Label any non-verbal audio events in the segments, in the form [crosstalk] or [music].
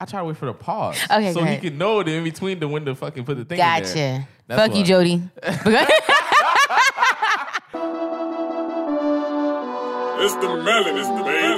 I try to wait for the pause. Okay, So he ahead. can know that in between the when to fucking put the thing in there. Gotcha. That's Fuck you. Jody. [laughs] [laughs] It's the melon, it's the melon, it's the melon,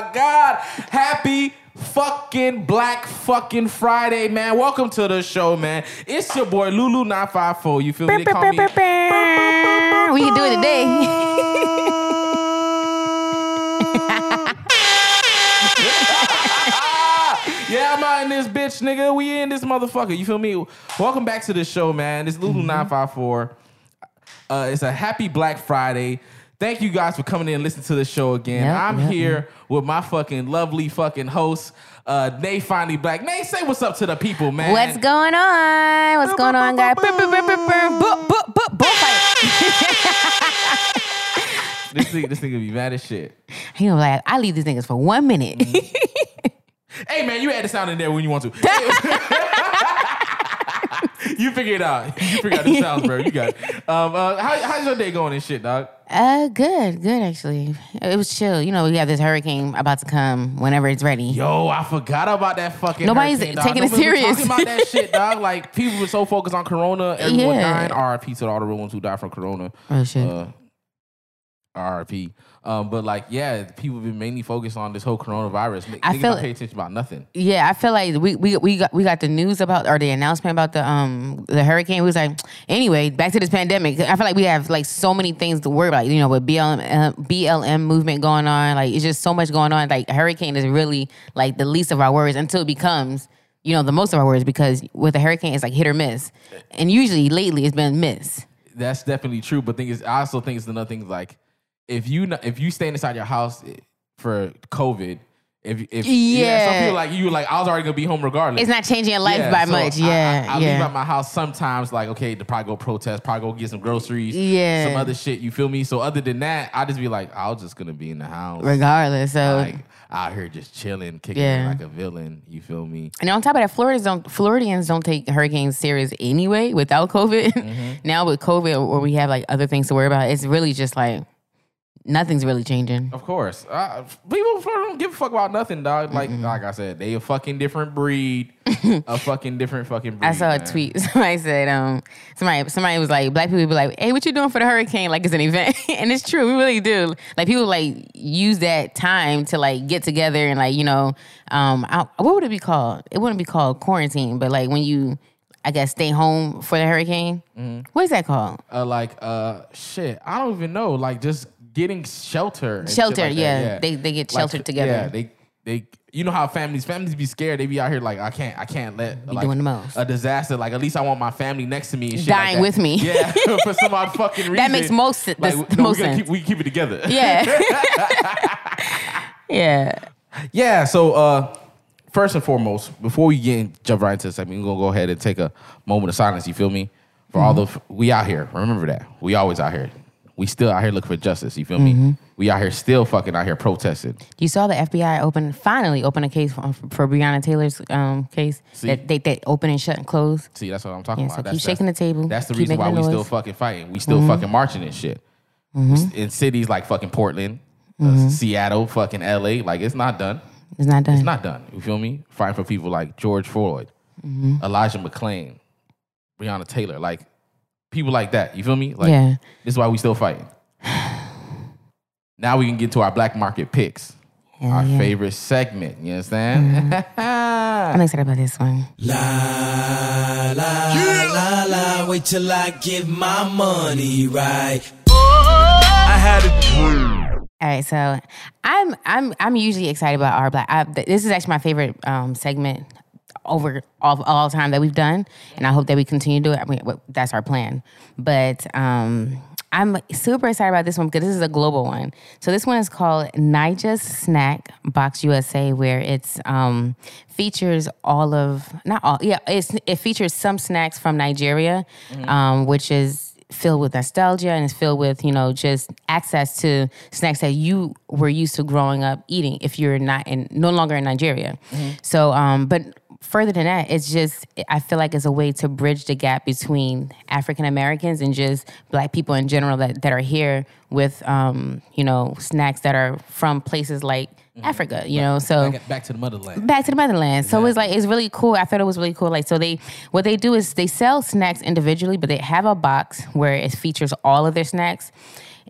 My God! Happy fucking Black fucking Friday, man! Welcome to the show, man. It's your boy Lulu nine five four. You feel me? They call me. we can do it today. [laughs] Yeah, I'm out in this bitch, nigga. We in this motherfucker. You feel me? Welcome back to the show, man. It's Lulu Mm-hmm. nine five four. Uh, it's a happy Black Friday. Thank you guys for coming in and listening to the show again. Yep, I'm yep, here with my fucking lovely fucking host, uh, Nay Finally Black. Nay, say what's up to the people, man. What's going on? What's going on, guys? This nigga, this nigga be mad as shit. He was like, I leave these niggas for one minute. Hey man, you add the sound in there when you want to. [laughs] you figure it out. [laughs] You figure out the sounds, bro. You got it. Um, uh, how, how's your day going and shit, dog? uh, good, good actually. It was chill. You know, we have this hurricane about to come whenever it's ready. Yo, I forgot about that fucking. Nobody's hurricane, dog. taking it Nobody's serious. Talking about that shit, [laughs] dog. Like people were so focused on Corona, everyone Yeah. dying. RIP to all the real ones who died from Corona. Oh shit. Uh, RIP. Um, but like, yeah, people have been mainly focused on this whole coronavirus. N- I feel- don't pay attention about nothing. Yeah, I feel like we we we got we got the news about or the announcement about the um the hurricane. We was like, anyway, back to this pandemic. I feel like we have like so many things to worry about. You know, with BLM uh, BLM movement going on, like it's just so much going on. Like hurricane is really like the least of our worries until it becomes you know the most of our worries because with a hurricane it's like hit or miss, and usually lately it's been miss. That's definitely true. But thing is, I also think it's another thing. Like, if you not, if you staying inside your house eh, for COVID, if if Yeah. some people like you like I was already gonna be home regardless. It's not changing your life by so much. Yeah, I, I, yeah. leave out my house sometimes, like okay, to probably go protest, probably go get some groceries, Yeah. some other shit. You feel me? So other than that, I just be like, I was just gonna be in the house, Regardless, so like out here just chilling, kicking Yeah. like a villain. You feel me? And on top of that, Floridians don't Floridians don't take hurricanes serious anyway without COVID. Mm-hmm. [laughs] now with COVID, where we have like other things to worry about, it's really just like nothing's really changing. Of course, uh, people don't give a fuck about nothing, dog. Like like I said, they a fucking different breed, [laughs] a fucking different fucking breed. I saw a man. tweet. [laughs] Somebody said, um, somebody somebody was like, black people be like, hey, what you doing for the hurricane? Like it's an event, [laughs] and it's true. We really do. Like people like use that time to like get together and like you know, um, I, what would it be called? It wouldn't be called quarantine, but like when you, I guess, stay home for the hurricane. Mm-hmm. What is that called? uh, like uh shit. I don't even know. Like just getting shelter. Shelter, like that, yeah. They- they get Like, sheltered together. Yeah, they they. You know how families families be scared. They be out here like I can't I can't let like, doing the most. a disaster. Like at least I want my family next to me and shit Dying like that. with me. Yeah, [laughs] [laughs] for some odd fucking reason. That makes most like this- no, most we sense. keep we keep it together. Yeah. [laughs] yeah. Yeah, so uh first and foremost, before we get in, jump right into the segment, we're gonna go ahead and take a moment of silence, you feel me? For all the we out here. Remember that. We always out here. We still out here looking for justice, you feel me? Mm-hmm. We out here still fucking out here protesting. You saw the FBI open, finally open a case for, for Breonna Taylor's um, case. See? That they, they open and shut and close. See, that's what I'm talking Yeah, about. so that's, keep shaking that's- the table. That's the Keep reason why making we the still fucking fighting. We still mm-hmm. fucking marching and shit. Mm-hmm. In cities like fucking Portland, uh, Seattle, fucking LA, like it's not done. It's not done. It's not done. You feel me? Fighting for people like George Floyd, Elijah McClain, Breonna Taylor, like people like that. You feel me? Like Yeah. this is why we still fighting. now we can get to our black market picks. our yeah. favorite segment. You understand? [laughs] I'm excited about this one. La la la la, wait till I get my money right. I had a dream. All right, so I'm I'm I'm usually excited about our black. I, this is actually my favorite um, segment over all all time that we've done, and I hope that we continue to do it. I mean, that's our plan. But um, I'm super excited about this one because this is a global one. So this one is called Naija's Snack Box USA, where it's um, features all of not all yeah it's, it features some snacks from Nigeria, um, which is filled with nostalgia and it's filled with you know just access to snacks that you were used to growing up eating if you're not in no longer in Nigeria. So um, but further than that, it's just I feel like it's a way to bridge the gap between African Americans and just Black people in general that, that are here with um, you know snacks that are from places like Africa. You know, so Back, back to the motherland. back to the motherland. So it's like it's really cool. I thought it was really cool. Like so they what they do is they sell snacks individually, but they have a box where it features all of their snacks.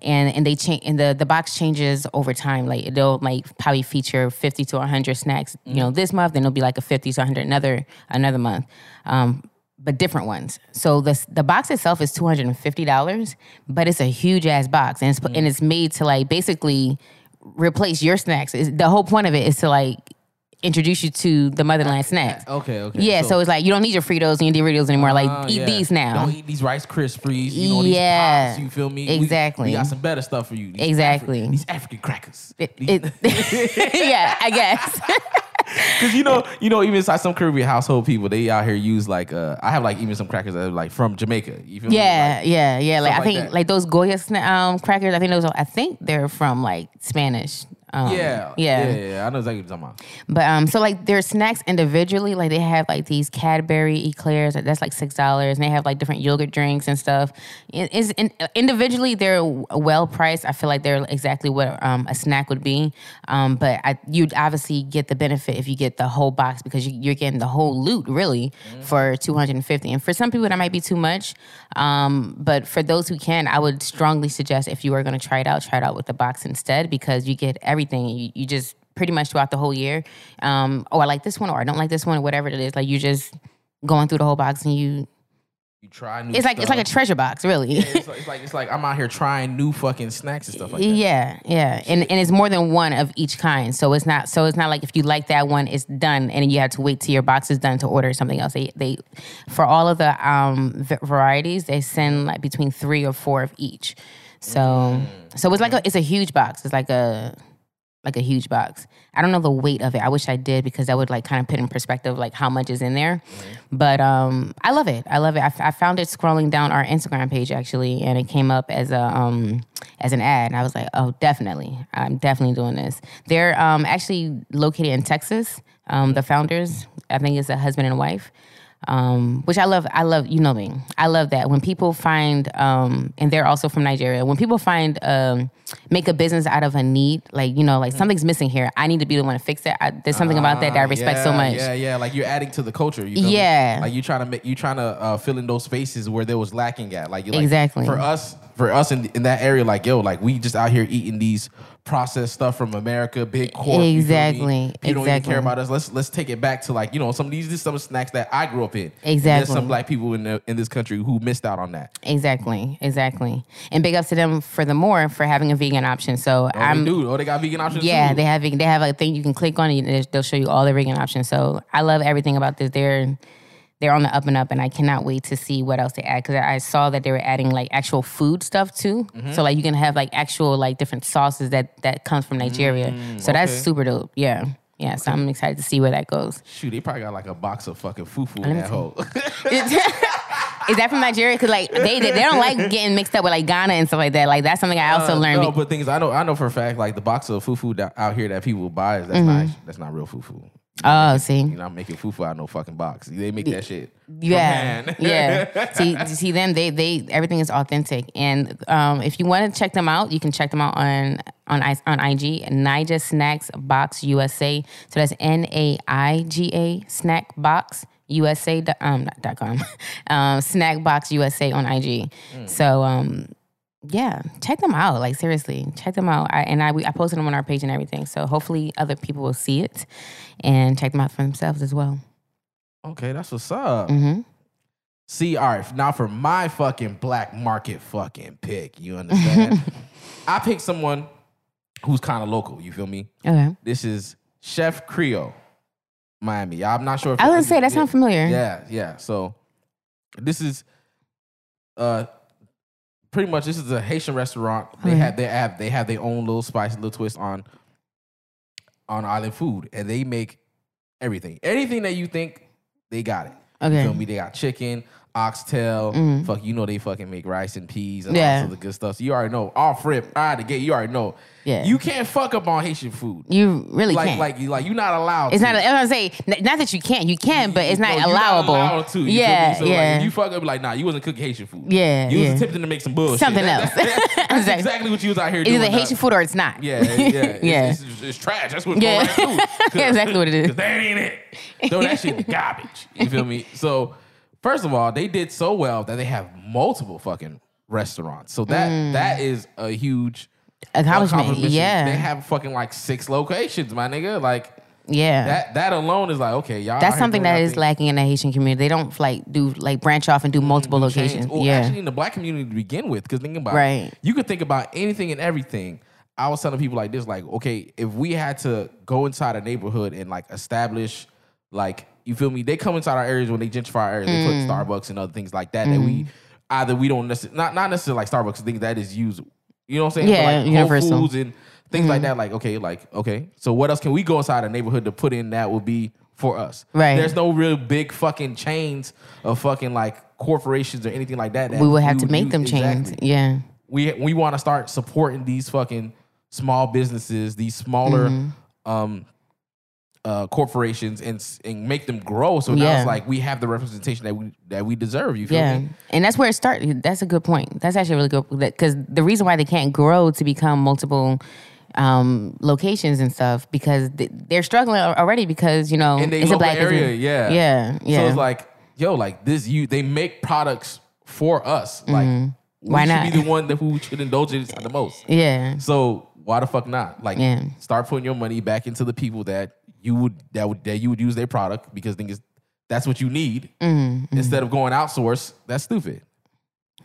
And and they change and the, the box changes over time. Like it'll like probably feature fifty to hundred snacks, you know, this month, then it'll be like a fifty to hundred another another month. Um, but different ones. So the the box itself is two hundred and fifty dollars, but it's a huge ass box, and it's and it's made to like basically replace your snacks. It's, the whole point of it is to like introduce you to the motherland snacks. Okay, okay. Yeah, so, it's like you don't need your Fritos and your Doritos anymore. Like Uh, eat yeah. these now. Don't eat these Rice Krispies. You know, these Yeah, pops, you feel me? Exactly. We, got some better stuff for you. These Exactly. Afri- these African crackers. It- it- [laughs] yeah, I guess. [laughs] Because you know, you know, even inside some Caribbean household people, they out here use like uh I have like even some crackers that are like from Jamaica. You feel? Yeah, Like, yeah, yeah. Like I think that. like those Goya sna- um, crackers. I think those. Are, I think they're from like Spanish. Um, yeah, yeah, yeah, yeah. I know exactly what you're talking about. But um, so like their snacks individually, like they have like these Cadbury eclairs that's like six dollars, and they have like different yogurt drinks and stuff. It is in, individually they're well priced. I feel like they're exactly what um, a snack would be. Um, but I, you'd obviously get the benefit if you get the whole box because you, you're getting the whole loot really for two hundred and fifty. And for some people that might be too much. Um, but for those who can, I would strongly suggest if you are going to try it out, try it out with the box instead because you get everything. You, you just pretty much throughout the whole year. Um, oh, I like this one, or I don't like this one, or whatever it is. Like you just going through the whole box and you. You try new It's like it's like a treasure box, really. it's, [laughs] like, it's like it's like I'm out here trying new fucking snacks and stuff like that. yeah, yeah, and and it's more than one of each kind. So it's not so it's not like if you like that one, it's done, and you have to wait till your box is done to order something else. They they for all of the um v- varieties, they send like between three or four of each. So Mm. so it's like a it's a huge box. It's like a like a huge box. I don't know the weight of it. I wish I did because that would like kind of put in perspective like how much is in there. But um, I love it. I love it. I, f- I found it scrolling down our Instagram page actually, and it came up as a um as an ad. And I was like, oh, definitely, I'm definitely doing this. They're um actually located in Texas. Um, the founders, I think, it's a husband and wife um, which I love. I love, you know me. I love that when people find, um, and they're also from Nigeria. When people find, um, make a business out of a need, like you know, like something's missing here. I need to be the one to fix it. I, there's something about that that I Ah, respect so much. Yeah, yeah. Like you're adding to the culture. You? Yeah. Like you trying to make you trying to uh, fill in those spaces where there was lacking at. Like you like Exactly. for us for us in in that area. Like yo, like we just out here eating these processed stuff from America, big corp. you feel me? Exactly, People don't even care about us. Let's let's take it back to like you know some of these. This is some snacks that I grew up in. Exactly. There's some black people in the, in this country who missed out on that. Exactly, exactly. And big ups to them for the more for having a vegan option. So Oh, I'm they do. Oh, they got vegan options. Yeah, too. they have vegan. They have a thing you can click on and they- they'll show you all the vegan options. So I love everything about this. They're they're on the up and up, and I cannot wait to see what else they add because I saw that they were adding like actual food stuff too. Mm-hmm. So like you can have like actual like different sauces that that comes from Nigeria. so that's Mm, super dope. Yeah, yeah. So I'm excited to see where that goes. Shoot, they probably got like a box of fucking fufu in that hole. [laughs] [laughs] [laughs] Is that from Nigeria? Because like they they don't like getting mixed up with like Ghana and stuff like that. Like that's something I also Uh, learned. No, but things I know, I know for a fact, like the box of fufu that, out here that people buy, is that's Mm-hmm. not that's not real fufu. oh, see. You know, I'm making fufu out of no fucking box. They make that shit. Yeah, [laughs] yeah. See, see them. They, they, everything is authentic. And um, if you want to check them out, you can check them out on on on IG. Naija Snacks Box USA. So that's N A I G A Snack Box USA. dot- Um, not dot com. [laughs] um, Snack Box USA on IG. So um. Yeah, check them out. Like seriously, check them out. I, and I we, I posted them on our page and everything. So hopefully other people will see it and check them out for themselves as well. Okay, that's what's up. Mm-hmm. See, all right, now for my fucking black market fucking pick. You understand? [laughs] I picked someone who's kind of local. You feel me? Okay. This is Chef Creole, Miami. Yeah, I'm not sure. if I was gonna say that yeah. sounds familiar. Yeah, yeah. So this is uh pretty much this is a Haitian restaurant. They Okay. have they have they have their own little spice, little twist on on island food, and they make everything. Anything that you think, they got it. Okay. You feel me? They got chicken, oxtail. Mm. Fuck, you know they fucking make rice and peas and Yeah. all of good stuff. So you already know. All frip, out the gate. You already know. Yeah. You can't fuck up on Haitian food. You really like can't. like you like you're not allowed. it's to. not. I was gonna say not that you can't. You can, but it's not No, allowable. allowed to, you yeah? So yeah. Like, you fuck up, like, nah, you wasn't cooking Haitian food. Yeah, You yeah. was attempting to make some bullshit. Something else. that- [laughs] that's Exactly. exactly what you was out here it's doing. either. Haitian food or it's not. Yeah, yeah. [laughs] Yeah. It's, it's, it's trash. That's what Yeah. going right. Yeah, exactly what it is. [laughs] 'Cause that ain't it. Throw that shit in the garbage. You feel me? So, first of all, they did so well that they have multiple fucking restaurants. So that Mm. that is a huge Accomplishment. Yeah. They have fucking like six locations, my nigga. Like yeah. that that alone is like, okay, y'all. out That's here something doing that y'all is thing. lacking in the Haitian community. They don't like do like branch off and do multiple change. locations. Well, yeah. actually, in the black community to begin with, because think about Right. it, you could think about anything and everything. I was telling people like this, like, okay, if we had to go inside a neighborhood and like establish, like, you feel me? They come inside our areas when they gentrify our areas, they put Mm. Starbucks and other things like that that we either we don't necessarily not not necessarily like Starbucks, things that is used. You know what I'm saying? Yeah, like universal. Whole Foods and things like that. Like, okay, like okay, so what else can we go inside a neighborhood to put in that would be for us? Right. There's no real big fucking chains of fucking like corporations or anything like that. that we would have you to make use- them change. Exactly. Yeah. We we want to start supporting these fucking small businesses, these smaller Mm-hmm. um uh corporations and and make them grow. So now Yeah. it's like we have the representation that we that we deserve. You feel Yeah, me? and that's where it started. That's a good point. That's actually really good because the reason why they can't grow to become multiple um, locations and stuff because they're struggling already because you know it's a black area, business. yeah. yeah, yeah. So it's like, yo, like this you they make products for us. Like Mm-hmm. Why should not? be the one that who should indulge in the most. [laughs] yeah, So why the fuck not? Like, Yeah. start putting your money back into the people that you would that would that you would use their product because is that's what you need Mm-hmm. instead of going outsource. That's stupid.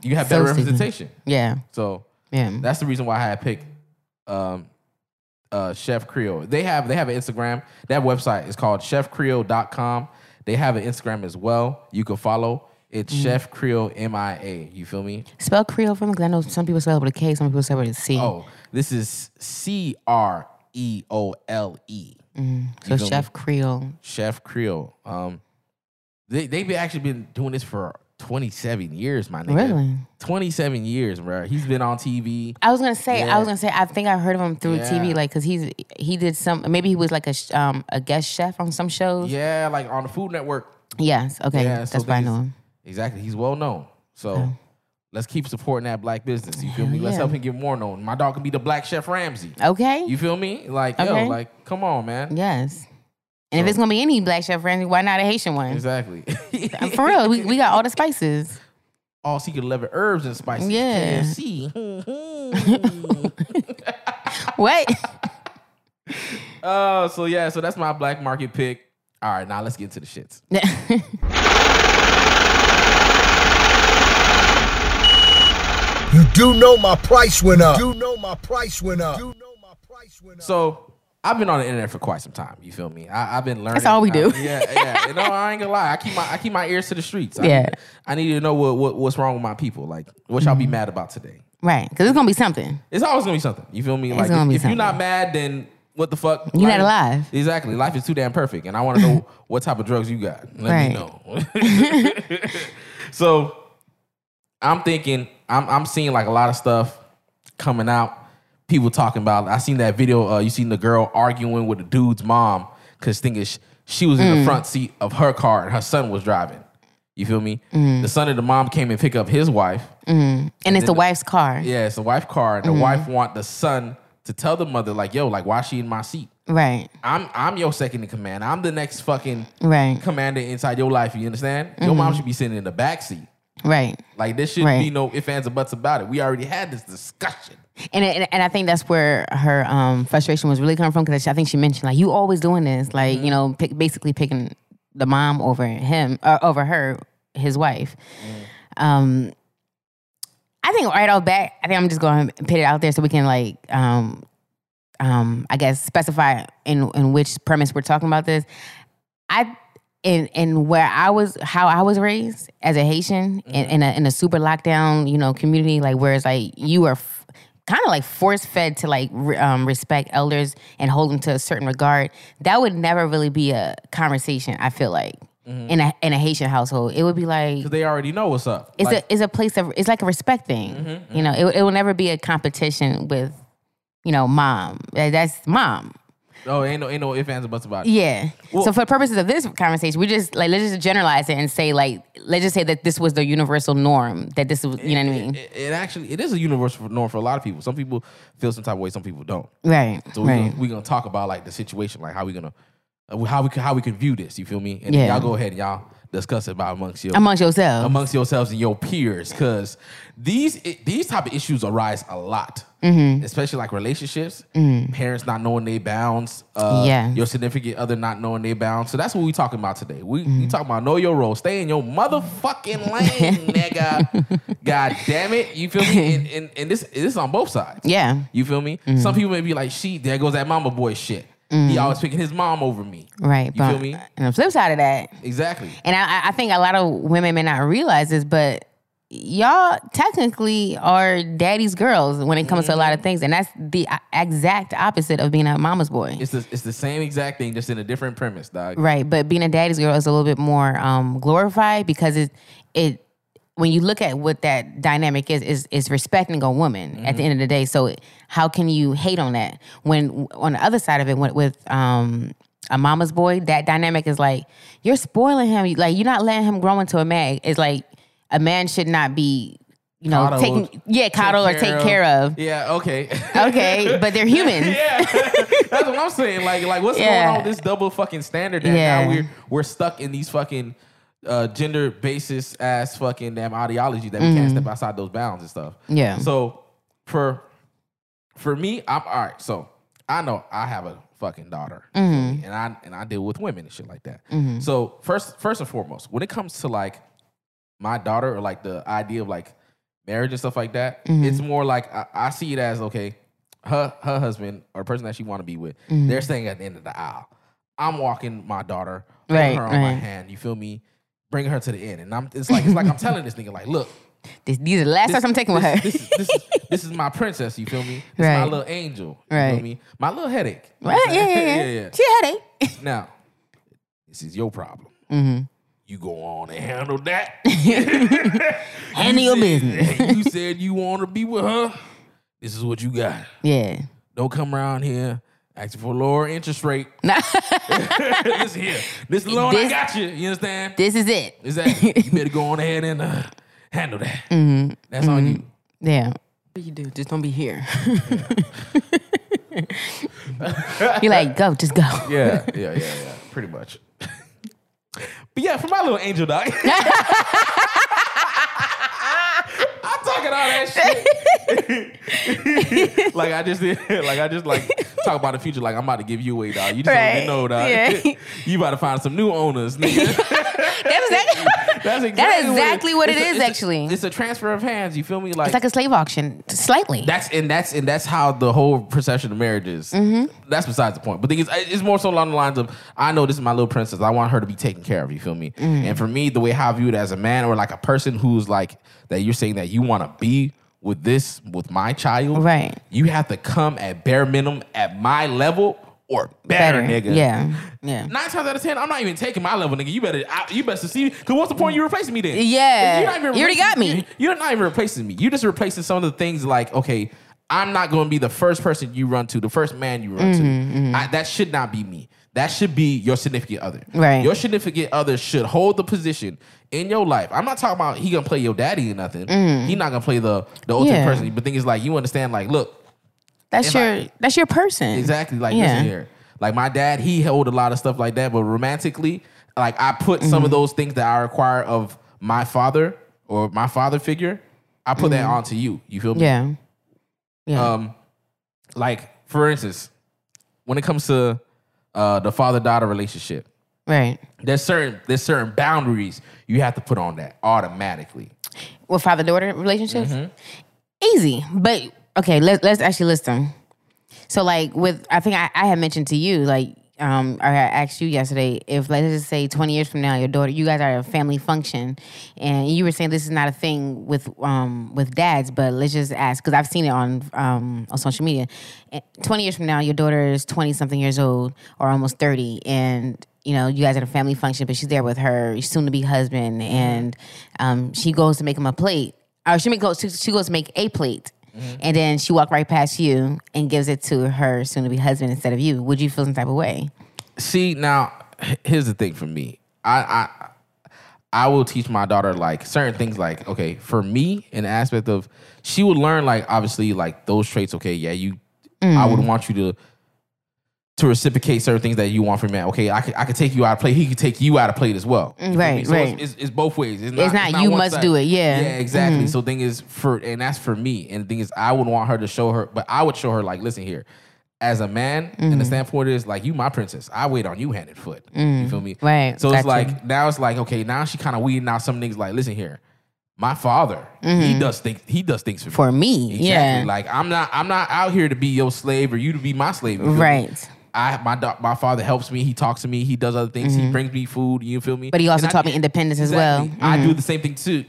You have So better stupid. representation. yeah, So yeah. that's the reason why I had picked um, uh, Chef Creole. They have they have an Instagram. That website is called chefcreole.com. They have an Instagram as well. You can follow. It's Mm-hmm. Chef Creole MIA. You feel me? Spell Creole for me because I know some people spell it with a K, some people spell it with a C. Oh, this is C R E O L E. so you feel? Chef Creole. Chef Creole. Um, they they've actually been doing this for 27 years, my nigga. Really? 27 years, bro. He's been on TV. I was gonna say, Yeah. I was gonna say, I think I heard of him through Yeah. TV, like, cause he's he did some, maybe he was like a um a guest chef on some shows. Yeah, like on the Food Network. Yes, okay, Yeah, that's so why I know him. Exactly. He's well known. So let's keep supporting that black business. You feel me? Let's help him get more known. My dog can be the black chef Ramsay. Okay, You feel me? Like, Okay. yo, like, come on, man. yes. And if it's gonna be any black chef friendly, why not a Haitian one? Exactly. For real, we, we got all the spices. [laughs] All secret eleven herbs and spices. Yeah. KFC. [laughs] What? [laughs] Oh, so yeah, so that's my black market pick. All right, now let's get into the shits. You do know my price went up. You do know my price went up. You know my price went up. So I've been on the internet for quite some time. You feel me? I, I've been learning. That's all we do. I- yeah, yeah. You know, I ain't gonna lie. I keep my I keep my ears to the streets. I Yeah. need, I need to know what, what what's wrong with my people. Like, what y'all be Mm-hmm. mad about today? right, because it's gonna be something. It's always gonna be something. You feel me? Like, gonna if, be if you're not mad, then what the fuck? You're not alive. Exactly. Life is too damn perfect, and I want to know [laughs] what type of drugs you got. Let Right. me know. [laughs] so I'm thinking, I'm I'm seeing like a lot of stuff coming out. People talking about. I seen that video. Uh, you seen the girl arguing with the dude's mom because thing is she was in Mm. the front seat of her car and her son was driving. You feel me? Mm. The son of the mom came and pick up his wife. And it's the wife's car. Yeah, it's the wife's car, and the Mm-hmm. wife want the son to tell the mother like, "Yo, like, why she in my seat? Right, I'm I'm your second in command. I'm the next fucking right, commander inside your life. You understand? Your Mm-hmm. mom should be sitting in the back seat. Right. Like there shouldn't be no ifs ands or buts about it. We already had this discussion. And, and and I think that's where her um, frustration was really coming from because I think she mentioned like you always doing this, like you know, pick, basically picking the mom over him or over her, his wife. Um, I think right off bat, I think I'm just going to put it out there so we can like, um, um, I guess specify in in which premise we're talking about this. I in in where I was, how I was raised as a Haitian in, mm-hmm. in a in a super lockdown, you know, community, like where it's like you are f- kind of like force fed to like um, respect elders and hold them to a certain regard. That would never really be a conversation. I feel like mm-hmm. in a in a Haitian household, it would be like Because they already know what's up. it's Like, a it's a place of it's like a respect thing. Mm-hmm, you know, it it will never be a competition with, you know, mom. That's mom. Oh, ain't no ain't no ifs ands or buts about it. Yeah. Well- so for the purposes of this conversation, we just like let's just generalize it and say like let's just say that this was the universal norm. That this was you know what I mean? It, it actually it is a universal norm for a lot of people. Some people feel some type of way, some people don't. right. So we're right. gonna, we gonna talk about like the situation, like how we gonna uh, how we can how we can view this. You feel me? And then Yeah. y'all go ahead and y'all discuss it about amongst your Amongst yourselves. amongst yourselves and your peers, because these these type of issues arise a lot, Mm-hmm. especially like relationships, parents not knowing their bounds, uh, Yeah. your significant other not knowing their bounds. So that's what we talking about today. We Mm-hmm. we talking about know your role, stay in your motherfucking lane, [laughs] nigga. God damn it, you feel me? [laughs] And, and, and this this is on both sides. yeah. Mm-hmm. You feel me? Some people may be like, "She, there goes that mama boy shit." He always picking his mom over me. Right. You but feel me? And the flip side of that, Exactly. and I- I think a lot of women may not realize this, but y'all technically are daddy's girls when it comes to a lot of things, and that's the exact opposite of being a mama's boy. It's the it's the same exact thing, just in a different premise, dog. Right, but being a daddy's girl is a little bit more um, glorified because it it when you look at what that dynamic is is is respecting a woman at the end of the day. So how can you hate on that when on the other side of it with, with um, a mama's boy, that dynamic is like you're spoiling him. Like you're not letting him grow into a man. It's like a man should not be. You know, Coddled, taking yeah, coddle or take care of. Yeah, okay. [laughs] Okay, but they're humans. yeah, [laughs] that's what I'm saying. Like, like what's Yeah. going on with this double fucking standard that Yeah. now we're we're stuck in these fucking uh, gender basis ass fucking damn ideology that we can't step outside those bounds and stuff. Mm-hmm. Yeah. So for for me, I'm all right. So I know I have a fucking daughter, Mm-hmm. and I and I deal with women and shit like that. So first, first and foremost, when it comes to like my daughter or like the idea of like marriage and stuff like that, Mm-hmm. it's more like I, I see it as okay, her her husband or person that she want to be with, Mm-hmm. they're staying at the end of the aisle. I'm walking my daughter, Right, her on my hand. You feel me? Bringing her to the end, and I'm. It's like it's like I'm telling this nigga like, look, [laughs] This, these are the last times I'm taking with her. this, this, is, this, is, [laughs] this is my princess. You feel me? This is my little angel. You feel Right. me? My little headache. Right? Yeah, yeah, [laughs] yeah. yeah, yeah. She a headache. Now, this is your problem. Mm-hmm. You go on and handle that. [laughs] Handle your said- business. you said you want to be with her. This is what you got. Yeah. Don't come around here asking for a lower interest rate. Nah, [laughs] this is here, this loan I This- got you. You understand? this is it. Exactly. you better go on ahead and uh, handle that. Mm-hmm. That's on you. Yeah. What do you do? Just don't be here. [laughs] You're like, go, just go. Yeah, yeah, yeah, yeah. Pretty much. Yeah, for my little angel dog. [laughs] I'm talking all that shit. [laughs] like I just did, [laughs] like I just like talk about the future. Like I'm about to give you away, dog. You just don't even know, dog. Yeah. [laughs] you about to find some new owners, nigga. That's exactly, That's exactly, That's exactly what it it's a- is, it's a- actually. it's a transfer of hands. You feel me? Like, it's like a slave auction, slightly. that's and that's and that's how the whole perception of marriage is. Mm-hmm. That's besides the point. But the thing is, it's more so along the lines of I know this is my little princess. I want her to be taken care of. You feel me? Mm. And for me, the way how I view it as a man or like a person who's like that, you're saying that you want to be with this with my child, Right. You have to come at bare minimum at my level or better, nigga. Yeah. Yeah. Nine times out of ten, I'm not even taking my level, nigga. You better, I, you better see. Cause what's the point you replacing me then? Yeah. You're not even You already got me. You're not even replacing me. You're just replacing some of the things like, okay, I'm not going to be the first person you run to, the first man you run Mm-hmm, to. I, that should not be me. That should be your significant other. Right. Your significant other should hold the position in your life. I'm not talking about he gonna play your daddy or nothing. He not gonna play the the ultimate Mm. Yeah. person. But thing is like you understand, like, look, That's your I- that's your person. Exactly. Like Yeah. listen here. Like my dad, he held a lot of stuff like that, but romantically, like I put some Mm-hmm. of those things that I require of my father or my father figure, I put that onto you. You feel me? Mm-hmm. Yeah. Yeah. Um, like for instance, when it comes to uh, the father daughter relationship, right. there's certain there's certain boundaries you have to put on that automatically. With father daughter relationships? Mm-hmm. Easy. But okay, let's let's actually list them. So like with I think I, I had mentioned to you, like um, or I asked you yesterday if let's just say twenty years from now, your daughter, you guys are at a family function, and you were saying this is not a thing with um with dads, but let's just ask because I've seen it on um on social media. Eh, Twenty years from now, your daughter is twenty something years old or almost thirty, and you know you guys at a family function, but she's there with her soon to be husband, and um she goes to make him a plate, or she make she goes to make a plate. Mm-hmm. And then she walked right past you and gives it to her soon to be husband instead of you. Would you feel some type of way? See now, here's the thing for me. I I I will teach my daughter like certain things. Like okay, for me, an aspect of she would learn like obviously like those traits. Okay, yeah, you. I would mm. want you to to reciprocate certain things that you want from man. Okay, I could I could take you out of play. He could take you out of play as well. Right. So right. It's, it's, it's both ways. It's It's not you one must do it, yeah. Yeah, exactly. Mm-hmm. So thing is for and that's for me. And the thing is, I would want her to show her, but I would show her like, listen here. As a man, and the mm-hmm. standpoint is like you, my princess. I wait on you hand and foot. You mm-hmm. feel me? Right, So it's gotcha. like now it's like okay, now she kind of weeding out some niggas. Like, listen here, my father, he does think he does things for me. For me, Exactly. yeah. Like I'm not I'm not out here to be your slave or you to be my slave. right me? I my do- my father helps me. He talks to me. He does other things. He brings me food. You feel me? Mm-hmm. But he also And I- taught me independence as well. Mm-hmm. I do the same thing to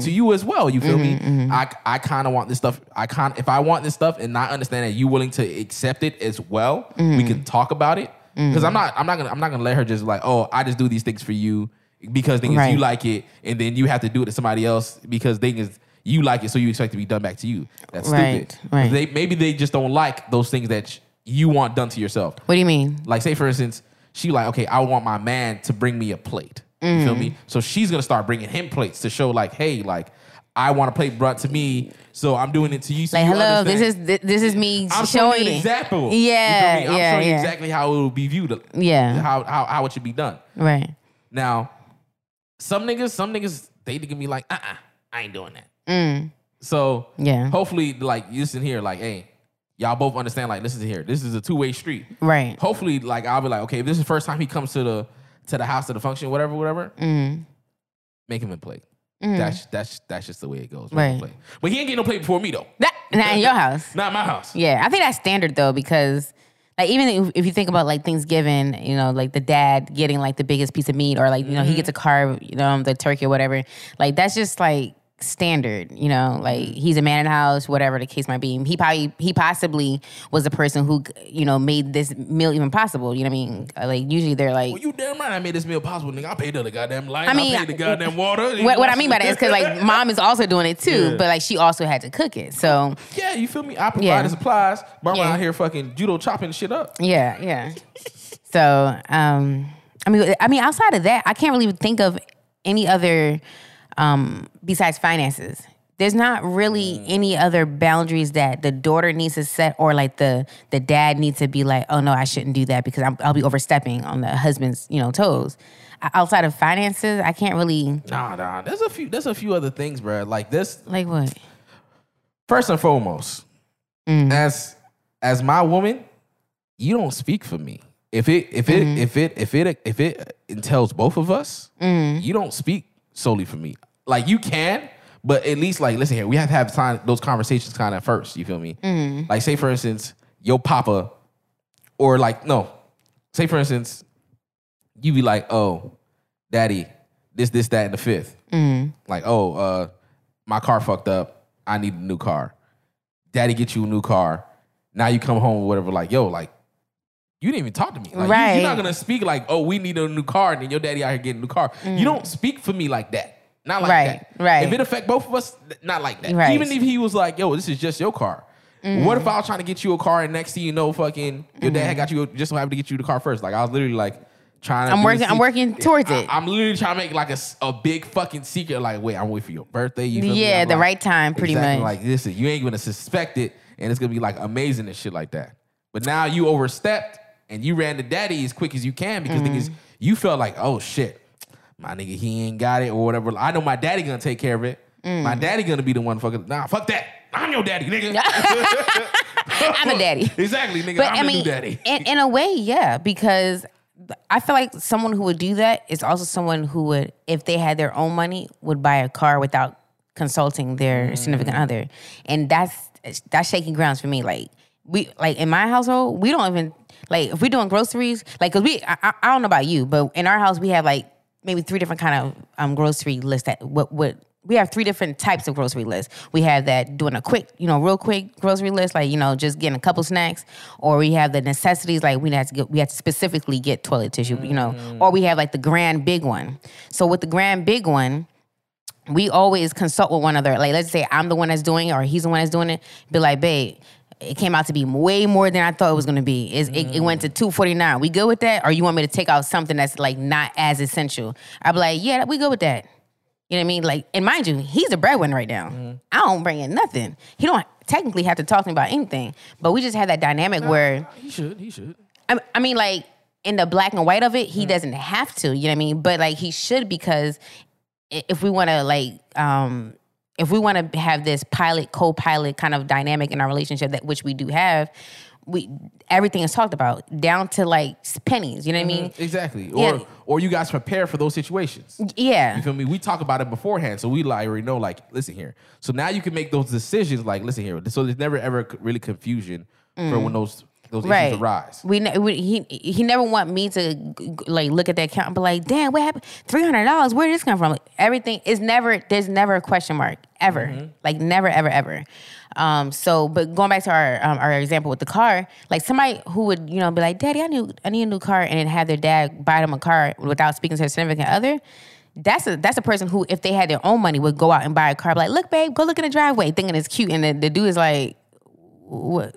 to you as well. You feel me? I I kind of want this stuff. I kind if I want this stuff and not understand that you willing to accept it as well, we Mm-hmm. can talk about it. Because I'm not I'm not gonna I'm not gonna let her just like oh I just do these things for you because thing is Right. you like it and then you have to do it to somebody else because thing is you like it so you expect to be done back to you. That's Right, stupid. right. They maybe they just don't like those things that you want done to yourself. What do you mean? Like, say for instance, she like, okay, I want my man to bring me a plate. You feel Mm. me? So she's gonna start bringing him plates to show, like, hey, like, I want a plate brought to me, so I'm doing it to you. So Like, you hello, this is thi- this is me I'm showing you an you. example. You Yeah, me? I'm yeah, showing yeah. exactly how it will be viewed. Yeah. How how how it should be done. Right. Now, some niggas, some niggas, they can be like, uh, uh I ain't doing that. Mm. So Yeah. hopefully, like you listen here, like, hey, y'all both understand. Like, listen here, this is a two way street. Right. Hopefully, like I'll be like, okay, if this is the first time he comes to the to the house to the function, whatever, whatever, Mm. make him a plate. That's that's that's just the way it goes. Right. But he ain't getting no plate before me though. That, not in your house. Not my house. Yeah, I think that's standard though because like even if, if you think about like Thanksgiving, you know, like the dad getting like the biggest piece of meat or like you know he gets a carve, you know, the turkey or whatever. Like that's just like standard, you know. Like he's a man in the house, whatever the case might be. He probably he possibly was the person who you know made this meal even possible. You know what I mean? Like usually they're like. Well, you damn right I made this meal possible, nigga. I paid the goddamn light. I, I mean, paid the goddamn water. what, what I mean by that is because like mom is also doing it too, Yeah. [laughs] but like she also had to cook it. So yeah, you feel me? I provide Yeah. the supplies. Mama Yeah. out here fucking judo chopping shit up. Yeah, yeah. So, um, I mean, I mean, outside of that, I can't really think of any other um, besides finances. There's not really any other boundaries that the daughter needs to set, or like the the dad needs to be like, oh no, I shouldn't do that because I'm, I'll be overstepping on the husband's you know toes. Outside of finances, I can't really Nah, nah. There's a few. There's a few other things, bro. Like this. like what. First and foremost, Mm. as as my woman, you don't speak for me. If it if it Mm-hmm. if it if it if it entails both of us, Mm. you don't speak solely for me. Like you can, but at least like listen here, we have to have time those conversations kind of first. You feel me? Mm. Like say for instance, your papa, or like no, say for instance, you be like, oh, daddy, this this that and the fifth. Mm. Like oh, uh, my car fucked up. I need a new car. Daddy get you a new car. Now you come home or whatever. Like yo, like you didn't even talk to me. Like, Right. you're not gonna speak like, oh, we need a new car, and then your daddy out here getting a new car. You don't speak for me like that. Not like. Right, that. right. If it affect both of us, not like that. Right. Even if he was like, yo, this is just your car. What if I was trying to get you a car and next thing you know, fucking your dad had got you just so happened to get you the car first. Like I was literally like trying to I'm working- I'm working towards I- it. I'm literally trying to make like a, a big fucking secret. Like, wait, I'm waiting for your birthday. You? Yeah, the like- right time, pretty exactly, much. Like, listen, you ain't gonna suspect it, and it's gonna be like amazing and shit like that. But now you overstepped and you ran to daddy as quick as you can because Mm-hmm. niggas, you felt like, oh shit, my nigga, he ain't got it or whatever. I know my daddy gonna take care of it. Mm. My daddy gonna be the one fucking. Nah, fuck that. I'm your daddy, nigga. [laughs] I'm a daddy. [laughs] exactly, nigga. But I'm I mean, new daddy. in, in a way, yeah, because I feel like someone who would do that is also someone who would, if they had their own money, would buy a car without consulting their significant Mm. other, and that's that's shaking grounds for me. Like we, like in my household, we don't even Like if we're doing groceries, like cause we, I- I don't know about you, but in our house we have like maybe three different kind of um grocery lists that what what. We have three different types of grocery lists. We have that doing a quick, you know, real quick grocery list, like you know, just getting a couple snacks, or we have the necessities, like we have to get, we have to specifically get toilet tissue, you know, or we have like the grand big one. So with the grand big one, we always consult with one another. Like, let's say I'm the one that's doing it or he's the one that's doing it. Be like, babe, it came out to be way more than I thought it was gonna be. It's, it, it went to mm. 249. We good with that? Or you want me to take out something that's like not as essential? I'd be like, yeah, we good with that. You know what I mean? Like, and mind you, he's a breadwinner right now. Mm. I don't bring in nothing. He don't technically have to talk to me about anything. But we just had that dynamic where He should. He should. I, I mean, like in the black and white of it, he mm. doesn't have to. You know what I mean? But like he should because if we want to like um if we want to have this pilot co-pilot kind of dynamic in our relationship that which we do have, we everything is talked about down to like pennies. You know what I mm-hmm. mean? Exactly. Or Yeah. or or you guys prepare for those situations. Yeah. You feel me? We talk about it beforehand, so we like already know. Like, listen here. So now you can make those decisions. Like, listen here. So there's never ever really confusion for mm-hmm. when those those. Right. issues arise. We, we he he never want me to like look at that account and be like, damn, what happened? Three hundred dollars. Where did this come from? Like, everything is never. There's never a question mark ever. Mm-hmm. Like never, ever, ever. Um. So, but going back to our um, our example with the car, like somebody who would you know be like, Daddy, I need I need a new car, and then have their dad buy them a car without speaking to their significant other. That's a that's a person who, if they had their own money, would go out and buy a car. Be like, look, babe, go look in the driveway, thinking it's cute, and the, the dude is like, what?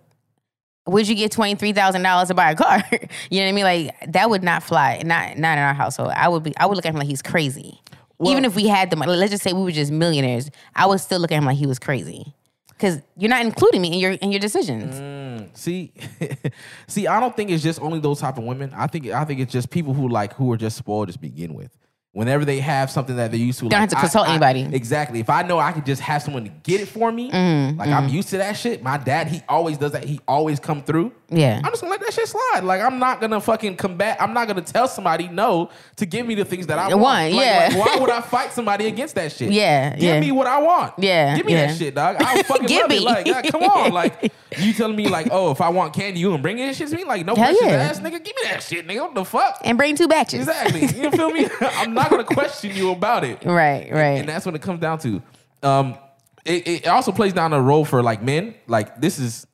Would you get twenty three thousand dollars to buy a car? [laughs] you know what I mean? Like that would not fly. Not not in our household. I would be. I would look at him like he's crazy. Even if we had the money, let's just say we were just millionaires, I would still look at him like he was crazy. Because you're not including me in your in your decisions. Mm, see, [laughs] see, I don't think it's just only those type of women. I think I think it's just people who like who are just spoiled to begin with. Whenever they have something that they're used to, Don't have to consult anybody. Exactly. If I know I could just have someone to get it for me, Mm-hmm, like I'm used to that shit. My dad, he always does that. He always come through. Yeah. I'm just gonna let that shit slide. Like I'm not gonna fucking combat. I'm not gonna tell somebody no to give me the things that I want. Want, Like, yeah. like, why would I fight somebody against that shit? Yeah, Give yeah. me what I want. Yeah, Give me yeah. that shit, dog. I [laughs] fucking Give love me. it. Like, come on. [laughs] Like you telling me like, oh, if I want candy, you gonna bring it? Shit to me like no Hell questions yeah. asked, nigga. Give me that shit, nigga. What the fuck? And bring two batches. Exactly. You feel me? [laughs] I'm not gonna question you about it. Right. Right. And that's what it comes down to. Um, it, it also plays down a role for like men. Like this is,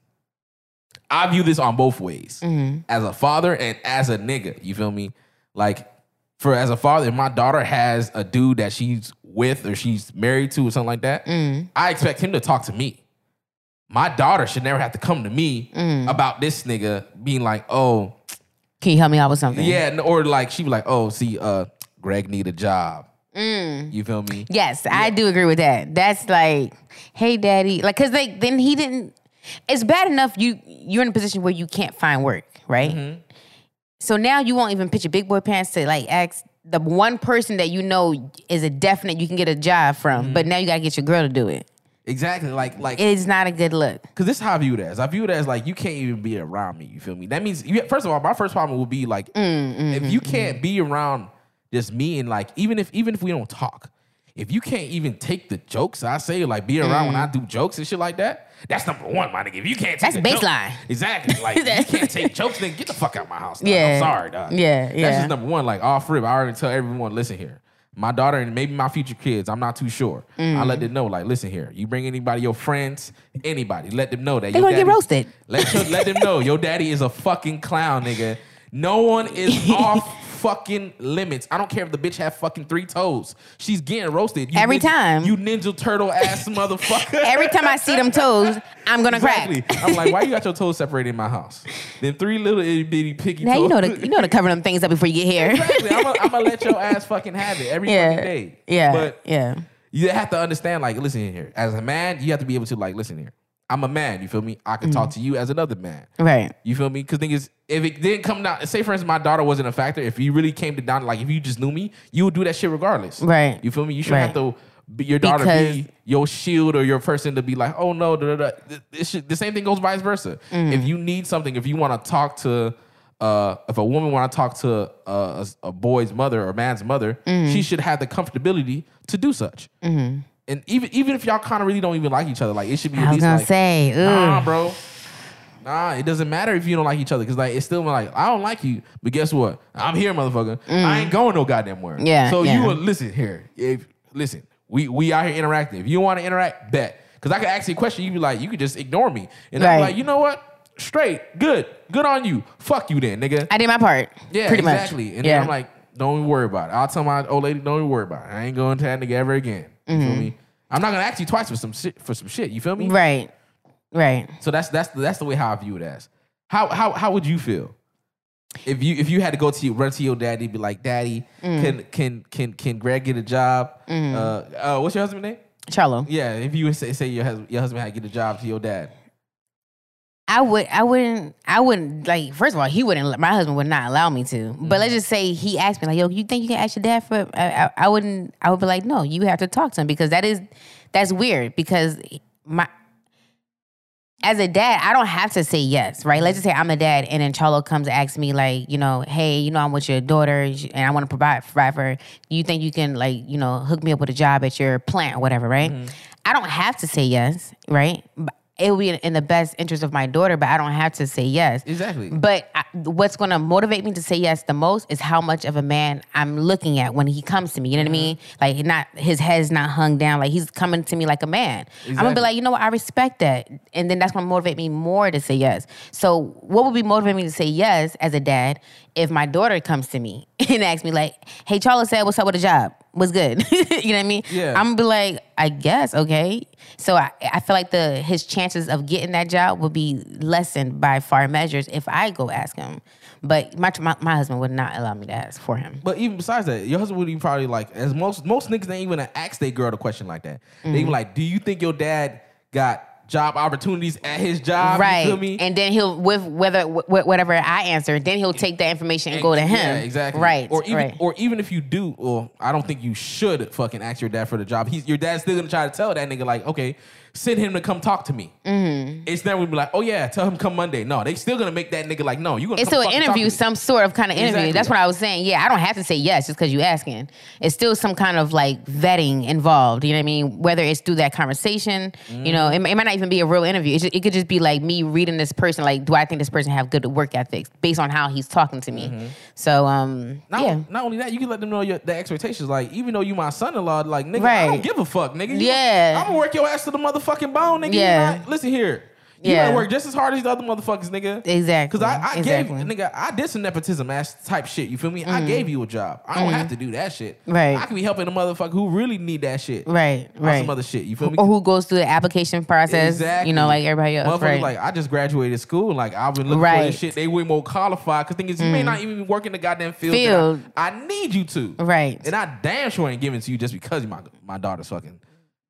I view this on both ways. Mm-hmm. As a father and as a nigga, you feel me? Like for as a father, if my daughter has a dude that she's with or she's married to or something like that, Mm. I expect him to talk to me. My daughter should never have to come to me Mm. about this nigga being like, oh, Can you help me out with something? yeah, or like she be like, oh, see, uh, Greg need a job. Mm. You feel me? Yes, I do agree with that. That's like, hey, daddy, like, cause like then he didn't. It's bad enough you you're in a position where you can't find work, right? Mm-hmm. So now you won't even pitch your big boy pants to like ask the one person that you know is a definite you can get a job from, Mm-hmm. but now you gotta get your girl to do it. Exactly. Like, like, It's not a good look. Because this is how I view it as. I view it as like you can't even be around me. You feel me? That means you, first of all, my first problem will be like if you can't be around just me and like even if even if we don't talk, if you can't even take the jokes I say, like be around when I do jokes and shit like that, that's number one, my nigga. If you can't take That's the joke- baseline. exactly. [laughs] Like if you can't take jokes, then get the fuck out of my house. dog. Yeah. I'm sorry, dog. Yeah, That's just number one. Like off rip, I already tell everyone, listen here. My daughter and maybe my future kids, I'm not too sure. I Mm. let them know, like, listen here. You bring anybody, your friends, anybody, let them know that They your gonna get roasted. Let your, let them know your daddy is a fucking clown, nigga. No one is [laughs] off fucking limits. I don't care if the bitch have fucking three toes. She's getting roasted You Every ninja- time. You ninja turtle ass [laughs] motherfucker. Every time I see them toes, I'm gonna Exactly. crack. I'm like, why you got your toes separated in my house? Then three little itty bitty picky Now toes. you know to [laughs] you know to cover them things up before you get here. exactly. I'm gonna [laughs] I'm gonna let your ass fucking have it every fucking day. yeah, But yeah. you have to understand, like, listen here. As a man, you have to be able to, like, listen here. I'm a man, you feel me? I can Mm-hmm. talk to you as another man. Right. You feel me? Because thing is, if it didn't come down, say for instance, my daughter wasn't a factor. If you really came to down, like if you just knew me, you would do that shit regardless. Right. You feel me? You should Right. have to be your daughter Because- be your shield or your person to be like, oh no, da, da, da. This shit, the same thing goes vice versa. Mm. If you need something, if you want to talk to, uh, if a woman want to talk to uh, a, a boy's mother or man's mother, Mm. she should have the comfortability to do such. And even even if y'all kind of really don't even like each other, like it should be at. I was least gonna like, say, nah, bro. Nah, it doesn't matter if you don't like each other because like it's still like I don't like you, but guess what? I'm here, motherfucker. I ain't going no goddamn where. Mm. Yeah, So yeah. you would listen here. If listen, we we out here interacting. If you want to interact, bet. Because I could ask you a question, you be like, you could just ignore me, and I'm like, you know what? Straight, good, good on you. Fuck you then, nigga. I did my part. Yeah, pretty exactly. much. And yeah. then I'm like, don't even worry about it. I'll tell my old lady, don't even worry about it. I ain't going to that nigga ever again. You feel me? I'm not gonna ask you twice for some shit for some shit. You feel me? Mm-hmm. right, right. So that's that's the, that's the way how I view it as. How how how would you feel if you if you had to go to your, run to your daddy and be like, Daddy, Mm. can can can can Greg get a job? Mm-hmm. Uh, uh, what's your husband's name? Charlo. Yeah, if you would say say your husband your husband had to get a job to your dad. I would, I wouldn't, I wouldn't like. First of all, he wouldn't. My husband would not allow me to. But let's mm-hmm. just say he asked me like, "Yo, you think you can ask your dad for?" I, I, I wouldn't. I would be like, "No, you have to talk to him because that is, that's weird." Because my, as a dad, I don't have to say yes, right? Let's just say I'm a dad, and then Charlo comes and asks me like, you know, hey, you know, I'm with your daughter, and I want to provide provide for her. You think you can like, you know, hook me up with a job at your plant or whatever, right? Mm-hmm. I don't have to say yes, right? But It will be in- the best interest of my daughter, but I don't have to say yes. Exactly. But I, what's going to motivate me to say yes the most is how much of a man I'm looking at when he comes to me. You know what I mm-hmm. mean? Like not his head's not hung down. Like he's coming to me like a man. I'm gonna be like, you know what? I respect that, and then that's gonna motivate me more to say yes. So what would be motivating me to say yes as a dad if my daughter comes to me [laughs] and asks me like, "Hey, Charles said, what's up with the job? What's good?" [laughs] you know what I mean? Yeah. I'm gonna be like, I guess okay. So I, I feel like the his chances of getting that job would be lessened by far measures if I go ask him. But my, my my husband would not allow me to ask for him. But even besides that, your husband would even probably like as most most niggas ain't even ask their girl a question like that. They Mm-hmm. even like, do you think your dad got job opportunities at his job? right, You feel me? and then he'll with whether wh- whatever I answer, then he'll take that information and, go to him. Yeah, exactly. Right, Or even right. or even if you do, well, I don't think you should fucking ask your dad for the job. He's your dad's still gonna try to tell that nigga like, okay, send him to come talk to me. Mm-hmm. It's never gonna be like, oh yeah, tell him come Monday. No, they still gonna make that nigga like, no, you gonna. it's come still an fucking talk to interview, some sort of kind of interview. Exactly. That's what I was saying. Yeah, I don't have to say yes just because you asking. It's still some kind of like vetting involved. You know what I mean? Whether it's through that conversation, you know, it, it might not even be a real interview. Just, it could just be like me reading this person. Like, do I think this person have good work ethics based on how he's talking to me? So, um, Not, yeah. not only that, you can let them know your the expectations. Like, even though you my son-in-law, like nigga, I don't give a fuck, nigga. You- Yeah. I'm gonna work your ass to the motherfucking bone, nigga. Yeah. not- listen here. You Yeah. gotta work just as hard as the other motherfuckers, nigga. Exactly. Because I, I Exactly. Gave nigga, I did some nepotism ass type shit. You feel me? I gave you a job. I don't have to do that shit. Right. I can be helping a motherfucker who really need that shit. Right, right. Some other shit. You feel me? or who goes through the application process, Exactly. you know, like everybody else. Motherfuckers Right. like I just graduated school. Like I've been looking for Right. Mm. this shit. They way more qualified. Cause thing is, you may not even be working the goddamn field. Field. I, I need you to. Right. And I damn sure ain't giving to you just because my my daughter's fucking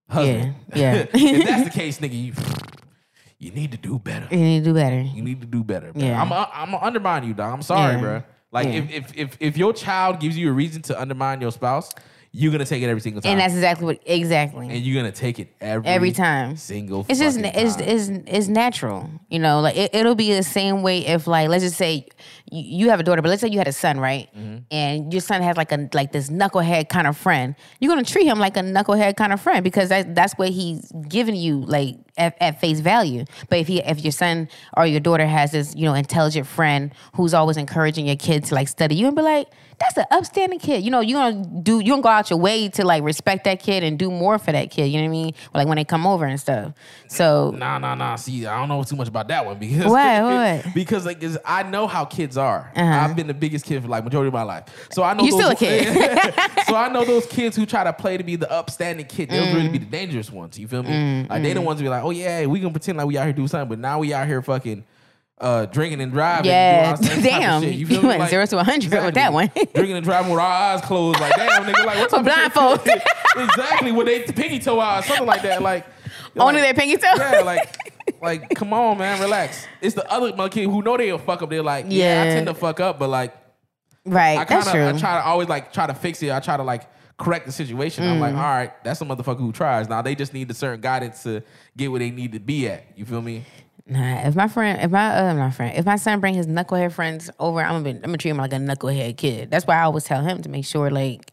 husband. Yeah, [laughs] yeah. if that's the case, nigga, you [sighs] you need to do better. you need to do better. You need to do better. Bro. Yeah. I'm I'm gonna undermine you, dog. I'm sorry, Yeah. bro. Like Yeah. if, if if if your child gives you a reason to undermine your spouse, you're gonna take it every single time. And that's exactly what exactly. and you're gonna take it every Every time. Single. It's just it's, it's it's natural, you know. Like it, it'll be the same way if like let's just say you, you have a daughter, but let's say you had a son, right? Mm-hmm. And your son has like a like this knucklehead kind of friend. You're gonna treat him like a knucklehead kind of friend because that, that's what he's giving you like at, at face value. But if he if your son or your daughter has this you know intelligent friend who's always encouraging your kid to like study, you and be like. That's an upstanding kid. You know, you're gonna do you gonna go out your way to like respect that kid and do more for that kid. You know what I mean? Like when they come over and stuff. So Nah, nah, nah. See, I don't know too much about that one because What, [laughs] what? because like I know how kids are. Uh-huh. I've been the biggest kid for like majority of my life, so I know You those, still a kid. [laughs] so I know those kids who try to play to be the upstanding kid. They'll really Mm. be the dangerous ones. You feel me? Like they the ones who be like, oh yeah, we gonna pretend like we out here do something, but now we out here fucking. Uh, drinking and driving. Yeah. and doing all this type of [laughs] Damn. You, You feel me? went zero to 100 with that one. [laughs] drinking and driving with our eyes closed, like damn, nigga, like what type of shit- Blindfold. exactly, with they pinky toe eyes, something like that. Like only like- their pinky toe. yeah, like, like, come on, man, relax. It's the other kid who know they'll fuck up. They're like, yeah, I Yeah. tend to fuck up, but like, right. I kind that's of, true. I try to always like try to fix it. I try to like correct the situation. I'm Mm. like, all right, that's a motherfucker who tries. Now they just need a certain guidance to get where they need to be at. You feel me? Nah, if my friend, if my uh, my friend, if my son bring his knucklehead friends over, I'm gonna be, I'm gonna treat him like a knucklehead kid. That's why I always tell him to make sure like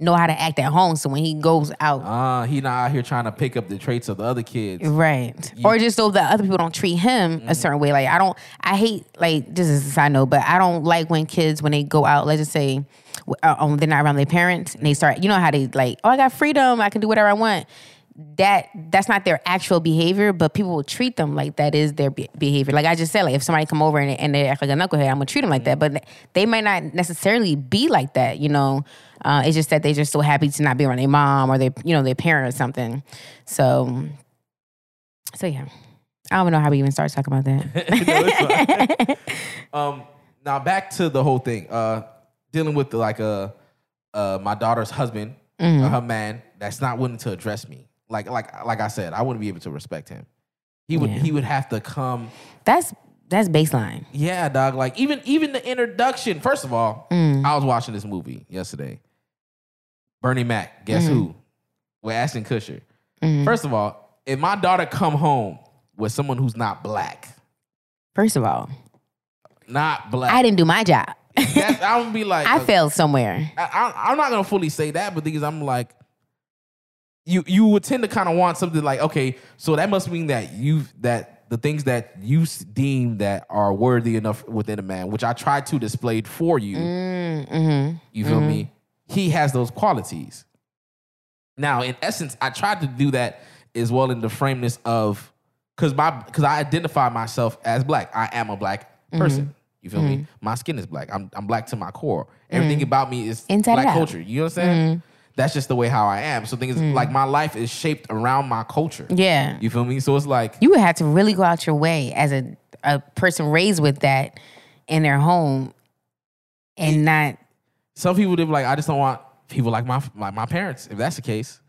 know how to act at home. So when he goes out, Uh, he not out here trying to pick up the traits of the other kids. Right. Or just so that other people don't treat him Mm-hmm. a certain way. Like I don't I hate like just as a side note, but I don't like when kids when they go out, let's just say uh, um, they're not around their parents and they start you know how they like, oh I got freedom, I can do whatever I want. That that's not their actual behavior, but people will treat them like that is their be- behavior. Like I just said, like if somebody come over and, and they act like a knucklehead, I'm gonna treat them like that. But they might not necessarily be like that, you know. Uh, it's just that they're just so happy to not be around their mom or their, you know, their parent or something. So, so yeah, I don't even know how we even started talking about that. [laughs] [laughs] Um, now back to the whole thing. Uh, dealing with the, like uh, uh, my daughter's husband, Mm-hmm. uh, her man, that's not willing to address me. Like like like I said, I wouldn't be able to respect him. He would Yeah. he would have to come. that's that's baseline. Yeah, dog. Like even even the introduction. First of all, Mm. I was watching this movie yesterday. Bernie Mac, guess Mm-hmm. who? With Ashton Kutcher. First of all, if my daughter come home with someone who's not black, First of all, not black, I didn't do my job. that, I would be like, [laughs] I failed somewhere. I, I'm not gonna fully say that, but because I'm like, you you would tend to kind of want something like, okay, so that must mean that you that the things that you deem that are worthy enough within a man, which I tried to display for you, Mm-hmm. you feel me? He has those qualities. Now, in essence, I tried to do that as well in the frameness of because my because I identify myself as black. I am a black Mm-hmm. person. You feel me? My skin is black. I'm I'm black to my core. Everything about me is. Inside black. Mm-hmm. culture. You know what I'm saying? That's just the way how I am. So things like my life is shaped around my culture. Yeah. You feel me? So it's like You would have to really go out your way as a, a person raised with that in their home and not some people they be like, I just don't want people like my like my parents. If that's the case,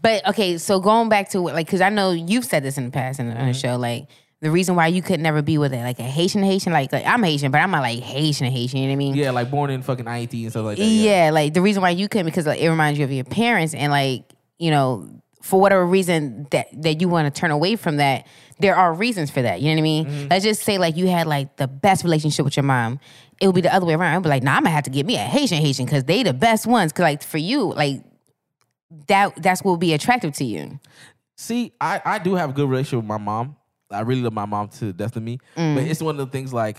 But okay, so going back to like, because I know you've said this in the past in, on the show, like the reason why you could never be with it, like a Haitian Haitian, like, like I'm Haitian, but I'm not like Haitian Haitian. You know what I mean? yeah, like born in fucking Ayiti and stuff like that. Yeah, like the reason why you couldn't because like, it reminds you of your parents and like you know for whatever reason that that you want to turn away from that. There are reasons for that. You know what I mean? Mm-hmm. Let's just say like you had like the best relationship with your mom. It would be the other way around. I'd be like, nah, I'm gonna have to get me a Haitian Haitian because they the best ones. Cause like for you, like that that's what will be attractive to you. See, I, I do have a good relationship with my mom. I really love my mom to death of me. But mm. it's one of the things like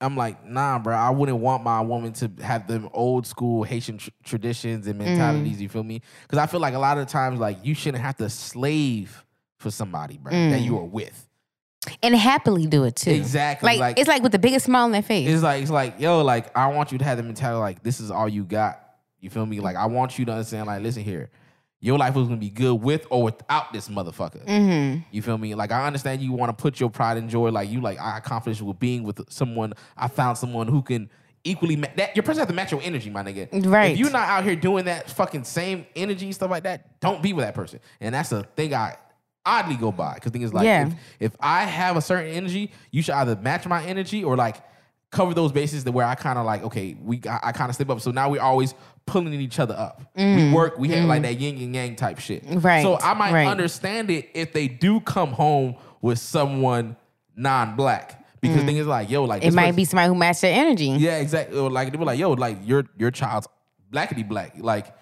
I'm like, nah, bro. I wouldn't want my woman to have them old school Haitian tr- traditions and mentalities. Mm. You feel me? Because I feel like a lot of times, like you shouldn't have to slave for somebody, bro, that mm. you are with. And happily do it too. Exactly, Like, like- it's like with the biggest smile on their face. It's like it's like yo, like I want you to have the mentality like this is all you got. You feel me? Like I want you to understand. Like listen here, your life was gonna be good with or without this motherfucker. Mm-hmm. You feel me? Like I understand you want to put your pride and joy. Like you like I accomplished with being with someone. I found someone who can equally ma- that your person has to match your energy, my nigga. Right. If you're not out here doing that fucking same energy stuff like that, don't be with that person. And that's a thing I oddly go by because thing is like Yeah. if, if I have a certain energy, you should either match my energy or like cover those bases to where I kind of like okay, we I, I kind of step up. So now we're always pulling each other up. We mm. work. We have like mm. that yin and yang type shit. Right, So I might right. understand it if they do come home with someone non-black because mm. thing is like yo like it might person- be somebody who matched their energy. yeah, exactly. Or like they were like, yo, like your your child's blackity black. Like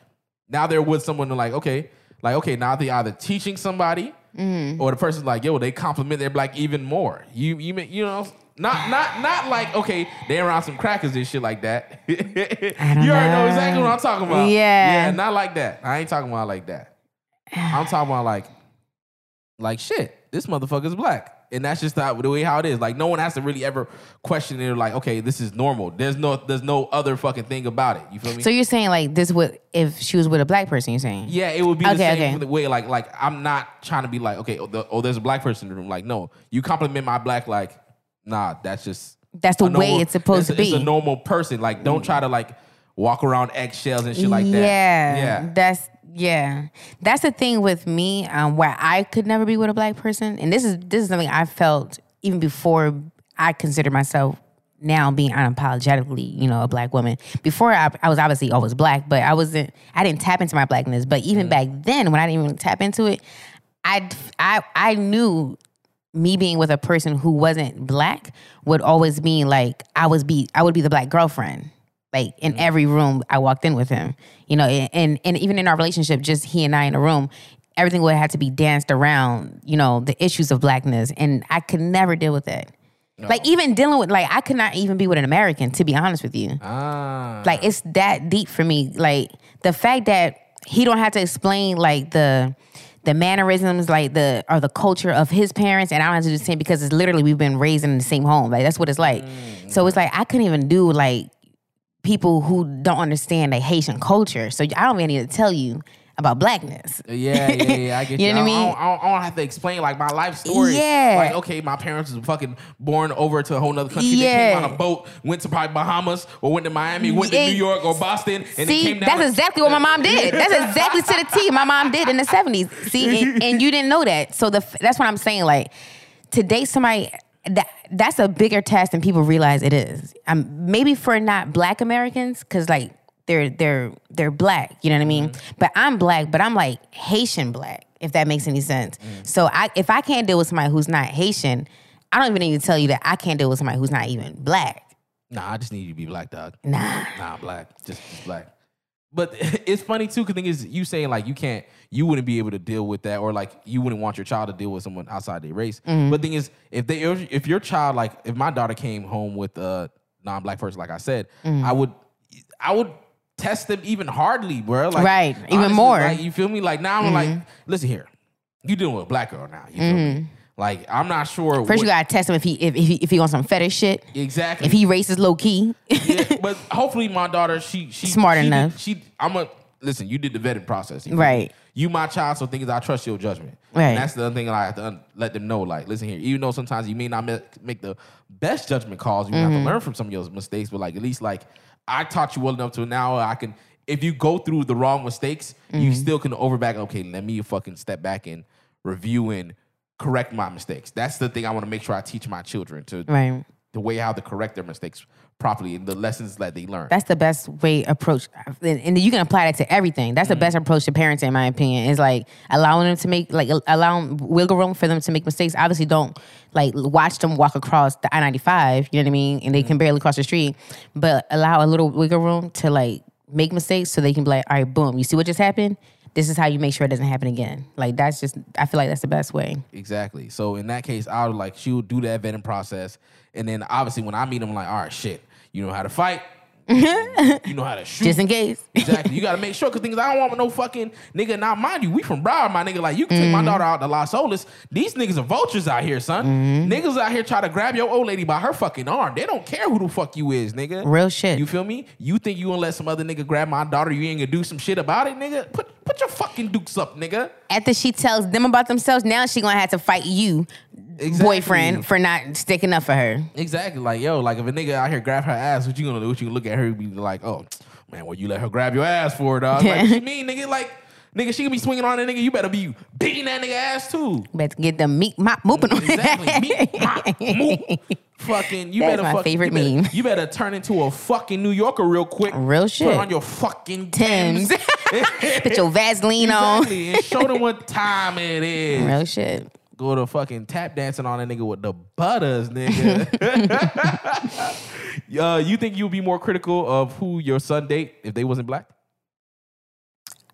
now they're with someone like, okay, like okay, now they either teaching somebody Mm-hmm. or the person's like, yo, they compliment their black even more. You you mean- you know. Not not not like okay, they around some crackers and shit like that. [laughs] you already know exactly what I'm talking about. Yeah. yeah, not like that. I ain't talking about like that. I'm talking about like like shit. This motherfucker's black, and that's just the, the way how it is. Like no one has to really ever question it. Like okay, this is normal. There's no there's no other fucking thing about it. You feel me? So you're saying like this would if she was with a black person? You're saying yeah, it would be the same okay. the way. Like like I'm not trying to be like okay, oh, the, oh there's a black person in the room. Like no, you compliment my black. Like nah, that's just That's the way normal- it's supposed it's to a- It's be. a normal person. Like don't try to like walk around eggshells and shit like that. Yeah, yeah. that's yeah. That's the thing with me, um, where I could never be with a black person, and this is this is something I felt even before I consider myself now being unapologetically, you know, a black woman. Before I, I was obviously always black, but I wasn't. I didn't tap into my blackness. But even Mm. back then, when I didn't even tap into it, I I I knew me being with a person who wasn't black would always mean like I was be I would be the black girlfriend. Like in Mm-hmm. every room I walked in with him. You know, and, and even in our relationship, just he and I in a room, everything would have to be danced around. You know, the issues of blackness, and I could never deal with that. Like even dealing with like I could not even be with an American to be honest with you. Ah. Like it's that deep for me. Like the fact that he don't have to explain like the the mannerisms, like the or the culture of his parents, and I don't have to do the same because it's literally we've been raised in the same home. Like that's what it's like. So it's like I couldn't even do like people who don't understand like Haitian culture. So I don't even need to tell you about blackness. Yeah, yeah, yeah. I [laughs] get you. You know what I I, mean? don't, I, don't, I don't have to explain like my life story. Yeah. Like, okay, my parents was fucking born over to a whole other country. They Yeah. came on a boat, went to probably Bahamas, or went to Miami, went to. New York or Boston, and they See, came down. that's exactly what my mom did. [laughs] That's exactly to the T. My mom did in the seventies. See, and, and you didn't know that. So the that's what I'm saying. Like to date somebody that that's a bigger task than people realize it is. Um, maybe for not Black Americans, because like they're they're they're black. You know what I mean? But I'm black, but I'm like Haitian black. If that makes any sense. So I if I can't deal with somebody who's not Haitian, I don't even need to tell you that I can't deal with somebody who's not even black. Nah, I just need you to be black, dog. Nah. Nah, black. Just, just black. But [laughs] it's funny too, because thing is, you saying like you can't, you wouldn't be able to deal with that, or like you wouldn't want your child to deal with someone outside their race. Mm-hmm. But thing is, if they, if, your child, like, if my daughter came home with a non-black person, like I said, Mm-hmm. I would, I would test them even hardly, bro. Like, Right, even more. Like, you feel me? Like now, I'm like, Mm-hmm. listen here, you dealing with a black girl now. You feel me? Like I'm not sure. First, what- you gotta test him if he if if he, if he wants some fetish shit. exactly If he racist low key, yeah, [laughs] but hopefully my daughter, she she Smart she enough. she, I'm a listen. You did the vetting process, you feel Right. You my child, so things I trust your judgment. Right. And that's the other thing I have to un- let them know. Like, listen here, even though sometimes you may not make, make the best judgment calls, you have Mm-hmm. to learn from some of your mistakes. But like, at least like I taught you well enough to now I can. If you go through the wrong mistakes, Mm-hmm. you still can overback. Okay, let me fucking step back and review and correct my mistakes. That's the thing I want to make sure I teach my children to right? the way how to correct their mistakes properly and the lessons that they learn. That's the best way approach, and you can apply that to everything. That's the mm-hmm. best approach to parenting, in my opinion. Is like allowing them to make like allowing wiggle room for them to make mistakes. Obviously, don't like watch them walk across the I ninety five. You know what I mean? And they mm-hmm. can barely cross the street, but allow a little wiggle room to like make mistakes so they can be like, all right, boom, you see what just happened. This is how you make sure it doesn't happen again. Like that's just, I feel like that's the best way. Exactly. So in that case, I would like she would do that vetting process, and then obviously when I meet him, I'm like, all right, shit, you know how to fight, you know how to shoot. Just in case. exactly. You gotta make sure because things I don't want no fucking nigga. Now, mind you, we from Broward, my nigga. Like you can take Mm-hmm. my daughter out to Las Olas. These niggas are vultures out here, son. Mm-hmm. Niggas out here try to grab your old lady by her fucking arm. They don't care who the fuck you is, nigga. Real shit. You feel me? You think you gonna let some other nigga grab my daughter? You ain't gonna do some shit about it, nigga? Put put your fucking dukes up, nigga. After she tells them about themselves, now she gonna have to fight you, Exactly. boyfriend, for not sticking up for her. Exactly. Like, yo, like if a nigga out here grab her ass, what you gonna do? What you gonna look at her and be like, oh, man, what you let her grab your ass for, dog? Like, what you [laughs] mean, nigga? Like, nigga, she can be swinging on that nigga. You better be beating that nigga ass too. Better get the meat mop mooping on. Exactly. Meet, [laughs] mop, moop. Fucking, you That's better my fuck- favorite you better, meme. You better turn into a fucking New Yorker real quick. Real shit. Put on your fucking Tim's. [laughs] Put your Vaseline on. exactly. And show them what time it is. Real shit. Go to fucking tap dancing on a nigga with the butters, nigga. [laughs] uh, you think you'd be more critical of who your son date if they wasn't black?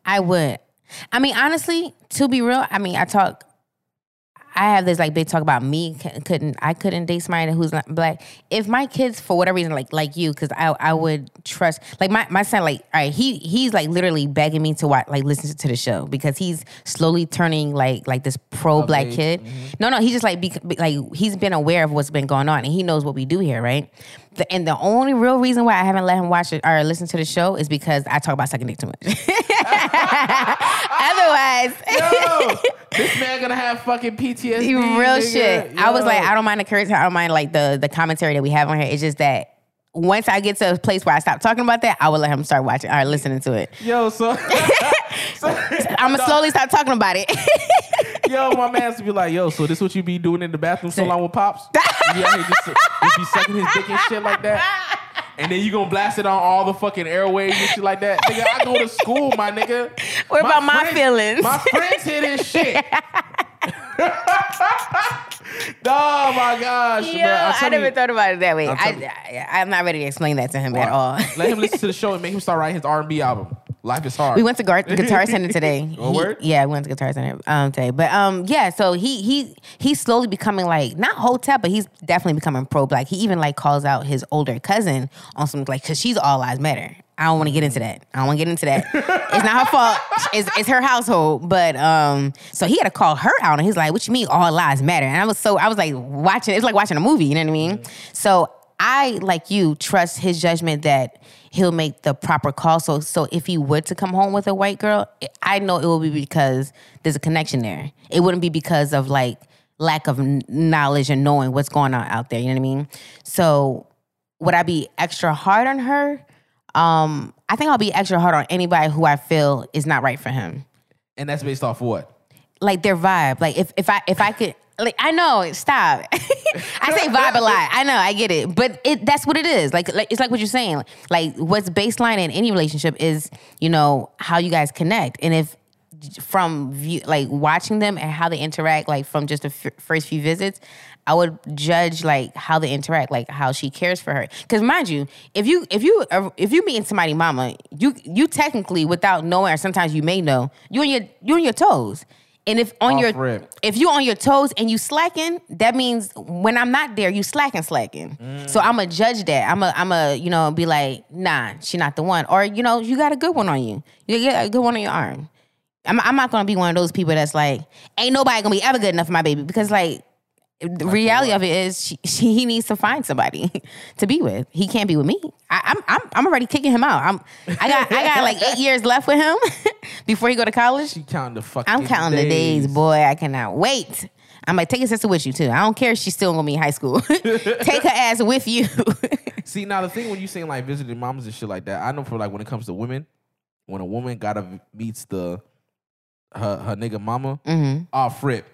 I would. I mean, honestly, to be real, I mean, I talk. I have this like big talk about me couldn't I couldn't date somebody who's not black. If my kids for whatever reason like like you because I I would trust like my, my son like all right he he's like literally begging me to watch like listen to the show because he's slowly turning like like this pro black kid. Mm-hmm. No no he's just like be- like he's been aware of what's been going on and he knows what we do here right. The, and the only real reason why I haven't let him watch it or listen to the show is because I talk about sucking dick too much. [laughs] [laughs] Otherwise. Yo, this man gonna have fucking PTSD. Real nigga. shit. I was like, I don't mind the curse. I don't mind like the the commentary that we have on here. It's just that once I get to a place where I stop talking about that, I will let him start watching or listening to it. Yo, so, [laughs] so I'm gonna slowly start talking about it. [laughs] yo, my man's to be like, yo, so this what you be doing in the bathroom so long with pops? You here just, just be sucking his dick and shit like that? And then you gonna blast it on all the fucking airways and shit like that? Nigga, I go to school, my nigga. [laughs] What about my feelings? My friends hear this shit. [laughs] [laughs] Oh my gosh, Yo, bro. I never you. thought about it that way. I'm I. I, I'm not ready to explain that to him at all. Let him listen to the show and make him start writing his R and B album. Life is hard. We went to Gar- [laughs] Guitar Center today. Oh, He- word? Yeah, we went to Guitar Center um, today. But um, yeah, so he he he's slowly becoming like not Hotep, but he's definitely becoming pro black. He even like calls out his older cousin on some like because she's all lives matter. I don't want to get into that. I don't want to get into that. [laughs] it's not her fault. It's, it's her household. But um, so he had to call her out, and he's like, "What you mean all lives matter?" And I was so I was like watching. It's like watching a movie. You know what I mean? So I like you trust his judgment that he'll make the proper call. So so if he were to come home with a white girl, I know it will be because there's a connection there. It wouldn't be because of like lack of knowledge and knowing what's going on out there. You know what I mean? So would I be extra hard on her? Um, I think I'll be extra hard on anybody who I feel is not right for him. and that's based off what? Like their vibe. Like if if I if I could like I know, stop. [laughs] I say vibe a lot. I know, I get it. But it that's what it is. Like like it's like what you're saying. Like what's baseline in any relationship is, you know, how you guys connect. And if from view, like watching them and how they interact like from just the f- first few visits i would judge like how they interact like how she cares for her because mind you if you if you uh, if you meeting somebody mama you you technically without knowing or sometimes you may know you on your you on your toes and if on Off your rip. if you on your toes and you slacking, that means when I'm not there, you slacking, slacking. So I'm a judge that. I'm a I'm a you know be like, nah, she not the one, or you know you got a good one on you. You get a good one on your arm. I'm I'm not gonna be one of those people that's like, ain't nobody gonna be ever good enough for my baby because like. The reality of it is, she, she he needs to find somebody [laughs] to be with. He can't be with me. I, I'm I'm I'm already kicking him out. I'm I got I got like eight years left with him [laughs] before he go to college. She counting the fucking. I'm counting the days, boy. I cannot wait. I'm like, take your sister with you too. I don't care if she's still gonna be in high school. [laughs] take her ass with you. See now the thing when you saying like visiting moms and shit like that, I know for like when it comes to women, when a woman gotta meets the her her nigga mama, Mhm. off rip,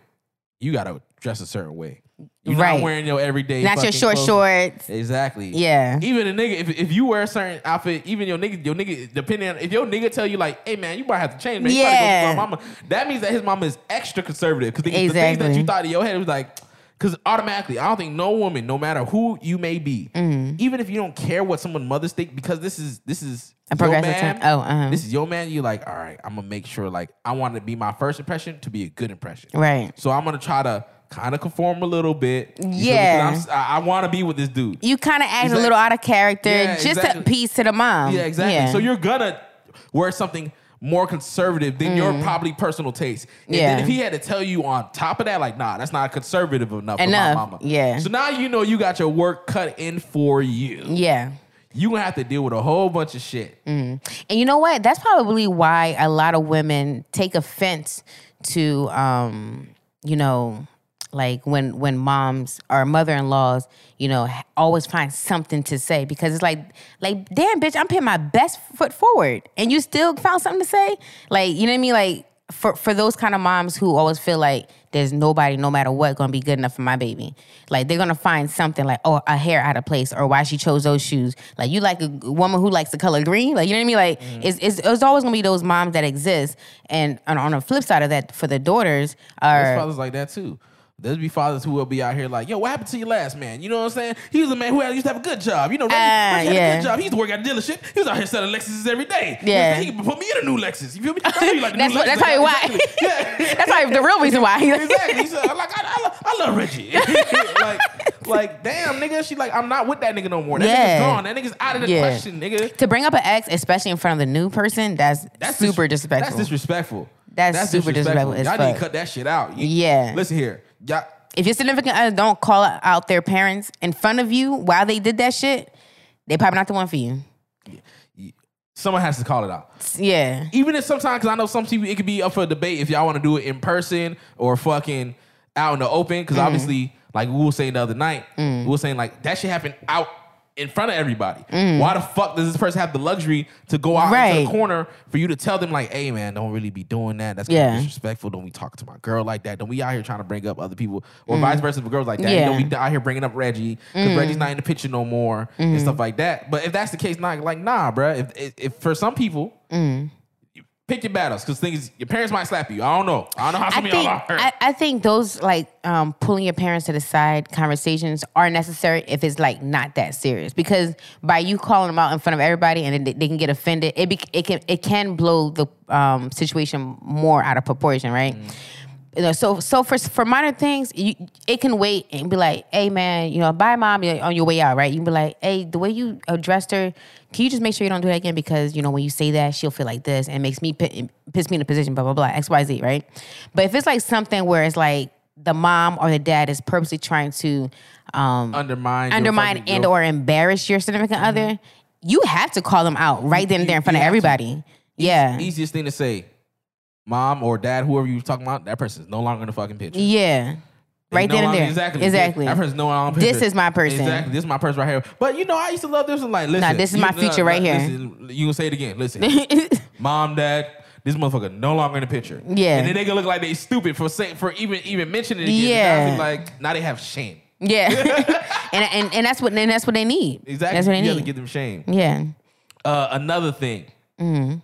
you gotta dress a certain way. You're Right. not wearing your everyday. Not your short clothes. shorts. Exactly. Yeah. Even a nigga, if, if you wear a certain outfit, even your nigga, your nigga, depending on if your nigga tell you like, hey man, you might have to change, man. You go Yeah. to my mama. That means that his mama is extra conservative because the, the things that you thought in your head was like. Because automatically, I don't think no woman, no matter who you may be, Mm-hmm. even if you don't care what someone mothers think, because this is this is A your progressive man. term. Oh, uh-huh. this is your man. You're like, all right, I'm gonna make sure like I want to be my first impression to be a good impression. Right. So I'm gonna try to kind of conform a little bit. You feel me? 'Cause Yeah. I, I want to be with this dude. You kind of act Exactly. a little out of character Yeah, just exactly. to piece to the mom. Yeah, exactly. Yeah. So you're gonna wear something more conservative than your probably personal taste. And Mm. Yeah. then if he had to tell you on top of that, like, nah, that's not conservative enough, Enough, for my mama. yeah. So now you know you got your work cut in for you. yeah. You gonna have to deal with a whole bunch of shit. Mm. And you know what? That's probably why a lot of women take offense to, um, you know, like when when moms or mother-in-laws, you know, always find something to say because it's like, like, damn, bitch, I'm putting my best foot forward, and you still found something to say. Like, you know what I mean? Like for for those kind of moms who always feel like there's nobody, no matter what, gonna be good enough for my baby. Like they're gonna find something like, oh, a hair out of place, or why she chose those shoes. Like you like a woman who likes the color green, like you know what I mean? Like mm-hmm. it's, it's it's always gonna be those moms that exist. And, and on the flip side of that, for the daughters, There's are fathers like that too. There's be fathers who will be out here like, yo, what happened to your last man? You know what I'm saying? He was a man who had, used to have a good job. You know, Reggie, Ah, Reggie had yeah. a good job. He used to work at a dealership. He was out here selling Lexuses every day. You know Yeah. He could put me in a new Lexus. You feel me? I know you like the That's new what- Lexus. that's probably why. Exactly. Yeah. [laughs] that's probably the real reason why. [laughs] exactly. So, like, I, I, love, I love Reggie. [laughs] like, like, damn, nigga. She like, I'm not with that nigga no more. That Yeah. nigga's gone. That nigga's out of the Yeah. question, nigga. to bring up an ex, especially in front of the new person, that's, That's super dis- disrespectful. That's disrespectful. That's super disrespectful as Y'all need to cut that shit out. You- Yeah. Listen here. Y'all, if your significant other don't call out their parents in front of you while they did that shit, they probably not the one for you. someone has to call it out. Yeah. even if sometimes, because I know some people, it could be up for debate if y'all want to do it in person or fucking out in the open. Mm. Because obviously, like we were saying the other night, we were saying like that should happen out in front of everybody. Why the fuck does this person have the luxury to go out into Mm. The corner for you to tell them like, hey man, don't really be doing that. That's Yeah. disrespectful. Don't be talking to my girl like that. Don't be out here trying to bring up other people or vice versa for girls like that. Mm. Yeah. Mm. Don't be out here bringing up Reggie because Reggie's not in the picture no more and stuff like that. But if that's the case, not like nah, bruh. If, if, if for some people, Mm. Pick your battles because things your parents might slap you. I don't know. I don't know how some I of y'all think are. I, I think those like um, pulling your parents to the side conversations are necessary if it's like not that serious because by you calling them out in front of everybody and they, they can get offended it be, it can it can blow the um, situation more out of proportion right you know, so so for for minor things, you, it can wait and be like, "Hey, man, you know, bye, mom." You're on your way out, right? You can be like, "Hey, the way you addressed her, can you just make sure you don't do that again? Because you know, when you say that, she'll feel like this, and it makes me pi- piss me in a position, blah blah blah, X Y Z, right?" But if it's like something where it's like the mom or the dad is purposely trying to um, undermine, undermine and or embarrass your significant other, you have to call them out right then and there in front you of have to. everybody. Yeah, easiest thing to say. Mom or dad, whoever you talking about, that person's no longer in the fucking picture. yeah, They right no then and there. Exactly. exactly. That person's no longer. in This is my person. Exactly. This is my person right here. But you know, I used to love this one. Like, listen, this is you- my future right here. Listen, you gonna say it again? Listen, [laughs] mom, dad. This motherfucker no longer in the picture. Yeah. and then they gonna look like they stupid for say, for even even mentioning it. Again. Yeah. Like now they have shame. Yeah, [laughs] [laughs] and, and and that's what and that's what they need. Exactly. That's what they you have to need. give them shame. yeah, Uh, another thing, Mm-hmm.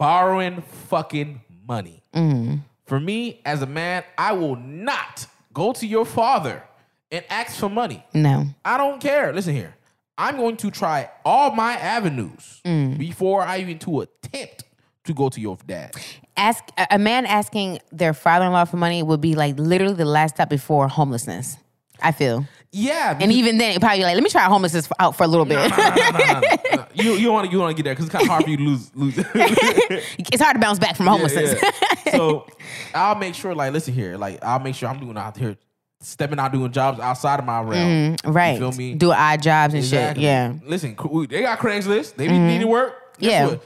Borrowing fucking money. Mm-hmm. For me, as a man, I will not go to your father and ask for money. no, I don't care. Listen here. I'm going to try all my avenues Mm. before I even to attempt to go to your dad. ask a a man asking their father-in-law for money would be like literally the last step before homelessness. I feel, Yeah, and even then, it probably like let me try homelessness for, out for a little bit. [laughs] you you want to you want to get there because it's kind of hard for you to lose lose. [laughs] [laughs] it's hard to bounce back from homelessness. Yeah, yeah. so I'll make sure, like, listen here, like, I'll make sure I'm doing out here, stepping out doing jobs outside of my realm. Mm-hmm. right, You feel me? do odd jobs and Exactly. shit. Yeah, Mm-hmm. Listen, they got Craigslist. They be needing work. Guess Yeah. what?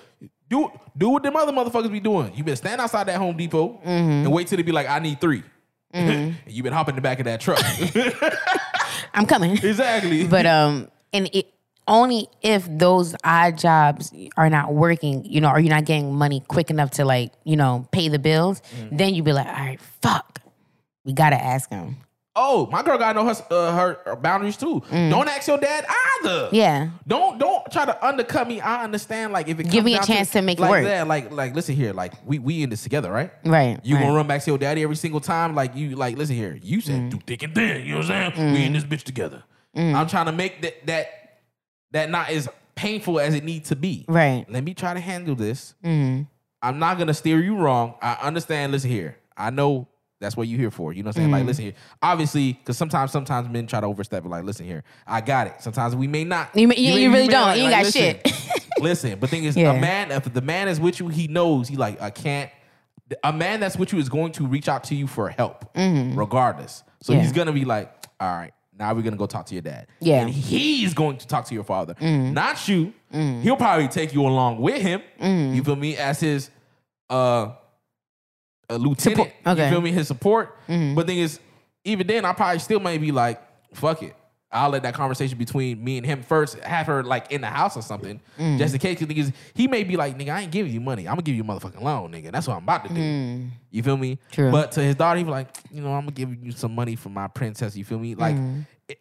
Do do what them other motherfuckers be doing. You been stand outside that Home Depot Mm-hmm. and wait till they be like, I need 3 and you been hopping the back of that truck. I'm coming. exactly. [laughs] but um, and it only if those odd jobs are not working, you know, or you're not getting money quick enough to like, you know, pay the bills, Mm. then you be like, all right, fuck, we gotta ask him. Oh, my girl gotta know her, uh, her, her boundaries too. Don't ask your dad either. Mm. Yeah. Don't don't try to undercut me. I understand. Like if it Give comes me a chance to make it like work. That, like like listen here. Like we we in this together, right? Right, You right. gonna run back to your daddy every single time? Like you like listen here. You said Mm. do thick and thin. You know what I'm saying? We in this bitch together. I'm trying to make that that that not as painful as it needs to be. Right. Let me try to handle this. I'm not gonna steer you wrong. I understand. Listen here. I know that's what you're here for. You know what I'm saying? Mm-hmm. Like, listen here. Obviously, because sometimes, sometimes men try to overstep it. Like, listen here. I got it. Sometimes we may not. You may- you- you really don't. You ain't got listen, shit. [laughs] listen, but thing is, Yeah. a man. If the man is with you, he knows. He like, I can't. A man that's with you is going to reach out to you for help, regardless. So Mm-hmm. Yeah. he's gonna be like, all right. Now we're gonna go talk to your dad. Yeah. and he's going to talk to your father, Mm-hmm. not you. He'll probably take you along with him. Mm-hmm. You feel me? As his uh a lieutenant. Support. Okay. Mm-hmm. You feel me? His support. But thing is, even then, I probably still may be like, fuck it. I'll let that conversation between me and him first have her like in the house or something, Mm. just in case. 'cause niggas, he may be like, nigga, I ain't giving you money. I'm gonna give you a motherfucking loan, nigga. That's what I'm about to do. You feel me? Mm. True. But to his daughter, he be like, you know, I'm gonna give you some money for my princess. You feel me? Like, Mm. it-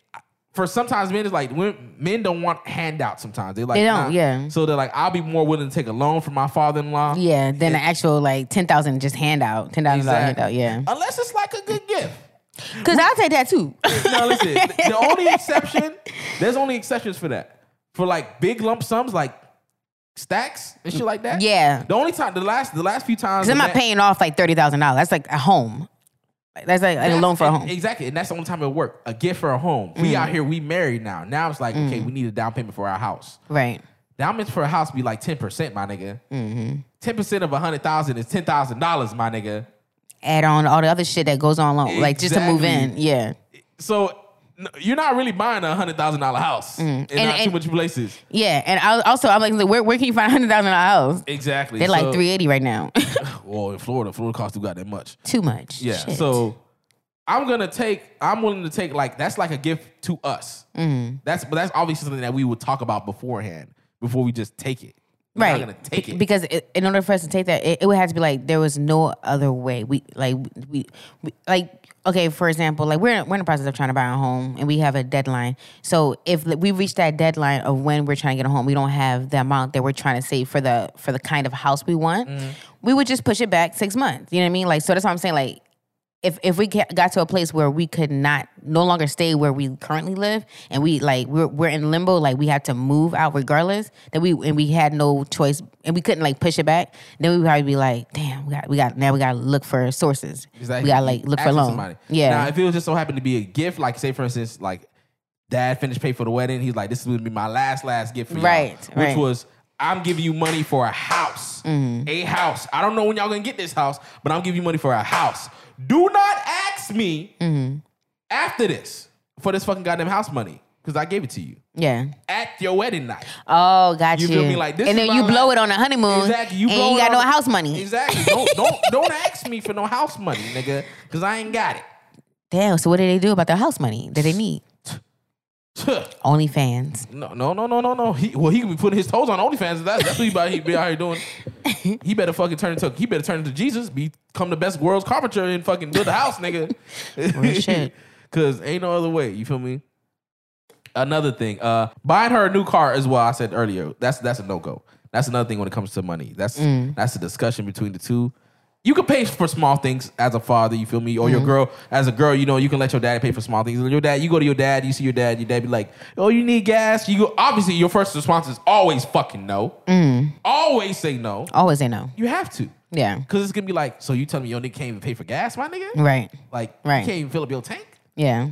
for sometimes men, it's like when, men don't want handouts. Sometimes they like They don't, nah. yeah. So they're like, I'll be more willing to take a loan from my father-in-law. Yeah, then the actual like ten thousand just handout, ten thousand dollar Exactly. handout. Yeah, Unless it's like a good gift. because I'll take that too. No, listen. [laughs] the only exception, there's only exceptions for that. For like big lump sums, like stacks and shit like that. Yeah. The only time, the last, the last few times, Because I'm not paying off like thirty thousand dollars. That's like a home. Like, That's like, like a loan for a home. Exactly, and that's the only time it work. A gift for a home. We Mm. out here, we married now. Now it's like, okay, we need a down payment for our house. Right. Down payment for a house be like ten percent, my nigga. Mm-hmm. 10 percent of a hundred thousand is ten thousand dollars, my nigga. Add on all the other shit that goes on loan, like just to move in. Yeah. So you're not really buying a hundred thousand dollar house in Mm. And- not too much places. Yeah, and I, also I'm like, where, where can you find a hundred thousand dollar house? Exactly. They're like So- three eighty right now. [laughs] [laughs] Well, in Florida, Florida costs too goddamn much. Too much. Yeah. Shit. So I'm gonna take. I'm willing to take like that's like a gift to us. Mm-hmm. That's but that's obviously something that we would talk about beforehand before we just take it. We're right not gonna take it. because it, in order for us to take that it, it would have to be like there was no other way we like we, we like okay for example like we're, we're in the process of trying to buy a home and we have a deadline. So if we reach that deadline of when we're trying to get a home we don't have the amount that we're trying to save for the for the kind of house we want Mm-hmm. we would just push it back six months. You know what i mean? Like so that's what i'm saying like if if we got to a place where we could not no longer stay where we currently live and we like we're we're in limbo like we had to move out regardless that we and we had no choice and we couldn't like push it back then we would probably be like damn we got we got now we got to look for sources Exactly. we got to like look for loan somebody. yeah Now, if it was just so happened to be a gift, like say for instance, like dad finished pay for the wedding, he's like, "This is gonna be my last last gift for y'all," Right, Which right. was. I'm giving you money for a house. Mm-hmm. A house. I don't know when y'all gonna get this house, but I'm giving you money for a house. Do not ask me Mm-hmm. after this for this fucking goddamn house money. Because I gave it to you. yeah At your wedding night. oh got You you, feel me? Like, this and then you blow la- it on a honeymoon Exactly. You and blow you got no house money Exactly. [laughs] don't don't don't ask me for no house money, nigga. Cause I ain't got it. damn so what did they do about their house money that they need [laughs] OnlyFans No, no, no, no, no, no. He, well, he could be putting his toes on OnlyFans. That's, that's what he, about, he be out here doing. [laughs] He better fucking turn into. He better turn into Jesus. Become the best world's carpenter and fucking build a house, nigga. [laughs] Real shit. [laughs] Cause ain't no other way. You feel me? Another thing, uh, buying her a new car as well. I said earlier. That's that's a no go. That's another thing when it comes to money. That's Mm. that's a discussion between the two. You can pay for small things as a father, you feel me? Or Mm-hmm. your girl, as a girl, you know, you can let your dad pay for small things. Your dad, you go to your dad, you see your dad, your dad be like, "Oh, you need gas." You go. Obviously, your first response is always fucking no. Mm. Always say no. always say no You have to, yeah because it's gonna be like, so you telling me your nigga can't even pay for gas, my nigga? right Like, Right. you can't even fill up your tank. yeah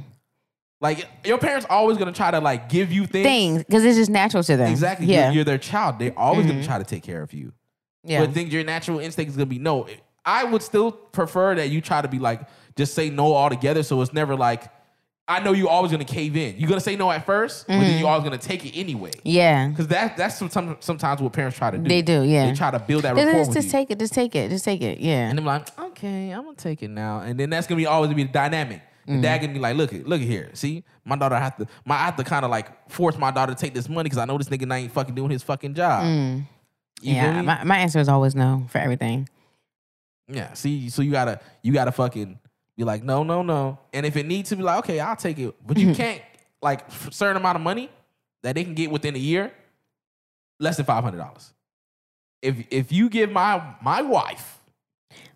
Like your parents always gonna try to like give you things. things because it's just natural to them Exactly. yeah You're, you're their child. They're always gonna try to take care of you. yeah But think your natural instinct is gonna be no. I would still prefer that you try to be like just say no altogether. So it's never like I know you're always gonna cave in. You're gonna say no at 1st but then you're always gonna take it anyway. yeah Because that that's some, sometimes what parents try to do. They do, yeah. They try to build that Just, rapport just, just take it. Just take it. Just take it. Yeah. And I'm like, okay, I'm gonna take it now. And then that's gonna be always be the dynamic. The Mm. dad gonna be like, look, it, look here. See, my daughter have to, my I have to kind of like force my daughter to take this money because I know this nigga ain't fucking doing his fucking job. You yeah. My, my answer is always no for everything. Yeah. See, so you gotta, you gotta fucking be like, no, no, no. And if it needs to be like, okay, I'll take it, but you [laughs] can't like certain amount of money that they can get within a year, less than five hundred dollars. If if you give my my wife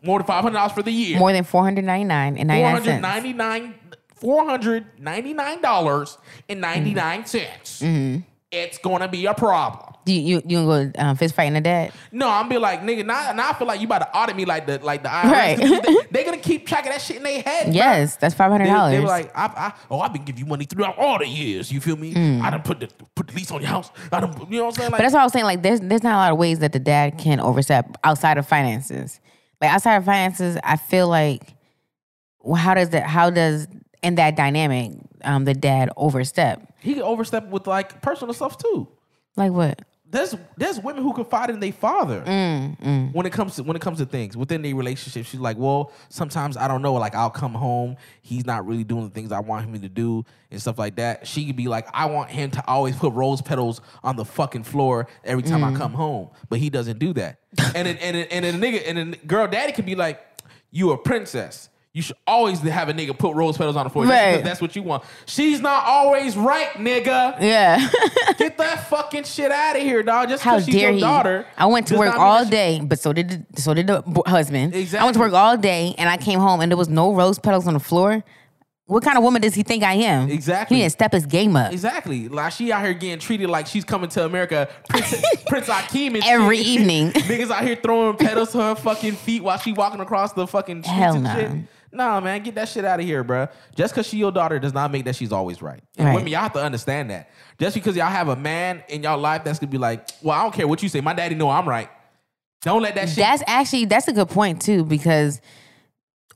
more than five hundred dollars for the year, More than four hundred ninety nine and ninety four nine hundred cents. ninety nine four hundred ninety nine dollars and ninety nine cents. Mm-hmm. It's gonna be a problem. You you you gonna go um, fist fighting a dad? No, I'm be like, nigga, now, now I feel like you about to audit me like the like the IRS. Right. They, [laughs] they gonna keep track of that shit in their head. Yes, that's five hundred They, they dollars. were like, I, I, oh, I've been giving you money throughout all the years. You feel me? I done put the put the lease on your house. I done, you know what I'm saying? Like, Mm. But that's what I was saying. Like, there's there's not a lot of ways that the dad can overstep outside of finances. Like outside of finances, I feel like, well, how does that? How does in that dynamic, um, the dad overstep? he can overstep with like personal stuff too. Like what? There's there's women who confide in their father Mm, when it comes to when it comes to things within their relationship. She's like, well, sometimes I don't know. Like I'll come home, he's not really doing the things I want him to do and stuff like that. She could be like, I want him to always put rose petals on the fucking floor every time Mm. I come home, but he doesn't do that. and then, and then, and then a nigga and then girl daddy could be like, you a princess. You should always have a nigga put rose petals on the floor Right. that's what you want. She's not always right, nigga. Yeah. [laughs] Get that fucking shit out of here, dog. Just How because she's dare your he? daughter. I went to work all day, but so did the, so did the husband. I went to work all day, and I came home, and there was no rose petals on the floor. What kind of woman does he think I am? Exactly. He to step his game up. Exactly. Like she out here getting treated like she's coming to America, Prince, [laughs] Prince Akeem and Every shit. evening. [laughs] Niggas out here throwing petals to her fucking feet while she walking across the fucking streets Hell and nah. Nah, man, get that shit out of here, bruh. Just because she your daughter does not make that she's always right. And Right. women, y'all have to understand that. Just because y'all have a man in y'all life that's gonna be like, well, I don't care what you say. My daddy know I'm right. Don't let that shit. That's actually that's a good point too because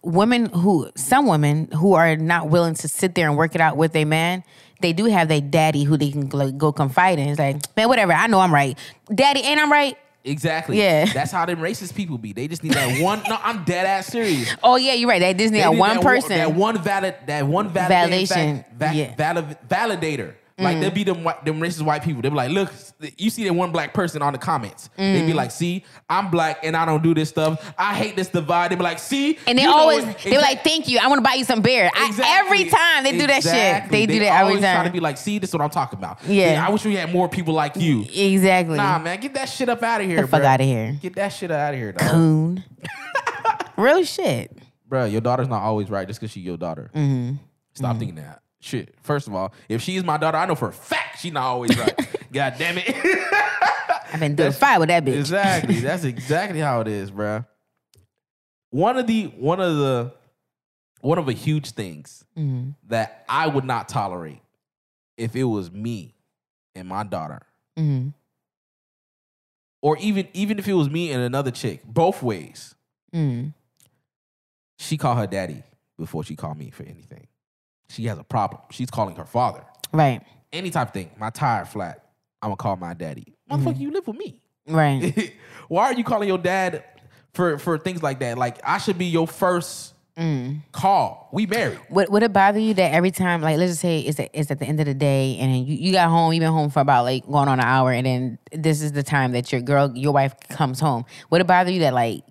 women who some women who are not willing to sit there and work it out with a man, they do have their daddy who they can go, go confide in. It's like, man, whatever. I know I'm right. Daddy, ain't I'm right? Exactly. Yeah. That's how them racist people be. They just need that one. No, I'm dead ass serious. [laughs] Oh yeah, you're right. That Disney They got need one that person. that one valid, that one Validation, fact, va- yeah. valid, validator, Like mm. they'll be them white, them racist white people. They'll be like, look, you see that one black person on the comments. They'd be mm. like, see, I'm black and I don't do this stuff. I hate this divide. They'd be like, see, And they know always they were like, "Thank you, I want to buy you some beer." I, every time they do that shit, Exactly. they do that every always Try to be like, see, this is what I'm talking about. Yeah. I wish we had more people like you. Exactly. Nah, man, get that shit up out of here. the fuck out of here, Get that shit out of here, dog. coon. [laughs] Real shit. bro, your daughter's not always right just because she's your daughter. Mm-hmm. Stop mm-hmm. thinking that. Shit. First of all, if she's my daughter, I know for a fact she's not always right. [laughs] God damn it. I've been doing fight with that bitch. exactly. [laughs] That's exactly how it is, bro. One of the one of the one of the huge things Mhm. that I would not tolerate if it was me and my daughter, Mhm. or even even if it was me and another chick, both ways. Mhm. She called her daddy before she called me for anything. She has a problem. She's calling her father. Right. Any type of thing. My tire flat. I'm gonna call my daddy. Motherfucker, mm-hmm. you live with me. Right. [laughs] Why are you calling your dad for for things like that? Like I should be your first mm. call. We married. Would, would it bother you that every time, like, let's just say it's at, it's at the end of the day, and you, you got home, you've been home for about like going on an hour, and then this is the time that your girl, your wife comes home. Would it bother you that like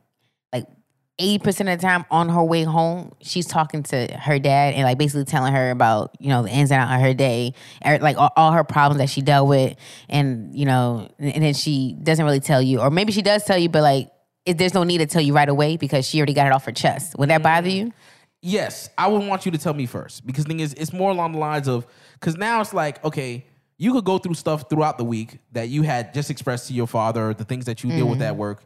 eighty percent of the time on her way home, she's talking to her dad and like basically telling her about you know the ins and outs of her day, er, like all, all her problems that she dealt with, and you know, and then she doesn't really tell you, or maybe she does tell you, but like. If there's no need to tell you right away because she already got it off her chest. Would that bother you? Yes, I would want you to tell me first because the thing is, it's more along the lines of because now it's like okay, you could go through stuff throughout the week that you had just expressed to your father, the things that you deal with at work.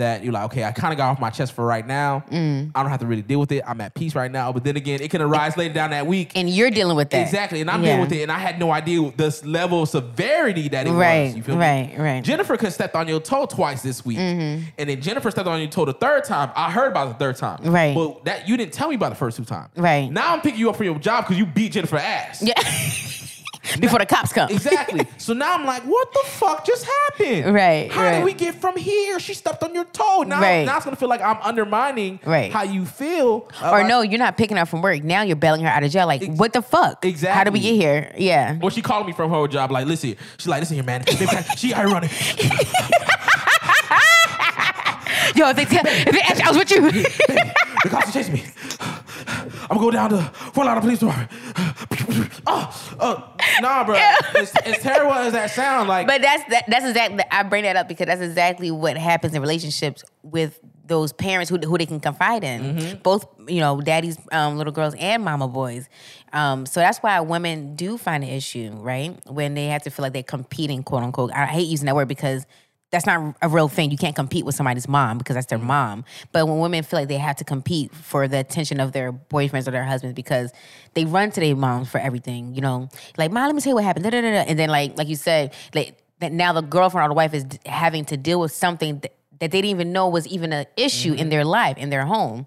That you're like, okay, I kind of got off my chest for right now. I don't have to really deal with it. I'm at peace right now. But then again, it can arise later down that week. And you're dealing with that. Exactly, and I'm Yeah. dealing with it, and I had no idea this level of severity that it Right, was. You feel right, me? right. Jennifer could stepped on your toe twice this week, Mm-hmm. and then Jennifer stepped on your toe the third time. I heard about the third time, Right. But that you didn't tell me about the first two times, Right. Now I'm picking you up for your job because you beat Jennifer ass. Yeah. [laughs] [laughs] Before the cops come. Exactly. [laughs] so now I'm like, what the fuck just happened? Right, How right. did we get from here? She stepped on your toe. Now, Right. now it's gonna feel like I'm undermining Right. how you feel. Or about- no, you're not picking her from work. Now you're bailing her out of jail. Like, Ex- what the fuck? Exactly. How did we get here? Yeah. Well, she called me from her job. Like, listen, she's like, listen here, man. she running. [laughs] Yo, if they, tell, if they ask, I was with you. [laughs] The cops are chasing me. I'm gonna go down to Fort Lauderdale Police Department. oh, oh, nah, bro. It's, as terrible as that sound, like, but that's that, that's exactly. I bring that up because that's exactly what happens in relationships with those parents who who they can confide in. Mm-hmm. Both you know, daddy's um, little girls and mama boys. Um, so that's why women do find an issue, right? When they have to feel like they're competing, quote unquote. I hate using that word because that's not a real thing. You can't compete with somebody's mom because that's their mom. But when women feel like they have to compete for the attention of their boyfriends or their husbands because they run to their moms for everything, you know, like, mom, let me tell you what happened. Da, da, da. And then, like, like you said, like that now the girlfriend or the wife is having to deal with something that, that they didn't even know was even an issue Mm-hmm. in their life, in their home.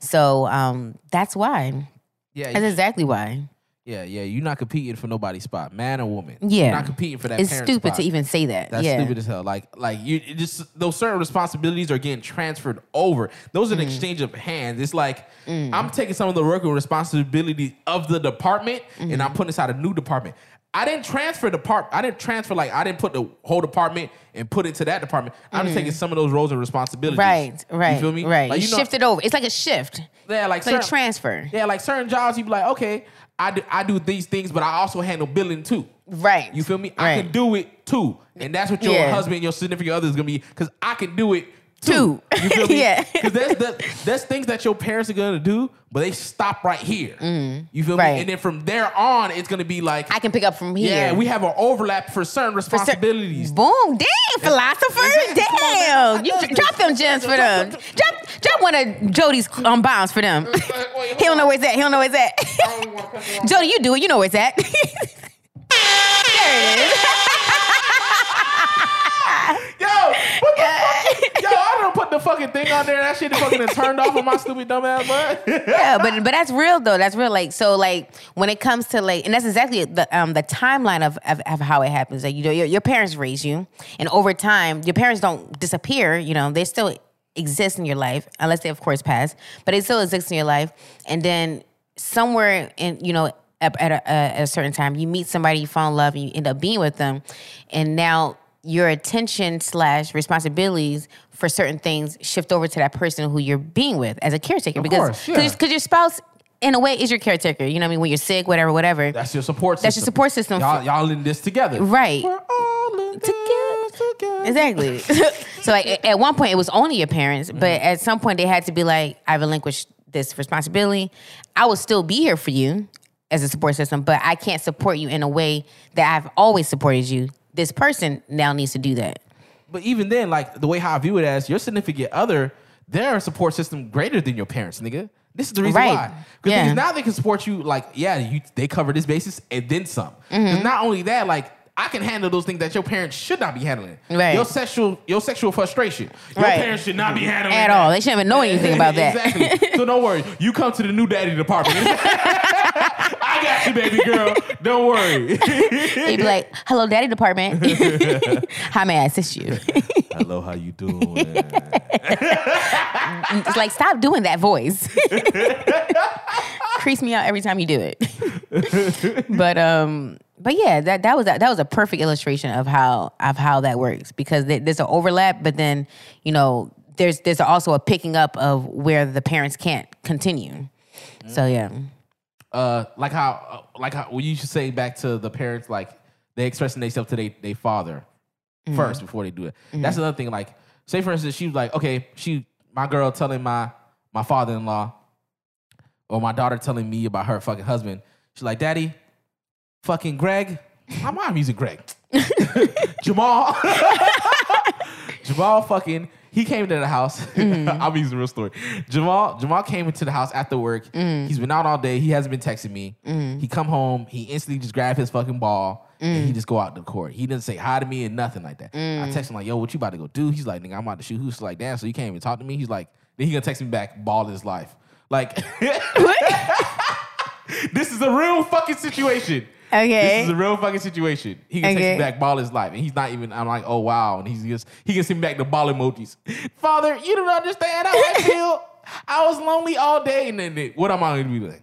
So um, that's why. yeah, That's exactly why. Yeah, yeah. You're not competing for nobody's spot, man or woman. Yeah. You're not competing for that. It's stupid spot. to even say that. That's yeah. stupid as hell. Like, like you just those certain responsibilities are getting transferred over. Those are Mm. an exchange of hands. It's like I'm taking some of the work and responsibility of the department, Mm-hmm. and I'm putting inside a new department. I didn't transfer the part. I didn't transfer like I didn't put the whole department and put it to that department. I'm just taking some of those roles and responsibilities. Mm. Right, right. You feel me? Right. Like, you know- shift it over. It's like a shift. Yeah, like It's like a transfer. Yeah, like certain jobs, you'd be like, okay, I do, I do these things, but I also handle billing too. Right. You feel me? I can do it too, and that's what your Yeah. husband, your significant other is gonna be, because I can do it too. Two. You feel [laughs] me? Yeah. Because there's that, there's things that your parents are gonna do, but they stop right here. You feel Mm. Right. me? And then from there on, it's gonna be like, I can pick up from here. yeah, we have an overlap for certain For cer- responsibilities. Boom. Damn, philosopher. Exactly. Come on, man. Damn. You love dr- drop them gems for them. Drop drop one of Jody's um, bombs for them. he don't know where it's at. He don't know where it's at. Jody, you do it. You know where it's at. [laughs] there it is. [laughs] [laughs] Yo, what the fuck? Yo, I don't put the fucking thing on there. That shit fucking turned off on my stupid dumb ass butt. yeah, but but that's real though. That's real. Like so, like when it comes to like, and that's exactly the um the timeline of of, of how it happens. Like you know, your, your parents raise you, and over time, your parents don't disappear. You know, they still exist in your life, unless they of course pass, but they still exist in your life. And then somewhere in you know at, a, at a certain time. You meet somebody, you fall in love, and you end up being with them, and now your attention slash responsibilities for certain things shift over to that person who you're being with as a caretaker Of because course, yeah. because your spouse in a way is your caretaker. You know what I mean? When you're sick, whatever, whatever. That's your support system. That's your support system. Y'all, y'all in this together. Right. We're all in Together. together. Exactly. [laughs] so like at one point it was only your parents, Mm-hmm. but at some point they had to be like, I relinquished this responsibility. I will still be here for you as a support system, but I can't support you in a way that I've always supported you. This person now needs to do that. But even then, like the way how I view it as your significant other, they're support system greater than your parents, nigga. This is the reason Right. why. Because Yeah. now they can support you. Like, yeah, you they cover this basis and then some. Mm-hmm. not only that, like I can handle those things that your parents should not be handling. Right. Your sexual, your sexual frustration. Your Right. parents should not be handling At that. all. They shouldn't even know anything about that. [laughs] exactly. So don't worry. You come to the new daddy department. [laughs] I got you, baby girl. Don't worry. He'd be like, hello, daddy department. [laughs] How may I assist you? Hello, how you doing? it's like, stop doing that voice. Crease me out every time you do it. but um, but yeah, that that was that, that was a perfect illustration of how of how that works because there's an overlap, but then you know there's there's also a picking up of where the parents can't continue. So yeah, uh, like how, uh, like how, when you should say back to the parents, like they expressing themselves to their they father Mm-hmm. first before they do it. That's another thing. Like, say for instance, she was like, okay, she, my girl telling my my father in law, or my daughter telling me about her fucking husband. She's like, Daddy, fucking Greg. My mom using Greg. [laughs] [laughs] Jamal. [laughs] Jamal fucking he came to the house. [laughs] Mm-hmm. I'm using real story. Jamal Jamal came into the house after work. Mm. He's been out all day. He hasn't been texting me. Mm. He come home. He instantly just grabbed his fucking ball and he mm. just go out to the court. He didn't say hi to me and nothing like that. I text him like, "Yo, what you about to go do?" He's like, "Nigga, I'm about to shoot hoops." Like, damn, so you can't even talk to me. He's like, then he gonna text me back, ball his life. Like, [laughs] [laughs] this is a real fucking situation. Okay. This is a real fucking situation. He can Okay. me back ball his life. And he's not even, I'm like, oh wow. And he's just, he can send me back the ball emojis. Father, you don't understand how I feel. [laughs] I was lonely all day. And then what am I gonna be like?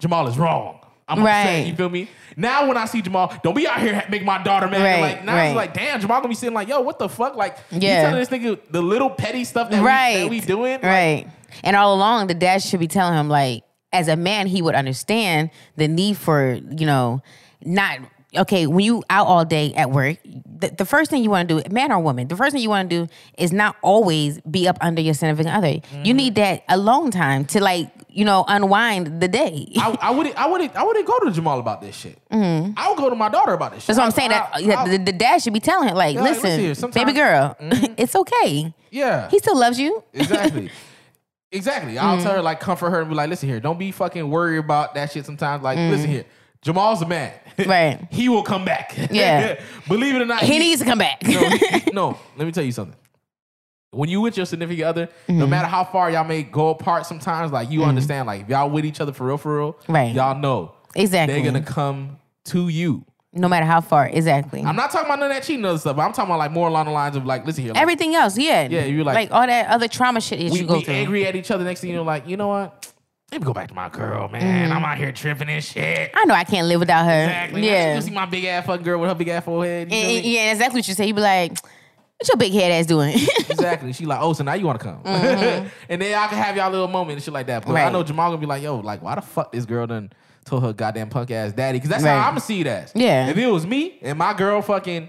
Jamal is wrong. I'm upset. Right. You feel me? Now when I see Jamal, don't be out here make my daughter mad. Right, Like now it's right. like, damn, Jamal gonna be sitting like, yo, what the fuck? Like, you Yeah. telling this nigga the little petty stuff that, right, we, that we doing? Like, right. And all along, the dad should be telling him like, as a man, he would understand the need for you know not okay when you out all day at work. The, the first thing you want to do, man or woman, the first thing you want to do is not always be up under your significant other. Mm-hmm. You need that alone time to like you know unwind the day. I, I wouldn't, I wouldn't, I wouldn't go to Jamal about this shit. I would go to my daughter about this shit. Mm-hmm. That's what I'm saying. I- That I- the, the dad should be telling him like, Yeah, listen, listen here, sometimes- baby girl, [laughs] it's okay. yeah, He still loves you. Exactly. [laughs] Exactly. I'll Mm. tell her like comfort her and be like, listen here, don't be fucking worried about that shit sometimes. Like, Mm. listen here. Jamal's a man. [laughs] Right. he will come back. [laughs] Yeah. Believe it or not. He needs to come back. no, he- [laughs] no, let me tell you something. When you with your significant other, no Mm-hmm. matter how far y'all may go apart sometimes, like you understand, like if y'all with each other for real, for real, Right. y'all know Exactly. they're gonna come to you. No matter how far. Exactly. I'm not talking about none of that cheating other stuff, but I'm talking about like more along the lines of like, listen here, like, Everything else, yeah. Yeah, you're like- like all that other trauma shit that we, you go we through. angry at each other. Next thing you know, like, you know what? Let me go back to my girl, man. I'm out here tripping and shit. I know I can't live without her. Exactly. Yeah. You see my big ass fucking girl with her big ass forehead. You And- yeah, exactly what you say. You be like, "What your big head ass doing?" [laughs] Exactly. She like, oh, so now you want to come, [laughs] and then y'all can have y'all little moment and shit like that. But I Mm-hmm. Know Jamal gonna be like, yo, like, why the fuck this girl done told her goddamn punk ass daddy? Because that's Right. how I'm gonna see that. Yeah. If it was me and my girl fucking,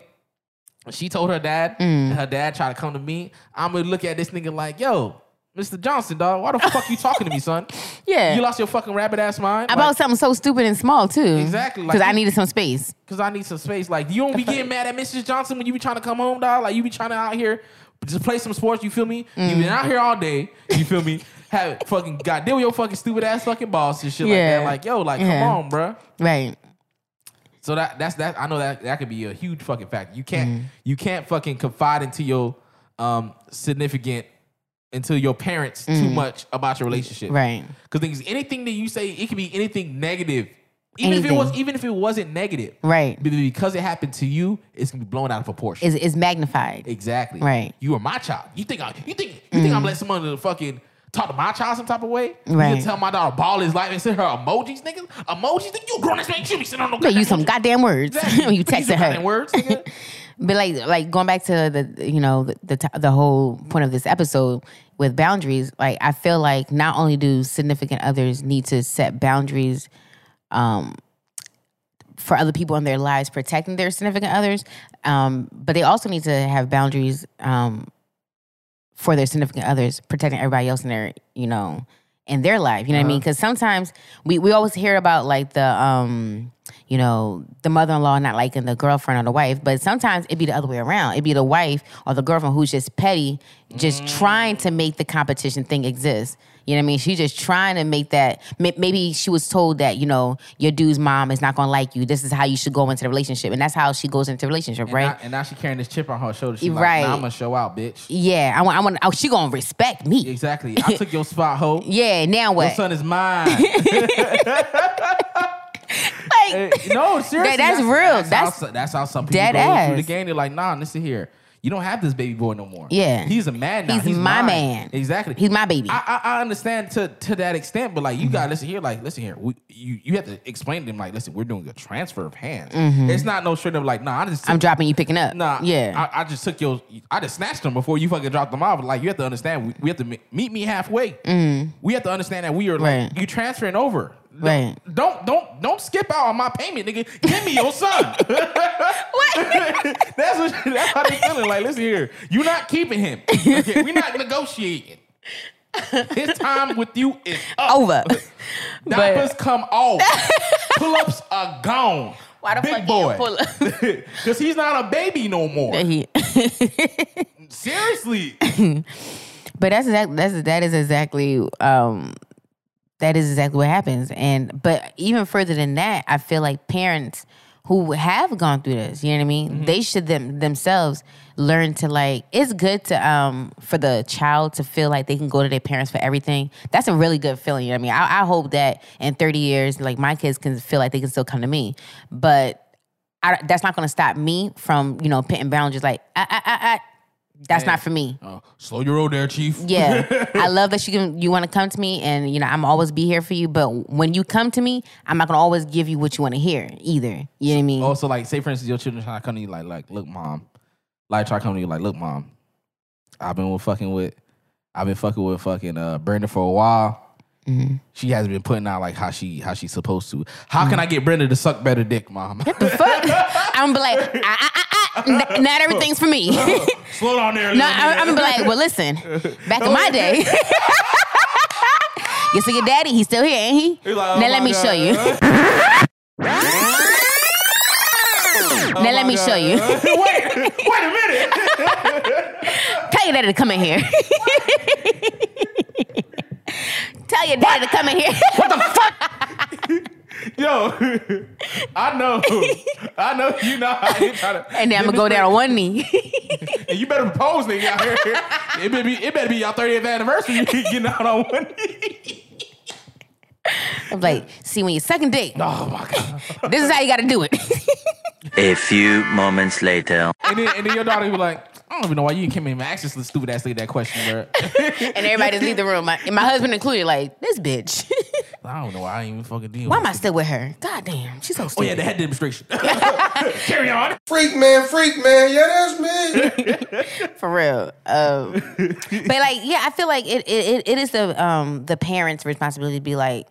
she told her dad, Mm. and her dad tried to come to me, I'm gonna look at this nigga like, yo. Mr. Johnson, dog, why the fuck you talking to me, son? [laughs] yeah. You lost your fucking rabbit ass mind. About Like, something so stupid and small too. Exactly, like Because I needed some space. Cause I need some space. Like you don't be getting mad at Mrs. Johnson when you be trying to come home, dog. Like you be trying to out here just play some sports. You feel me? You Mm. been out here all day. You feel me? [laughs] Have fucking got deal with your fucking stupid ass fucking boss and shit like that. Like yo, like Yeah. come on, bruh. Right. So that that's that. I know that that could be a huge fucking factor. You can't Mm-hmm. you can't fucking confide into your um significant into your parents too much about your relationship. Mm. Right. Because things anything that you say, it could be anything negative. Even if it was even if it wasn't negative. Right. Because it happened to you, it's gonna be blown out of proportion. Is is magnified. exactly. Right. You are my child. You think I you think you think I'm letting someone fucking talk to my child some type of way. You Right. can tell my daughter ball his life and send her emojis, nigga. Emojis, nigga. You grown ass man. You be sending her no You better use some goddamn words [laughs] Exactly. when you texting her. goddamn words, nigga. [laughs] But like, like going back to the, you know, the the, the whole point of this episode with boundaries. Like, I feel like not only do significant others need to set boundaries, um, for other people in their lives, protecting their significant others, um, but they also need to have boundaries, um, for their significant others, protecting everybody else in their, you know, in their life. You know what I mean? Because sometimes we we always hear about like the um, you know, the mother in law not liking the girlfriend or the wife, but sometimes it'd be the other way around. It'd be the wife or the girlfriend who's just petty, just trying to make the competition thing exist. You know what I mean? She's just trying to make that. Maybe she was told that you know your dude's mom is not gonna like you. This is how you should go into the relationship, and that's how she goes into the relationship, And right? now- and now she carrying this chip on her shoulder. She's Right. like, nah, I'm gonna show out, bitch. yeah, I want. I want. Oh, she gonna respect me. Exactly. I took your spot, ho. [laughs] Yeah. Now Your what? son is mine. [laughs] Like, Eh, no, [laughs] seriously. that's real. That's, That's how, that's how some people dead go through the game. They're like, nah, listen here. You don't have this baby boy no more. Yeah. He's a man now. He's my mine. man. Exactly. He's my baby. I, I, I understand to to that extent, but like Mm-hmm. you gotta listen here. Like, listen here. We, you you have to explain to him, like, listen, we're doing a transfer of hands. It's not no straight up like, nah, I just Mm-hmm. I'm dropping you, picking up. Nah, Yeah. I, I just took your. I just snatched them before you fucking dropped them off. Like you have to understand, we, we have to meet me halfway. We have to understand that we are like Mm-hmm. Right. you transferring over. Right. Don't don't don't skip out on my payment, nigga. Give me your son. [laughs] [laughs] that's what that's how they feeling. Like, listen here, you're not keeping him. Okay, we're not negotiating. His time with you is up. Over. Diapers come off. [laughs] Pull ups are gone. Why the Big fuck boy? pull up? Because he's not a baby no more. He- Seriously. but that's exactly that's that is exactly um that is exactly what happens. And but even further than that, I feel like parents who have gone through this, you know what I mean? Mm-hmm. They should them themselves learn to like it's good to um for the child to feel like they can go to their parents for everything. That's a really good feeling, you know what I mean? I, I hope that in 30 years, like my kids can feel like they can still come to me. But I, that's not going to stop me from, you know, putting boundaries. Like, I, I, I, I, that's not for me. Oh, slow your roll there, Chief. Yeah, [laughs] I love that you can. You want to come to me, and you know I'm always be here for you. But when you come to me, I'm not gonna always give you what you want to hear either. You know what I mean? Also, like, say for instance, your children trying to come to you like, like, look, mom. Like, try to come to you like, look, mom. I've been with fucking with, I've been fucking with fucking uh Brenda for a while. Mm-hmm. She hasn't been putting out like how she how she's supposed to. How can I get Brenda to suck better dick, mom? What the fuck. [laughs] I'm gonna be like, ah, ah, ah, Not everything's for me. no, [laughs] Slow down there. I- I'm gonna be like, well, listen. Back in my [laughs] day, [laughs] you see your daddy, he's still here, ain't he? Like, oh, oh now let me God. show you. now let me show you. wait, wait a minute. Tell your daddy to come in here. Tell your daddy to come in here. Yo, [laughs] I know, I know you know how you try to. and then I'm gonna go down on one knee. [laughs] And you better propose, nigga, out here. It better be, it better be your 30th anniversary. You [laughs] getting out on one knee. I'm like, see, when you second date. dick, Oh my god. this is how you gotta do it. A few moments later. And then, and then your daughter be like, I don't even know why you came in and asked this stupid ass lady that question, bro. and everybody just leave the room. My, my husband included, like, this bitch. I don't know why I ain't even fucking deal. With. Why with am I still with her? God damn, she's so stupid. Oh yeah, the head demonstration. [laughs] Carry on. Freak man, freak man, yeah, that's me. [laughs] for real. Um, but like, yeah, I feel like it, it, it, it is the um the parents' responsibility to be like.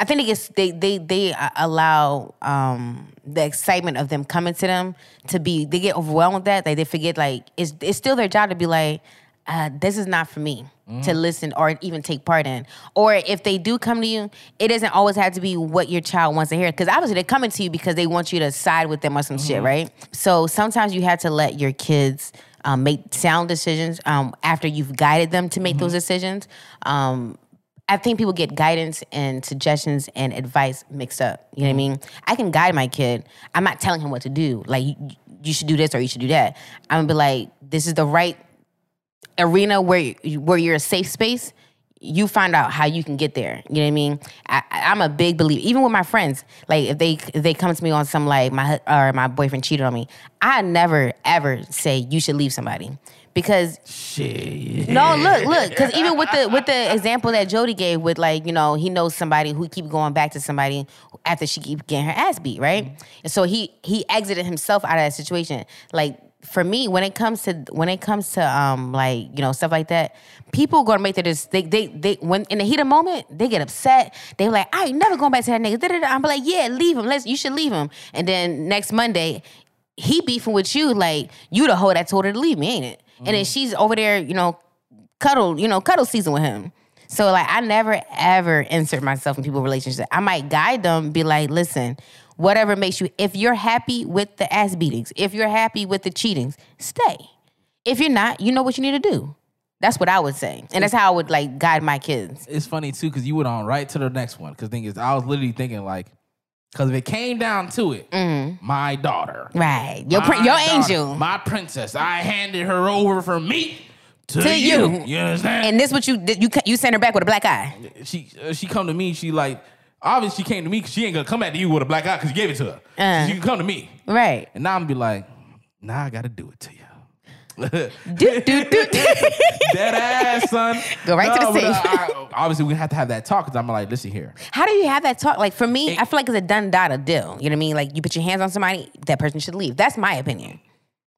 I think it gets they they they uh, allow um the excitement of them coming to them to be they get overwhelmed with that. Like they forget like it's it's still their job to be like. Uh, this is not for me to listen or even take part in. Or if they do come to you, it doesn't always have to be what your child wants to hear. Because obviously they're coming to you because they want you to side with them or some shit, right? So sometimes you have to let your kids um, make sound decisions um, after you've guided them to make those decisions. Um, I think people get guidance and suggestions and advice mixed up. You know what I mean? I can guide my kid. I'm not telling him what to do. Like you, you should do this or you should do that. I'm gonna be like, this is the right arena where where you're a safe space. You find out how you can get there. You know what I mean? I, I'm a big believer. Even with my friends, like if they if they come to me on some like my or my boyfriend cheated on me, I never ever say you should leave somebody because Shit. no, look, look, because even with the with the example that Jody gave, with like you know he knows somebody who keep going back to somebody after she keep getting her ass beat, right? Mm-hmm. And so he he exited himself out of that situation. Like for me, when it comes to when it comes to um like you know stuff like that, people gonna make their dis- they they they when in the heat of moment they get upset. They're like I ain't never going back to that nigga. Da-da-da. I'm like yeah, leave him. Let's you should leave him. And then next Monday. He beefing with you like you the hoe that told her to leave me, ain't it? And then she's over there, you know, cuddle, you know, cuddle season with him. So like I never ever insert myself in people's relationships. I might guide them, be like, listen, whatever makes you if you're happy with the ass beatings, if you're happy with the cheatings, stay. If you're not, you know what you need to do. That's what I would say. And that's how I would like guide my kids. It's funny too because you went on right to the next one. Because thing is, I was literally thinking like, because if it came down to it, my daughter, Right. Your my your daughter, angel. my princess, I handed her over from me to, To you. you. You understand? and this what you you you send her back with a black eye. she uh, she come to me. She like obviously she came to me because she ain't gonna come to you with a black eye because you gave it to her. Uh. she can come to me, Right. and now I'm gonna be like, nah, I gotta do it to you. [laughs] Do, do, do. [laughs] Dead ass, son. Go right to the safe. I- obviously, we have to have that talk because I'm like, listen here. How do you have that talk? Like for me, I feel like it's a done data deal. You know what I mean? Like you put your hands on somebody, that person should leave. That's my opinion.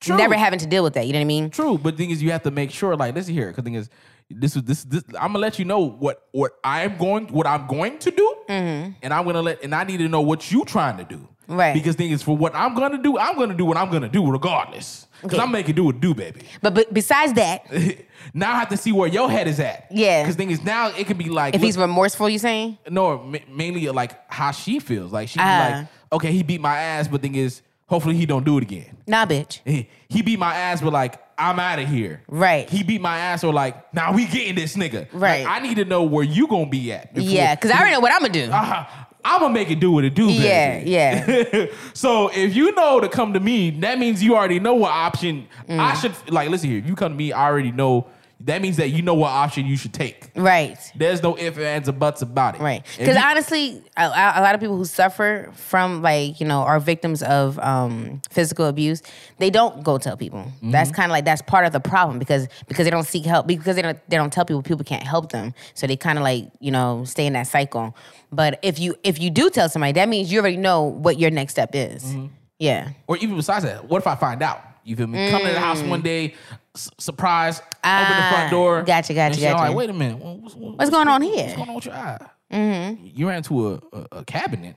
True. Never having to deal with that. You know what I mean? True, but the thing is, you have to make sure. Like, listen here, because thing is, this is this this. I'm gonna let you know what what I'm going what I'm going to do, and I'm gonna let and I need to know what you trying to do. Mm-hmm. Right. Because thing is, for what I'm gonna do, I'm gonna do what I'm gonna do regardless. Because Okay. I'm making do what do, baby. But, but besides that, [laughs] now I have to see where your head is at. Yeah. Because thing is, now it can be like if look- he's remorseful, you saying? no, ma- mainly like how she feels. Like she be Ah. like, okay, he beat my ass, but thing is, hopefully he don't do it again. Nah, bitch. He, he beat my ass, but like I'm out of here. Right. He beat my ass, or like now we getting this nigga. Right. Like, I need to know where you gonna be at. Yeah, because I already know what I'm gonna do. Uh, I'm gonna make it do what it do. yeah, baby. yeah. [laughs] so if you know to come to me, that means you already know what option Mm. I should like. Listen here, if you come to me, I already know. That means that you know what option you should take. right. There's no ifs, ands, or buts about it. Right. Because honestly, a, a lot of people who suffer from like, you know, are victims of um, physical abuse, they don't go tell people. That's Mm-hmm. kind of like that's part of the problem because because they don't seek help because they don't they don't tell people people can't help them. So they kind of like, you know, stay in that cycle. But if you if you do tell somebody, that means you already know what your next step is. Mm-hmm. Yeah. or even besides that, what if I find out? You feel me? Come to the house one day, surprise, open the Mm. Ah, front door. gotcha, gotcha, gotcha. like, wait a minute, what's, what's, What's going on here? What's going on with your eye? Mm-hmm. You ran into a, a, a cabinet,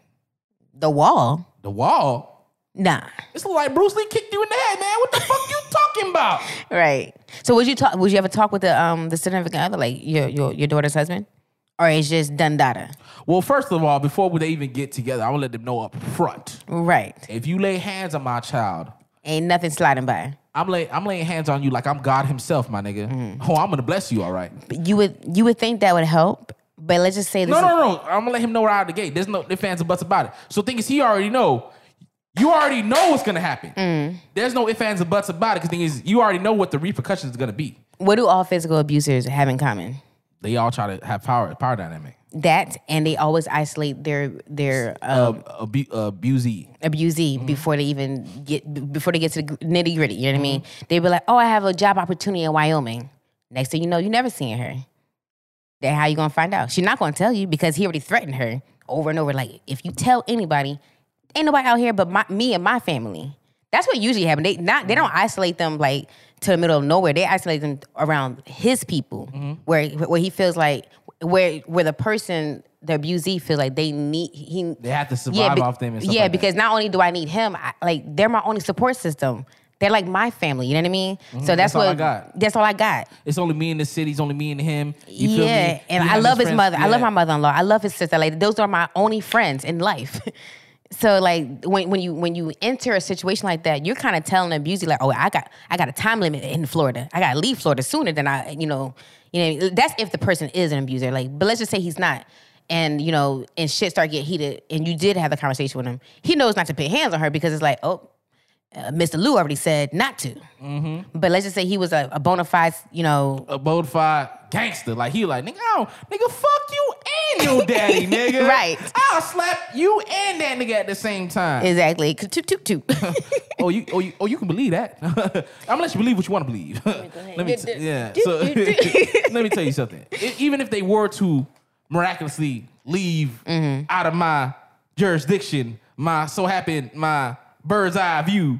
The wall. the wall. Nah. It's like Bruce Lee kicked you in the head, man. What the fuck you talking about? [laughs] Right. So would you talk? Would you ever talk with the um the significant other, like your your your daughter's husband, or it's just done data? Well, first of all, before they even get together, I will let them know up front. Right. If you lay hands on my child, Ain't nothing sliding by. I'm lay, I'm laying hands on you like I'm God Himself, my nigga. Mm. Oh, I'm gonna bless you, all right. But you would you would think that would help, but let's just say this. No, no, no. I'm gonna let him know right out of the gate. There's no ifs, fans or buts about it. So thing is, he already know. You already know what's gonna happen. Mm. There's no ifs, ands, or buts about it. Because thing is, you already know what the repercussions is gonna be. What do all physical abusers have in common? They all try to have power, power dynamic. That and they always isolate their their um, Uh, abu- abusee. abusee Mm-hmm. before they even get before they get to the nitty gritty. You know what I mean? Mm-hmm. They be like, "Oh, I have a job opportunity in Wyoming." Next thing you know, you never seen her. Then how you gonna find out? She's not gonna tell you because he already threatened her over and over. Like, if you tell anybody, ain't nobody out here but my, me and my family. That's what usually happens. They not they don't isolate them like to the middle of nowhere. They isolate them around his people, Mm-hmm. where where he feels like where where the person the abusee feels like they need he They have to survive be- off them and stuff yeah, like that. because not only do I need him, I, like they're my only support system. They're like my family. You know what I mean? So that's, Mm-hmm. That's all what I got. That's all I got. It's only me in the city. It's only me and him. You feel yeah, and I love his friends. mother. I love my mother-in-law. I love his sister. Like those are my only friends in life. [laughs] so like when when you when you enter a situation like that, you're kind of telling the abusee like, oh, I got I got a time limit in Florida. I got to leave Florida sooner than I, you know, you know. That's if the person is an abuser. Like, but let's just say he's not. And you know, and shit start getting heated, and you did have the conversation with him. He knows not to put hands on her because it's like, oh, uh, Mr. Lou already said not to. Mm-hmm. But let's just say he was a, a bona fide, you know, a bona fide gangster. Like he like nigga, I don't, nigga, fuck you and your daddy, [laughs] nigga. Right. I'll slap you and that nigga at the same time. Exactly. Toot toot toot. [laughs] oh, you, oh, you, oh, you can believe that. [laughs] I'm gonna let you believe what you want to believe. let me, t- yeah. So let me tell you something. E- even if they were to miraculously leave Mm-hmm. out of my jurisdiction, my so happened, my bird's eye view.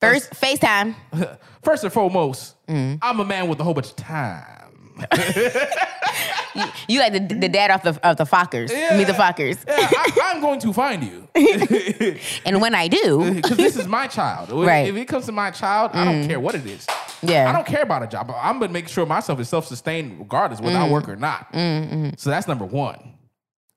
First FaceTime. [laughs] First and foremost, Mm-hmm. I'm a man with a whole bunch of time. [laughs] You like the, the dad off the of the Fockers. Meet the Fockers. Yeah, I, I'm going to find you [laughs] And when I do, because this is my child. Right. If it comes to my child, I don't care what it is. Yeah. I don't care about a job. I'm gonna make sure myself is self-sustained regardless whether Mm. I work or not. So that's number one.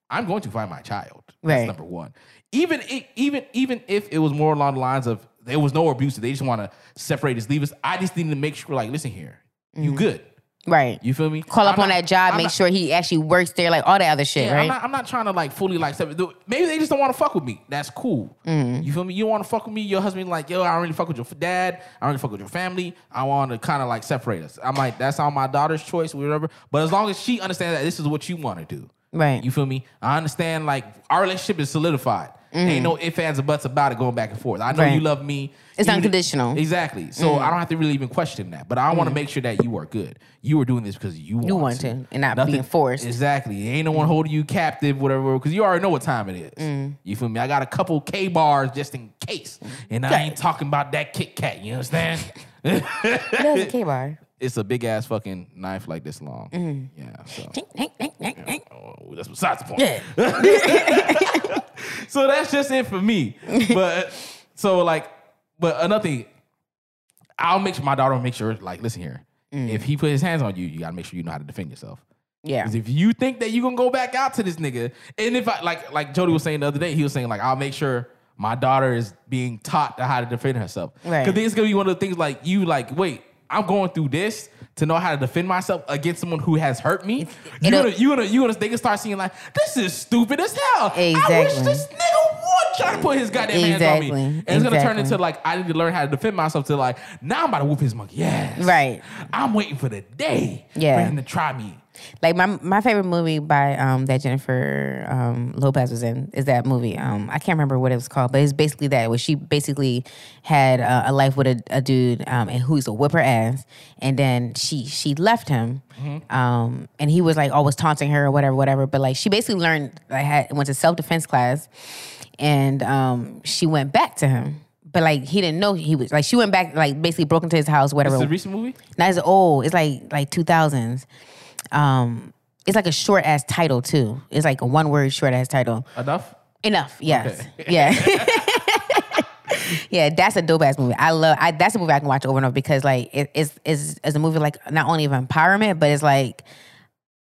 I'm going to find my child. That's Right. number one. Even even even if it was more along the lines of there was no abuse, they just want to separate us, leave us. I just need to make sure, like, listen here, you good. right. You feel me? Call up I'm on not- that job, I'm make not- sure he actually works there, like all that other shit, Yeah, right? I'm not, I'm not trying to like fully like separate. Maybe they just don't want to fuck with me. That's cool. Mm. You feel me? You want to fuck with me? Your husband like, yo, I don't really fuck with your dad. I don't really fuck with your family. I want to kind of like separate us. I'm like, that's on my daughter's choice, whatever. But as long as she understands that this is what you want to do, Right. You feel me? I understand. Like our relationship is solidified. Ain't no ifs ands or buts about it going back and forth. I know Mm. Right. you love me. It's unconditional. Mm. Exactly. So I don't have to really even question that. But I want to make sure that you are good. You are doing this because you want, to. You want to, and not being forced. Exactly. Ain't no one holding you captive, whatever, because you already know what time it is. Mm. You feel me? I got a couple K bars just in case. And I ain't talking about that Kit Kat. You understand? [laughs] What is a K bar? It's a big ass fucking knife like this long. Mm. Yeah. So Yeah. oh, that's besides the point. Yeah. [laughs] so that's just it for me. [laughs] But so like, but another thing, I'll make sure my daughter will make sure, like, listen here. Mm. If he put his hands on you, you gotta make sure you know how to defend yourself. Yeah. Because if you think that you're gonna go back out to this nigga, and if I like like Jody was saying the other day, he was saying like I'll make sure my daughter is being taught how to defend herself. Right. Because it's gonna be one of the things like you like wait. I'm going through this to know how to defend myself against someone who has hurt me. You It'll- gonna, you gonna, you gonna, they can start seeing like this is stupid as hell. Exactly. I wish this nigga would try to put his goddamn hands on me. Exactly. And it's gonna turn into like I need to learn how to defend myself to like now I'm about to whoop his monkey ass. Right. I'm waiting for the day Yeah. for him to try me. Like my my favorite movie by um that Jennifer um Lopez was in is that movie. Um I can't remember what it was called, but it's basically that where she basically had uh, a life with a, a dude um and who's a to whip her ass, and then she she left him, um and he was like always taunting her or whatever whatever. But like she basically learned like had went to self defense class, and um she went back to him. But like he didn't know he was like she went back like basically broke into his house whatever. It's a recent movie. Now it's old. It's like like two thousands. Um, it's like a short ass title too. It's like a one word short ass title. Enough. Enough. Yes. [laughs] Yeah. [laughs] yeah, that's a dope ass movie. I love. I, that's a movie I can watch over and over because like it, it's it's it's a movie like not only of empowerment, but it's like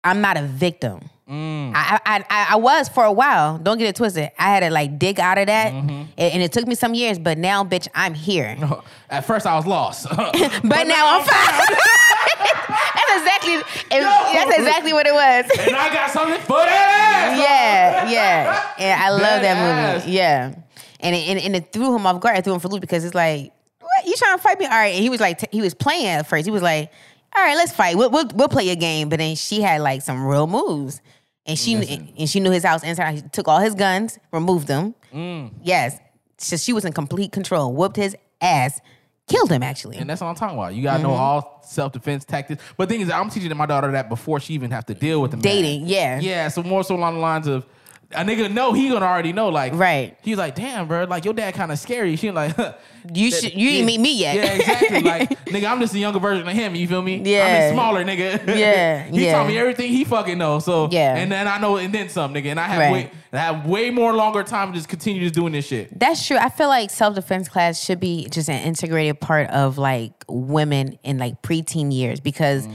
I'm not a victim. I, I I I was for a while. Don't get it twisted. I had to like dig out of that, and, and it took me some years. But now, bitch, I'm here. [laughs] At first, I was lost. But, now I'm fine. That's exactly. it- that's exactly what it was. [laughs] and I got something for that ass. yeah, yeah, and I love that Badass. movie. Yeah, and it, and, and it threw him off guard. It threw him for loop because it's like, what you trying to fight me? All right, and he was like, t- he was playing at first. He was like, all right, let's fight. We'll we'll, we'll play a game. But then she had like some real moves, and she and she knew his house inside. She took all his guns, removed them. Mm. Yes, so she was in complete control. Whooped his ass, killed him actually. And that's what I'm talking about. You gotta know Mm-hmm. all self defense tactics. But the thing is, I'm teaching my daughter that before she even have to deal with the man. Dating, yeah. yeah. So more so along the lines of a nigga know he gonna already know. Like Right. He's like, damn, bro. Like your dad kind of scary. She like, huh. [laughs] You should- you didn't meet me yet. Yeah, exactly. Like [laughs] nigga, I'm just a younger version of him. You feel me? Yeah, I'm Yeah. just smaller, nigga. [laughs] Yeah, he yeah. taught me everything he fucking knows. So Yeah. and then I know and then some, nigga. And I have Right. way I have way more longer time to just continue just doing this shit. That's true. I feel like self defense class should be just an integrated part of like women in like preteen years because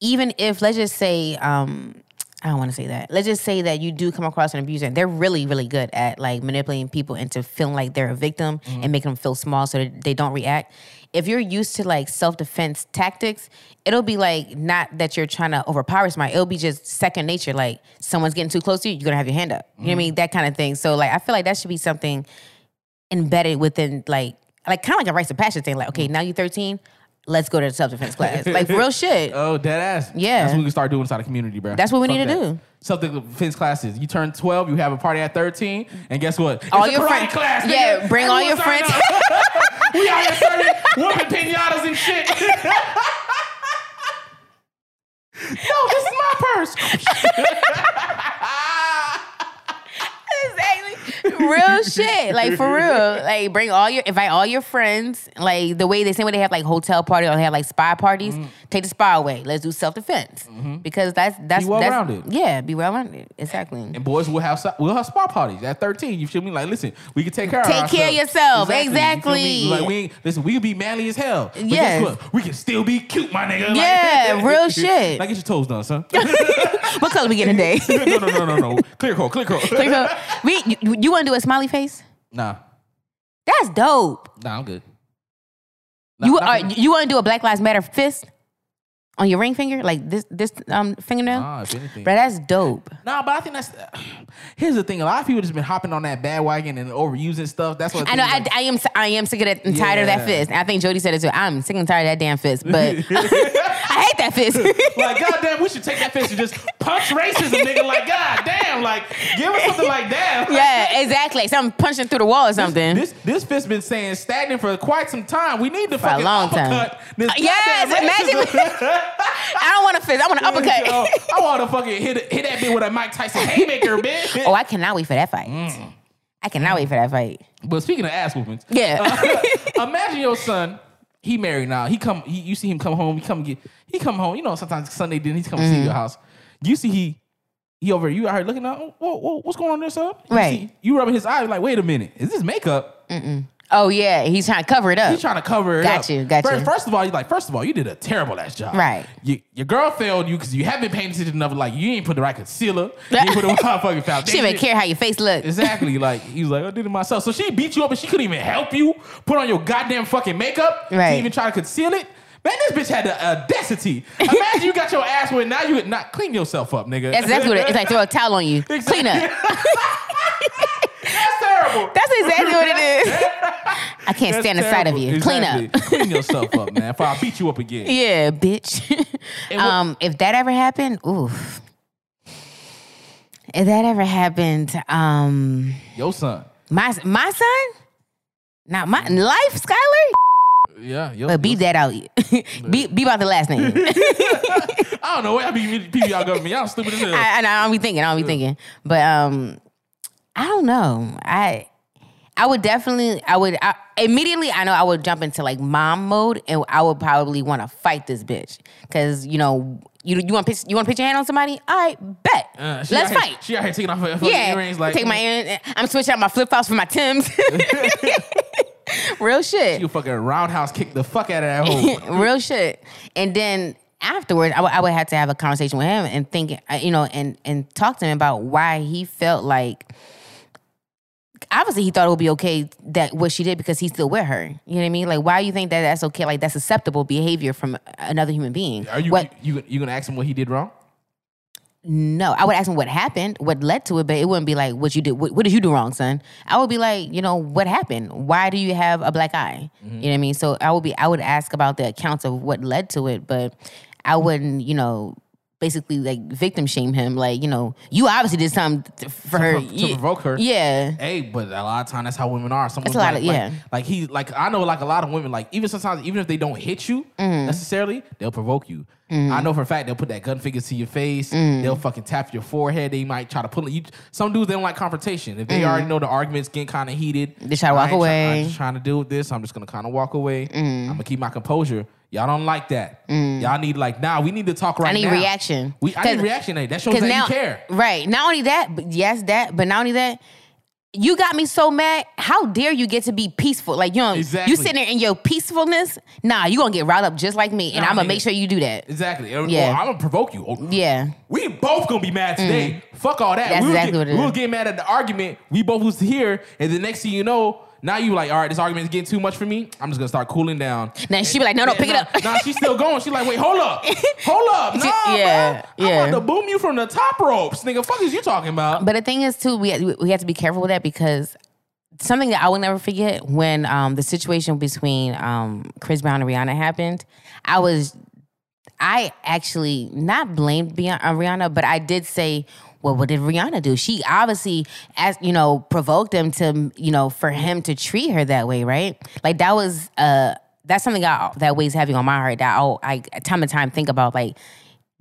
even if let's just say um I don't want to say that. Let's just say that you do come across an abuser and they're really, really good at like manipulating people into feeling like they're a victim mm-hmm. and making them feel small so that they don't react. If you're used to like self defense tactics, it'll be like not that you're trying to overpower somebody. It'll be just second nature. Like someone's getting too close to you, you're gonna have your hand up. You know what I mean? Mm-hmm. That kind of thing. So like I feel like that should be something embedded within like like kind of like a rites of passion thing. Like, okay, mm-hmm. now you're 13. Let's go to the self defense class. [laughs] Like real shit. Oh, dead ass. Yeah. That's what we can start doing inside the community, bro. That's what we Fuck need to that. do. Self defense classes. You turn 12, you have a party at 13, and guess what? All It's your friends- class. nigga. yeah, bring all your friends. [laughs] [laughs] we out here serving whooping pinatas and shit. no, this is my purse. Exactly. Real shit. Like for real. Like bring all your invite all your friends. Like the way they same way they have like hotel party or they have like spa parties. Mm-hmm. Take the spa away. Let's do self defense because that's that's Be well-rounded. Yeah, be well rounded. Exactly. And boys will have we'll have spa parties at 13. You feel me? Like, listen, we can take care of ourselves. Take care of yourself. You me? Exactly. Like we listen, we can be manly as hell. But Yes. We can still be cute, my nigga. Like- Yeah, real [laughs] shit. Like get your toes done, son. [laughs] what color we get today? [laughs] no, no, no, no, no. Clear coat, clear coat. clear coat. we you, you want do a smiley face? Nah, That's dope. nah, I'm good. Nah, You are you want to do a Black Lives Matter fist on your ring finger like this this um fingernail? Nah, if anything. Bro, that's dope. Nah, but I think that's. [sighs] here's the thing: a lot of people just been hopping on that bandwagon and overusing stuff. That's what I know. I, like, I am. I am sick of that and tired of that fist. I think Jody said it too. I'm sick and tired of that damn fist. But [laughs] [laughs] I hate that fist. [laughs] like, goddamn, we should take that fist and just punch racism, nigga. Like, goddamn, like, give us something like that. [laughs] yeah, exactly. Something punching through the wall or something. This this fist been saying stagnant for quite some time. We need to a fucking long time. uppercut this Yes, goddamn imagine- [laughs] I don't want a fist. I want an uppercut. Yo, I want to fucking hit hit that bitch with a Mike Tyson haymaker, bitch. oh, I cannot wait for that fight. Mm. I cannot wait for that fight. But speaking of ass whoopings, Yeah. imagine your son. He married now. He come. He, you see him come home. He come get. He come home. You know sometimes Sunday then he come Mm-hmm. see your house. You see he. He over you out here looking out. Whoa, whoa, what's going on there, son? You Right. see- you rubbing his eyes like, wait a minute, is this makeup? Oh yeah, he's trying to cover it up. He's trying to cover it Got up. you, got first, you. First of all, you like. First of all, you did a terrible ass job. Right. You, your girl failed you because you haven't paid attention enough. Like you ain't put the right concealer. You ain't put the [laughs] right fucking foundation. she didn't even care how your face looked. Exactly. Like he was like, I did it myself. So she beat you up and she couldn't even help you put on your goddamn fucking makeup Right. to even try to conceal it. Man, this bitch had the audacity. Imagine you got your ass wet. Now you would not clean yourself up, nigga. That's exactly what it is. It's like throw a towel on you. Exactly. [laughs] Clean up. [laughs] That's terrible. That's exactly what it is. I can't That's stand the sight of terrible. you. Clean up. Clean yourself up, man. If I beat you up again. Yeah, bitch. [laughs] And what- um, if that ever happened, oof. If that ever happened, um, Your son. my my son, not my life, Skylar. Yeah. Your, But beat your- that out. be be about the last name. [laughs] I don't know. What I be PBR government. Y'all stupid as hell. I, I, know, I don't be thinking. I don't be thinking. But um, I don't know. I I would definitely. I would I, immediately. I know I would jump into like mom mode, and I would probably want to fight this bitch because you know. You, you want to you want to put your hand on somebody? All right, bet. Uh, Let's out here- fight. She out here taking off her fucking Yeah, earrings. Like, take my ear. I'm switching out my flip flops for my Tims. [laughs] Real shit. You fucking roundhouse kick the fuck out of that hole. [laughs] Real shit. And then afterwards, I would- have to have a conversation with him and think, uh, you know, and and talk to him about why he felt like. Obviously, he thought it would be okay that what she did because he's still with her. You know what I mean? Like, why do you think that that's okay? Like, that's acceptable behavior from another human being. Are you, What? you you gonna ask him what he did wrong? No, I would ask him what happened, what led to it, but it wouldn't be like what you did. What, what did you do wrong, son? I would be like, you know, what happened? Why do you have a black eye? Mm-hmm. You know what I mean? So I would be, I would ask about the accounts of what led to it, but I wouldn't, you know, basically like victim shame him. Like, you know, you obviously did something t- for her pro- to provoke her. Yeah, Hey, but a lot of time that's how women are. Some That's a lot like, of- like- yeah. Like, he, like I know, like a lot of women, like even sometimes, even if they don't hit you Mm-hmm. necessarily, they'll provoke you. I know for a fact they'll put that gun figure to your face. Mm. They'll fucking tap your forehead. They might try to pull it. You, some dudes they don't like confrontation. If they already know the argument's getting kind of heated, Mm. They try to walk ain't try- away. I'm just trying to deal with this. I'm just gonna kind of walk away. Mm. I'm gonna keep my composure. Y'all don't like that. Mm. Y'all need like now. we need to talk right now. I need now. reaction. We, I need reaction. That shows that now, you care. right? Not only that, but yes, that, but not only that. You got me so mad. How dare you get to be peaceful? Like you know, Exactly. you sitting there in your peacefulness. Nah, you gonna get riled up just like me, and Nah, I'm gonna make sure you do that. Exactly. Yeah. or I'm gonna provoke you. Or- Yeah, We both gonna be mad today. Mm. Fuck all that. That's we exactly get, what it we is. getting mad at the argument. We both was here, and the next thing you know, now you like, all right, this argument is getting too much for me. I'm just gonna start cooling down. Now she be like, no, no, pick it up. Nah, she's still going. She's like, wait, hold up, [laughs] hold up, nah, yeah, bro. yeah. I'm about to boom you from the top ropes, nigga. Fuck is you talking about? but the thing is too, we we have to be careful with that because something that I will never forget when um, the situation between um, Chris Brown and Rihanna happened. I was, I actually not blamed Beyonce, uh, Rihanna, but I did say, well, what did Rihanna do? She obviously, as you know, provoked him to, you know, for him to treat her that way, right? Like that was, uh, that's something I, that weighs heavy on my heart. That I'll, I time and time think about, like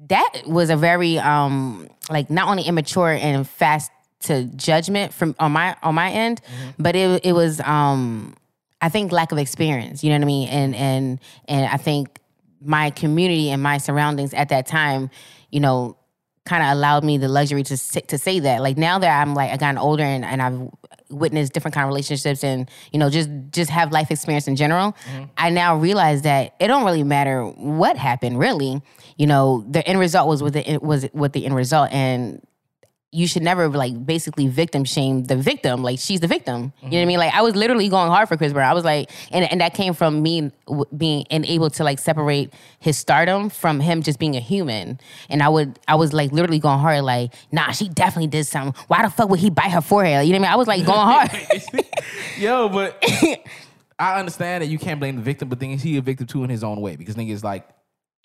that was a very, um, like not only immature and fast to judgment from on my on my end, but it it was um I think lack of experience, you know what I mean? And and and I think my community and my surroundings at that time, you know, kind of allowed me the luxury to say, to say that. Like now that I'm like I gotten older and, and I've witnessed different kind of relationships and you know just just have life experience in general, mm-hmm. I now realize that it don't really matter what happened. Really, you know, the end result was with the was with the end result and you should never like basically victim shame the victim. Like she's the victim. You know what I mean? Like I was literally going hard for Chris Brown. I was like, and and that came from me w- being and able to like separate his stardom from him just being a human. And I would I was like literally going hard. Like, nah, she definitely did something. Why the fuck would he bite her forehead? You know what I mean? I was like going hard. [laughs] Yo, but I understand that you can't blame the victim, but then is, he a victim too in his own way because is like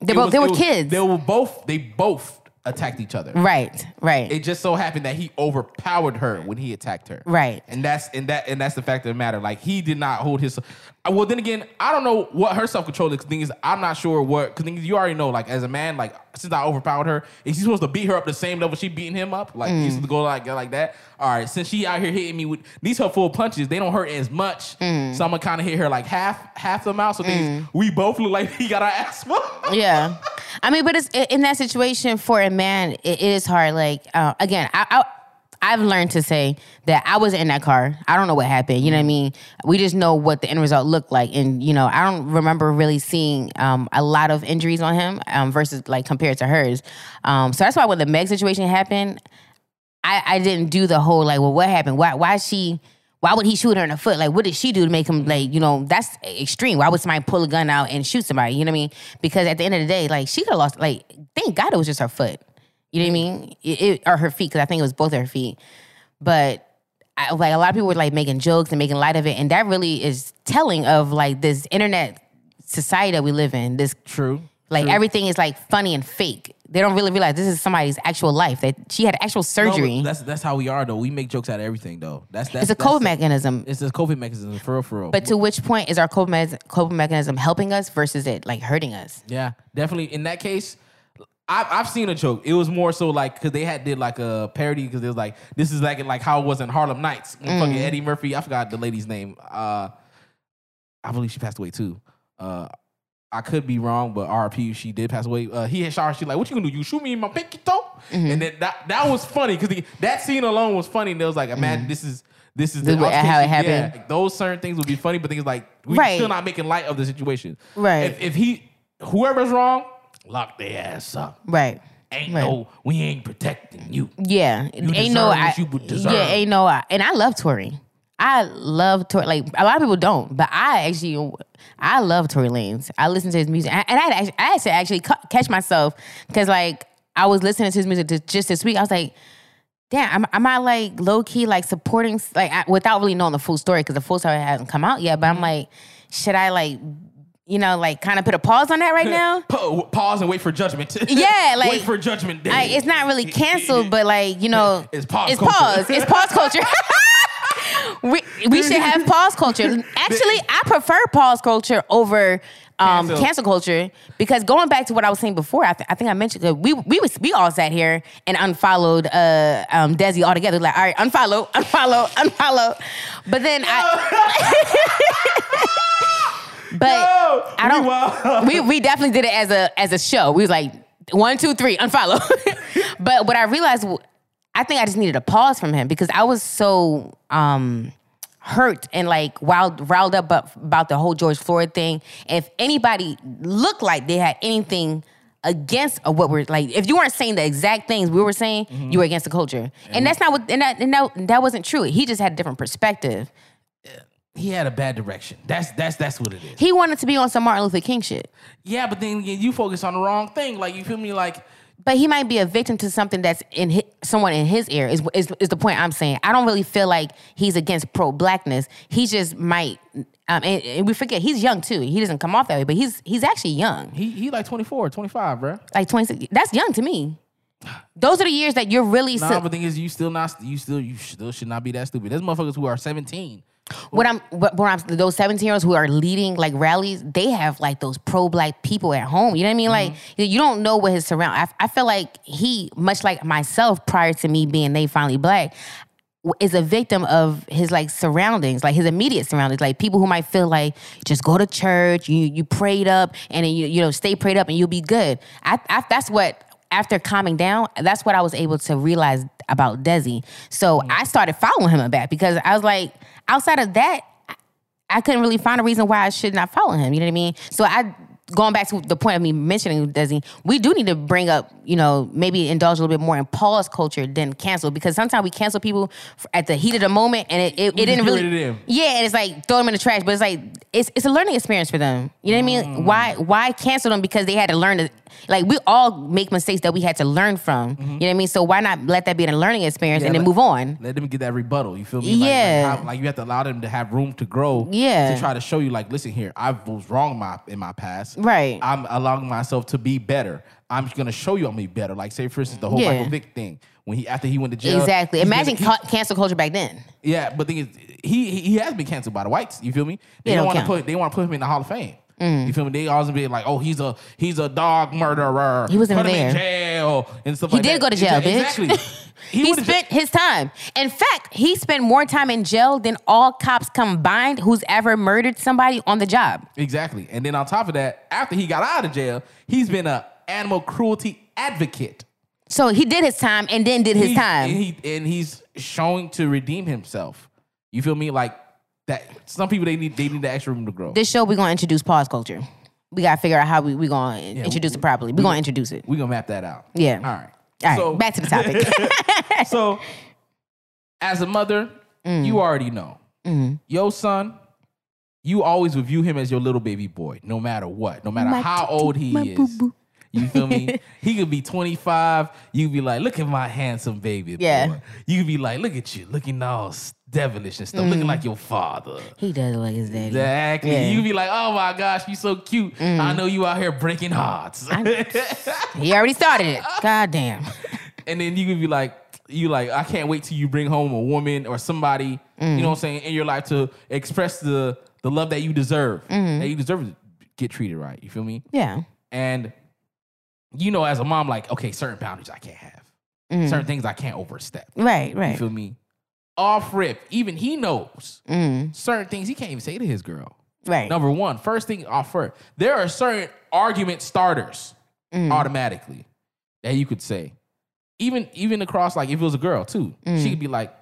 They both- was- they were was- kids. They were both they both attacked each other. right, right. It just so happened that he overpowered her when he attacked her. Right. And that's and that and that's the fact of the matter. Like he did not hold his. Uh, Well, then again, I don't know what her self control is. Thing is, I'm not sure what. Because you already know, like as a man, like since I overpowered her, is he supposed to beat her up the same level she beating him up? Like Mm. he's supposed to go like like that. All right, since she out here hitting me with these her full punches, they don't hurt as much. Mm. So I'm gonna kind of hit her like half half the amount. So things we both look like he got our ass whooped. [laughs] yeah i mean but it's in that situation for a man it is hard like uh, again I, I I've learned to say that I was in that car. I don't know what happened. You know what I mean? We just know what the end result looked like, and you know, I don't remember really seeing um, a lot of injuries on him um, versus like compared to hers. Um, so that's why when the Meg situation happened, I, I didn't do the whole like, well, what happened? Why why she why would he shoot her in the foot? Like, what did she do to make him like, you know, that's extreme. Why would somebody pull a gun out and shoot somebody? You know what I mean? Because at the end of the day, like she could have lost like, thank God it was just her foot. You know what I mm. mean? It, it- or her feet, because I think it was both of her feet. But I, like a lot of people were like making jokes and making light of it. And that really is telling of like this internet society that we live in. This True. like everything is like funny and fake. They don't really realize this is somebody's actual life. That she had actual surgery. that's that's how we are though. We make jokes out of everything though. That's that's it's a coping mechanism. It's a coping mechanism for real, for real. But to which point is our coping, me- coping mechanism helping us versus it like hurting us? Yeah, definitely. In that case, I've, I've seen a joke. It was more so like because they had did like a parody because it was like this is like like how it was in Harlem Nights. When Fucking Eddie Murphy. I forgot the lady's name. Uh, I believe she passed away too. Uh, I could be wrong, but RP she did pass away. Uh, he had shot her. She like, what you gonna do? You shoot me in my pinky toe? And then that that was funny because that scene alone was funny. And it was like, imagine this is. This is This the how it happened. Yeah, those certain things would be funny, but things like we Right. still not making light of the situation. Right. If, if he, whoever's wrong, lock their ass up. Right. Ain't Right. no, we ain't protecting you. Yeah. ain't no what I, you. Yeah, ain't no I, and I love Tory. I love Tory. Like a lot of people don't, but I actually I love Tory Lanez. I listen to his music, and I I had to actually ca- catch myself because like I was listening to his music just this week. I was like, damn, am, am I like low key like supporting like I, without really knowing the full story because the full story hasn't come out yet. But Mm-hmm. I'm like, should I like you know like kind of put a pause on that right [laughs] now? Pa- Pause and wait for judgment. [laughs] Yeah, like- wait for judgment day. It's not really [laughs] canceled, but like you know, It's pause It's culture. pause. It's pause culture. we we should have pause culture. Actually, I prefer pause culture over um, Cancel. cancel. culture because going back to what I was saying before, I, th- I think I mentioned that we we was we all sat here and unfollowed uh, um, Desi altogether. Like, all right, unfollow, unfollow, unfollow. But then I. But I don't. we. We we definitely did it as a as a show. We was like one, two, three, unfollow. [laughs] but what I realized, I think I just needed a pause from him because I was so um hurt and like wild riled up about, the whole George Floyd thing. If anybody looked like they had anything against what we're like, if you weren't saying the exact things we were saying, Mm-hmm. you were against the culture, and that's not what and that and that, that wasn't true. He just had a different perspective. He had a bad direction. That's that's that's what it is. He wanted to be on some Martin Luther King shit. Yeah, but then again, you focus on the wrong thing. Like you feel me? Like but he might be a victim to something that's in hi someone in his ear. Is, is is the point I'm saying? I don't really feel like he's against pro blackness. He just might. Um, and, and we forget he's young too. He doesn't come off that way, but he's he's actually young. He he like 24, 25, bro. Like 26. That's young to me. Those are the years that you're really. Nah, si- but the thing is, you still not you still you still should not be that stupid. There's motherfuckers who are 17. What I'm what, what I'm those 17 year olds who are leading like rallies, they have like those pro black people at home. You know what I mean? Like Mm-hmm. you don't know what his surround. I, I feel like he, much like myself, prior to me being they finally black, is a victim of his like surroundings, like his immediate surroundings, like people who might feel like just go to church, you you prayed up, and then you you know stay prayed up, and you'll be good. I, I that's what after calming down, that's what I was able to realize about Desi. So I started following him back because I was like, outside of that, I- I couldn't really find a reason why I should not follow him. You know what I mean? So I going back to the point of me mentioning Desi, we do need to bring up, you know, maybe indulge a little bit more in pause culture than cancel because sometimes we cancel people at the heat of the moment and it, it, it didn't really them. yeah, and it's like throw them in the trash, but it's like it's it's a learning experience for them. You know what I Mm. mean? Why why cancel them because they had to learn to like we all make mistakes that we had to learn from. You mm-hmm. know what I mean? So why not let that be a learning experience and then let- move on? Let them get that rebuttal. You feel me? Like- Yeah. Like, how- like you have to allow them to have room to grow. Yeah. To try to show you, like, listen here, I was wrong in my in my past. Right. I'm allowing myself to be better. I'm just gonna show you I'm gonna be better. Like, say for instance, the whole Yeah. Michael Vick thing. When he after he went to jail. Exactly. Imagine been- ca- cancel culture back then. Yeah, but the thing is, he he he has been canceled by the whites. You feel me? They Yeah, don't don't want to. Put they want to put him in the Hall of Fame. Mm. You feel me? They always be like, oh, he's a he's a dog murderer. He him in there. jail and stuff He like that. did go to jail, bitch. Exactly. [laughs] He, ju- spent his time. In fact, he spent more time in jail than all cops combined who's ever murdered somebody on the job. Exactly. And then on top of that, after he got out of jail, he's been a animal cruelty advocate. So he did his time and then did his He- time. And, he, and he's showing to redeem himself. You feel me? Like that some people they need they need the extra room to grow. this show we're gonna introduce pause culture. We gotta figure out how we we gonna introduce it properly. We're gonna introduce it. We're gonna map that out. Yeah. All right. All right, So- back to the topic. [laughs] so as a mother, Mm. you already know. Mm-hmm. Your son, you always would view him as your little baby boy, no matter what, no matter My how old he is. boo-boo. You feel me? [laughs] he could be 25. You'd be like, look at my handsome baby Yeah. boy. You'd be like, look at you, looking all devilish and stuff, looking like your father. he does look like his daddy. Exactly. Mm. Yeah. Mm. You be like, oh my gosh, you so cute. I know you out here breaking hearts. He already started it. [laughs] God damn. and then you could be like, you like, I can't wait till you bring home a woman or somebody, Mm. you know what I'm saying, in your life to express the the love that you deserve. Mm-hmm. That you deserve to get treated right. You feel me? Yeah. And you know, as a mom, like, okay, certain boundaries I can't have. Certain things I can't overstep. Right, right. You Mm. feel me? Off rip, even he knows Mm. certain things he can't even say to his girl. Right. Number one, first thing off rip, there are certain argument starters Mm. automatically that you could say. Even even across like if it was a girl too, Mm. she could be like,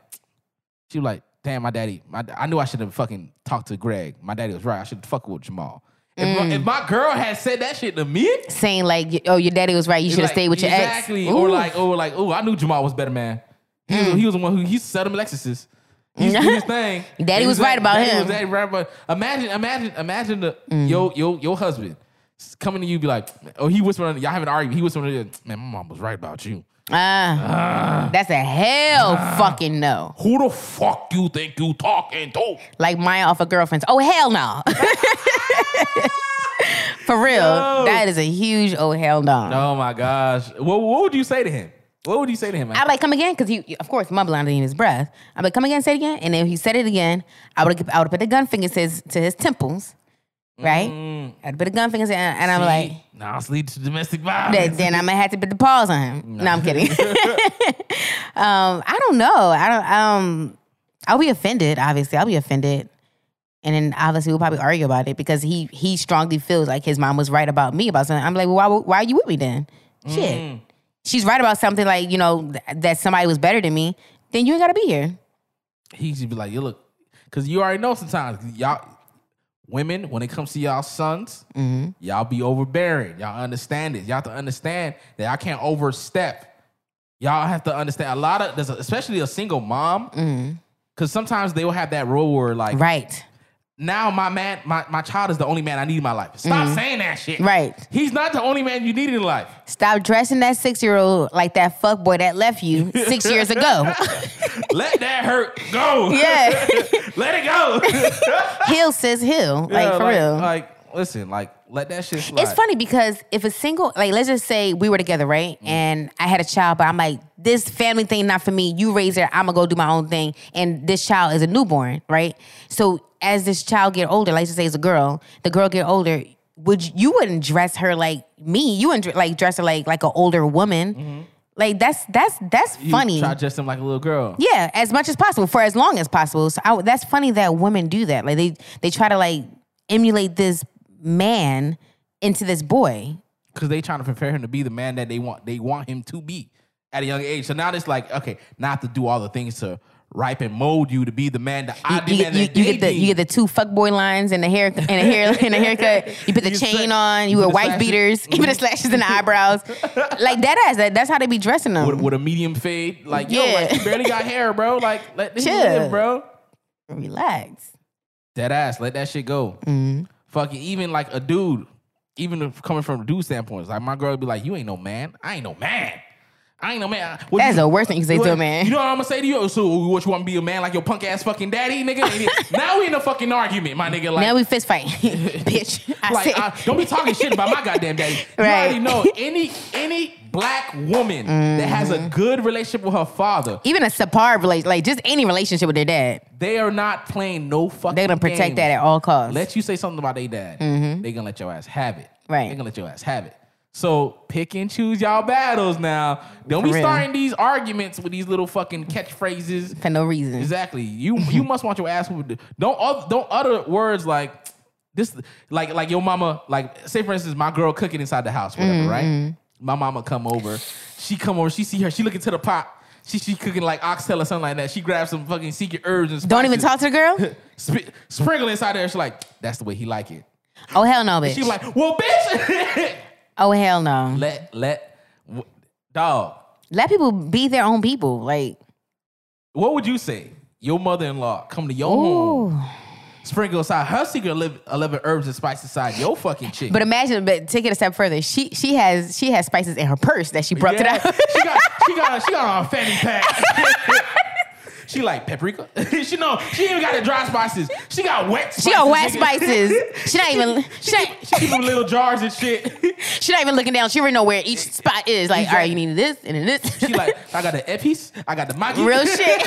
she be like, damn, my daddy, my, I knew I should have fucking talked to Greg. My daddy was right. I should have fucked with Jamal. If, Mm. my, if my girl had said that shit to me, Saying like, oh, your daddy was right. You should have like, stayed with your exactly. ex. Or Mm. like, or like, oh, I knew Jamal was better man. He, was, he was the one who he sell them Lexuses. He used to do his [laughs] thing. Daddy And was right about daddy him. Mm. Was daddy right about, imagine, imagine, imagine the yo yo your husband coming to you be like, oh, he whispered, y'all have an argument. He whispered, man, my mom was right about you. Ah, that's a hell fucking no. Who the fuck you think you talking to? Like Maya off of girlfriends. Oh hell no. [laughs] For real, that is a huge oh hell no. Oh my gosh. What, what would you say to him? What would you say to him? I'd like come again because he, of course, mumbling underneath his breath. I'm like, come again, say it again, and then he said it again. I would have, I would put the gun fingers to his, to his temples, right? I'd put the gun fingers, in, and I'm like, now it's leading to domestic violence. then I'm gonna have to put the paws on him. No, I'm kidding. [laughs] um, I don't know. I don't. Um, I'll be offended. Obviously, I'll be offended, and then obviously we'll probably argue about it because he he strongly feels like his mom was right about me about something. I'm like, well, why why are you with me then? Shit, she's right about something like you know th- that somebody was better than me. Then you ain't gotta be here. he should be like, you look, because you already know sometimes y'all women when it comes to y'all sons, Mm-hmm. y'all be overbearing. Y'all understand it. Y'all have to understand that y'all can't overstep. Y'all have to understand a lot of, there's a, especially a single mom, because sometimes they will have that role where like Mm-hmm. Right. Now my man, my, my child is the only man I need in my life. Stop saying that shit. Mm-hmm. Right. He's not the only man you need in life. Stop dressing that six year old like that fuck boy that left you six [laughs] years ago. [laughs] Let that hurt go. yeah. [laughs] Let it go. Heal sis heal. Like for like, real. Like, listen, like, let that shit slide. It's funny because if a single, like, let's just say we were together, right? Mm. And I had a child, but I'm like, this family thing not for me. You raise her, I'm gonna go do my own thing. And this child is a newborn, right? So as this child get older, like, just say it's a girl, the girl get older. Would you, you wouldn't dress her like me? You wouldn't like dress her like like an older woman. Like that's that's that's Mm-hmm. You funny. Try dress him like a little girl. Yeah, as much as possible for as long as possible. So I, that's funny that women do that. Like they they try to like emulate this man into this boy. because they trying to prepare him to be the man that they want they want him to be at a young age. So now it's like okay, now I have to do all the things to ripe and mold you to be the man that I You, you demand get, you, that you get the you get the two fuckboy lines and the hair and the hair [laughs] and the haircut. You put the You chain sla- on. you You wear wife slashes. beaters. You put the slashes in the eyebrows. [laughs] Like that ass. That, that's how they be dressing them. with, with a medium fade. Like yo, Yeah. like you barely got hair, bro. Like let [laughs] this live, bro. Relax. Dead ass, let that shit go. Mm-hmm. Fucking even like a dude, even if coming from a dude standpoint, like my girl would be like, "You ain't no man. I ain't no man. I ain't no man." What That's you- the worst thing you can say to a man. You know what I'm gonna say to you? Oh, so what you want to be a man like your punk ass fucking daddy, nigga? [laughs] now we in a fucking argument, my nigga. Like now we fist fight, [laughs] [laughs] bitch. I like, I, don't be talking shit about my goddamn daddy. You already know any any black woman that has Mm-hmm. a good relationship with her father, even a subpar relation, like just any relationship with their dad, they are not playing no fucking. they're gonna protect games. that at all costs. Let you say something about their dad, they gonna let your ass have it. Right. They gonna let your ass have it. So pick and choose y'all battles now. Don't be starting these arguments with these little fucking catchphrases. for no reason. Exactly. You you must want your ass whooped. Don't don't utter words like this. Like like your mama. Like say for instance, my girl cooking inside the house, whatever. Mm-hmm. Right. My mama come over. She come over. She see her. She look into the pot. She she cooking like oxtail or something like that. She grabs some fucking secret herbs and Don't even talk to the girl. [laughs] sp- sprinkle inside there. She's like, that's the way he like it. Oh hell no, bitch. She like, well, bitch. [laughs] oh hell no. let let w- dog. Let people be their own people. Like, What would you say? Your mother-in-law come to your home, ooh. Sprinkle aside her secret 11, uh, 11 herbs and spices inside your fucking chicken. But imagine, but take it a step further. She she has she has spices in her purse that she brought to the [laughs] she got she got she got on a [laughs] fanny pack. [laughs] she like paprika. she know she even got the dry spices. She got wet. Spices, She got wet spices. She not even she not, She keep them little jars and shit. she not even looking down. She already know where each spot is. Like, all right, you need this and then this. She like I got the epis. I got the Maggi. Real shit.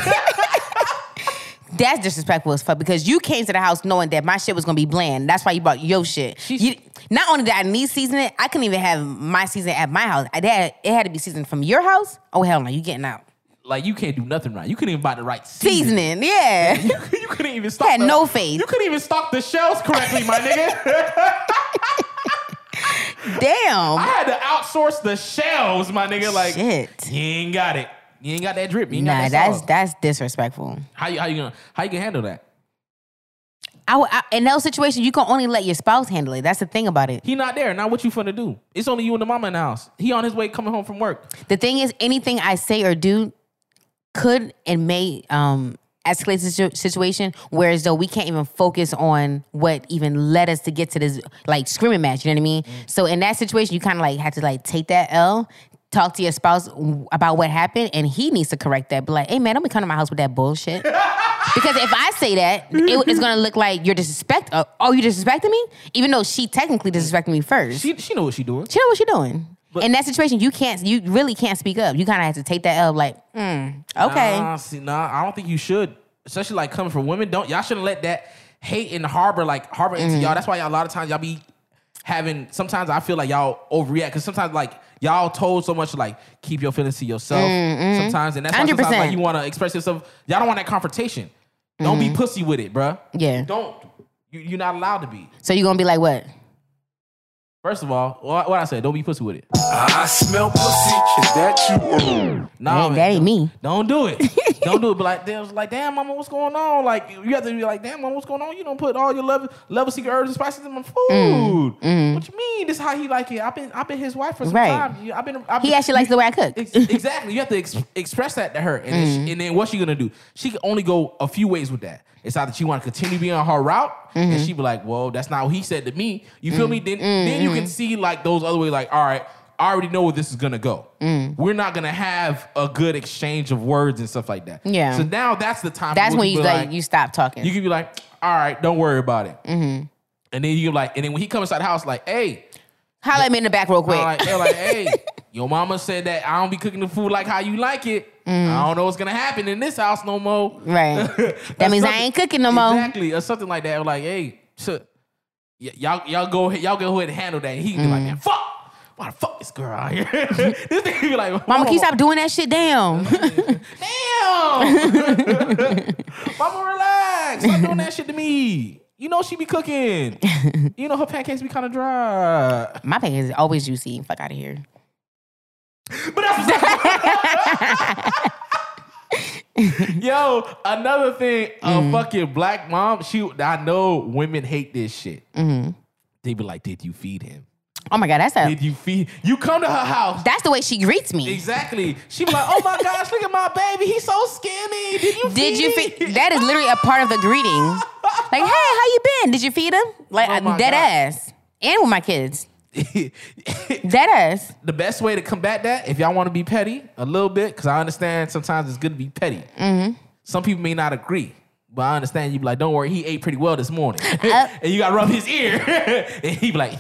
That's disrespectful as fuck because you came to the house knowing that my shit was gonna be bland. That's why you brought your shit. You, not only did I need season it, I couldn't even have my season at my house. I had, it had to be seasoned from your house. Oh hell no, you getting out. Like you can't do nothing right. You couldn't even buy the right seasoning. Seasoning, yeah. you couldn't even stock. Had the, no faith. You couldn't even stock the shelves correctly, my nigga. [laughs] Damn. I had to outsource the shelves, my nigga. Like Shit. you ain't got it. You ain't got that drip. You Nah, that that's sauce. that's disrespectful. How you how you gonna how you gonna handle that? I, I, in those situations, you can only let your spouse handle it. That's the thing about it. He not there. Now what you finna do? It's only you and the mama in the house. He on his way coming home from work. The thing is, anything I say or do could and may um, escalate the situ- situation. Whereas though we can't even focus on what even led us to get to this like screaming match. You know what I mean? So in that situation, you kind of like have to like take that L. Talk to your spouse about what happened, and he needs to correct that. Be like, "Hey, man, don't be coming to my house with that bullshit." [laughs] because if I say that, it, it's gonna look like you're disrespect. Uh, oh, you disrespecting me, even though she technically disrespected me first. She she know what she doing. She know what she doing. But- in that situation, you can't. You really can't speak up. You kind of have to take that L. Like, mm, okay, Nah, see, nah, I don't think you should. Especially like coming from women. Don't y'all shouldn't let that hate and harbor like harbor into Mm-hmm. y'all. That's why y'all a lot of times y'all be having. Sometimes I feel like y'all overreact because sometimes like y'all told so much like keep your feelings to yourself. Sometimes and that's why sometimes 100%. like you want to express yourself. Y'all don't want that confrontation. Don't be pussy with it, bruh. Mm-hmm. Yeah. Don't. You, you're not allowed to be. so you're gonna be like, what? First of all, what, what I said, don't be pussy with it. I smell pussy. Is that you? No, Hey, that ain't me. Don't do it. [laughs] [laughs] Don't do it. But like, damn, like, damn, mama, what's going on? Like, you have to be like, damn, mama, what's going on? You don't put all your level, level secret herbs and spices in my food. What you mean? This is how he like it. I've been, I've been his wife for some Right. time. I've been, I've He been, actually likes the way I cook. Ex- exactly. You have to ex- express that to her, and, then Mm-hmm. she, and then what's she gonna do? She can only go a few ways with that. It's either she want to continue being on her route, Mm-hmm. and she be like, "Well, that's not what he said to me." You feel me? Then then Mm-hmm. you can see like those other ways. Like, all right, I already know where this is gonna go. Mm. We're not gonna have a good exchange of words and stuff like that. Yeah. So now that's the time. That's when you be like, you stop talking. you can be like, "All right, don't worry about it." Mm-hmm. And then you like, and then when he comes inside the house, like, "Hey." Holla at me in the back real quick. Like, they're like, hey, [laughs] your mama said that I don't be cooking the food like how you like it. I don't know what's gonna happen in this house no more. Mm. Right. [laughs] That means I ain't cooking no more. Exactly, or something like that. Like, hey, shit, y- y'all, y'all go, ahead, y'all go ahead and handle that. And he can be like, man, fuck. Why the fuck this girl out here? [laughs] this nigga be like. Mama, can you stop doing that shit down? Damn, [laughs] [laughs] mama, relax. Stop doing that shit to me. You know she be cooking. You know her pancakes be kind of dry. My pancakes is always juicy. Fuck out of here. But that's Yo, another thing, Mm-hmm. a fucking black mom. She, I know women hate this shit. Mm-hmm. They be like, "Did you feed him? Oh my god, that's a Did you feed? You come to her house." that's the way she greets me. Exactly. She be like, "Oh my [laughs] gosh, look at my baby. He's so skinny. Did you? Did you feed? feed? That is literally a part of the greeting. [laughs] Like, hey, how you been? Did you feed him? Like Oh dead God. ass, and with my kids, [laughs] dead ass. the best way to combat that, if y'all want to be petty a little bit, because I understand sometimes it's good to be petty. Mm-hmm. Some people may not agree, but I understand you be like, don't worry, he ate pretty well this morning. [laughs] Uh. and you got to rub his ear. [laughs] and he be like, [laughs]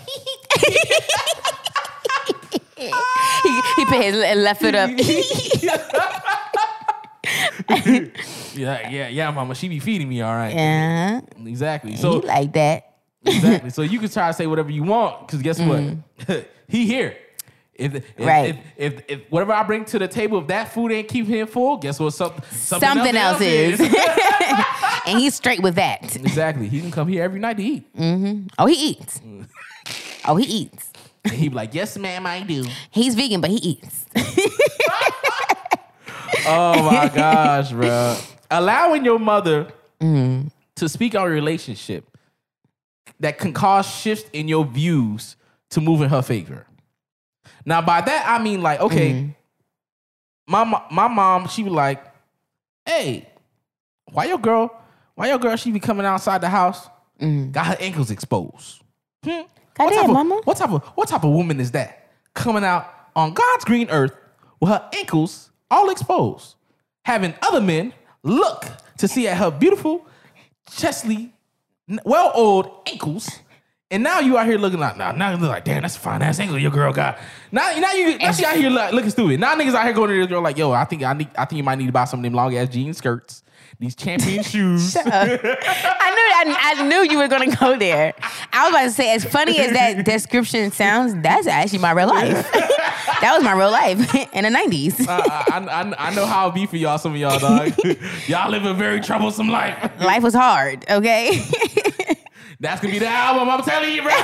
He, he put his left foot up. yeah, yeah, yeah, mama, she be feeding me all right. Yeah, Exactly. he So like that. exactly. So you can try to say whatever you want, because guess what? he here. If, if, Mm. Right. if, if, if whatever I bring to the table, if that food ain't keeping him full, guess what? Some, something, Something else is, [laughs] [laughs] and he's straight with that. exactly. He can come here every night to eat. Mm-hmm. Oh, he eats. Oh, he eats. And he be like, yes, ma'am, I do. He's vegan, but he eats. [laughs] Oh my gosh, bro. Allowing your mother Mm-hmm. to speak on a relationship that can cause shifts in your views to move in her favor. Now, by that I mean like, okay, Mm-hmm. my my mom, she was like, hey, why your girl, why your girl, she be coming outside the house, got her ankles exposed. Hmm? What type, of, mama. what type of what type of woman is that coming out on God's green earth with her ankles all exposed, having other men look to see at her beautiful, chestly, well oiled ankles, and now you out here looking like now now you look like damn that's a fine ass ankle your girl got. Now now you now she out here like, looking stupid. Now niggas out here going to this girl like yo I think I need I think you might need to buy some of them long ass jean skirts, these champion [laughs] shoes. I knew I, I knew you were gonna go there. I was about to say, as funny as that [laughs] description sounds, that's actually my real life. [laughs] that was my real life in the nineties. I, I, I, I know how it be for y'all, some of y'all, dog. y'all live a very troublesome life. life was hard. Okay, That's gonna be the album, I'm telling you, bro. [laughs]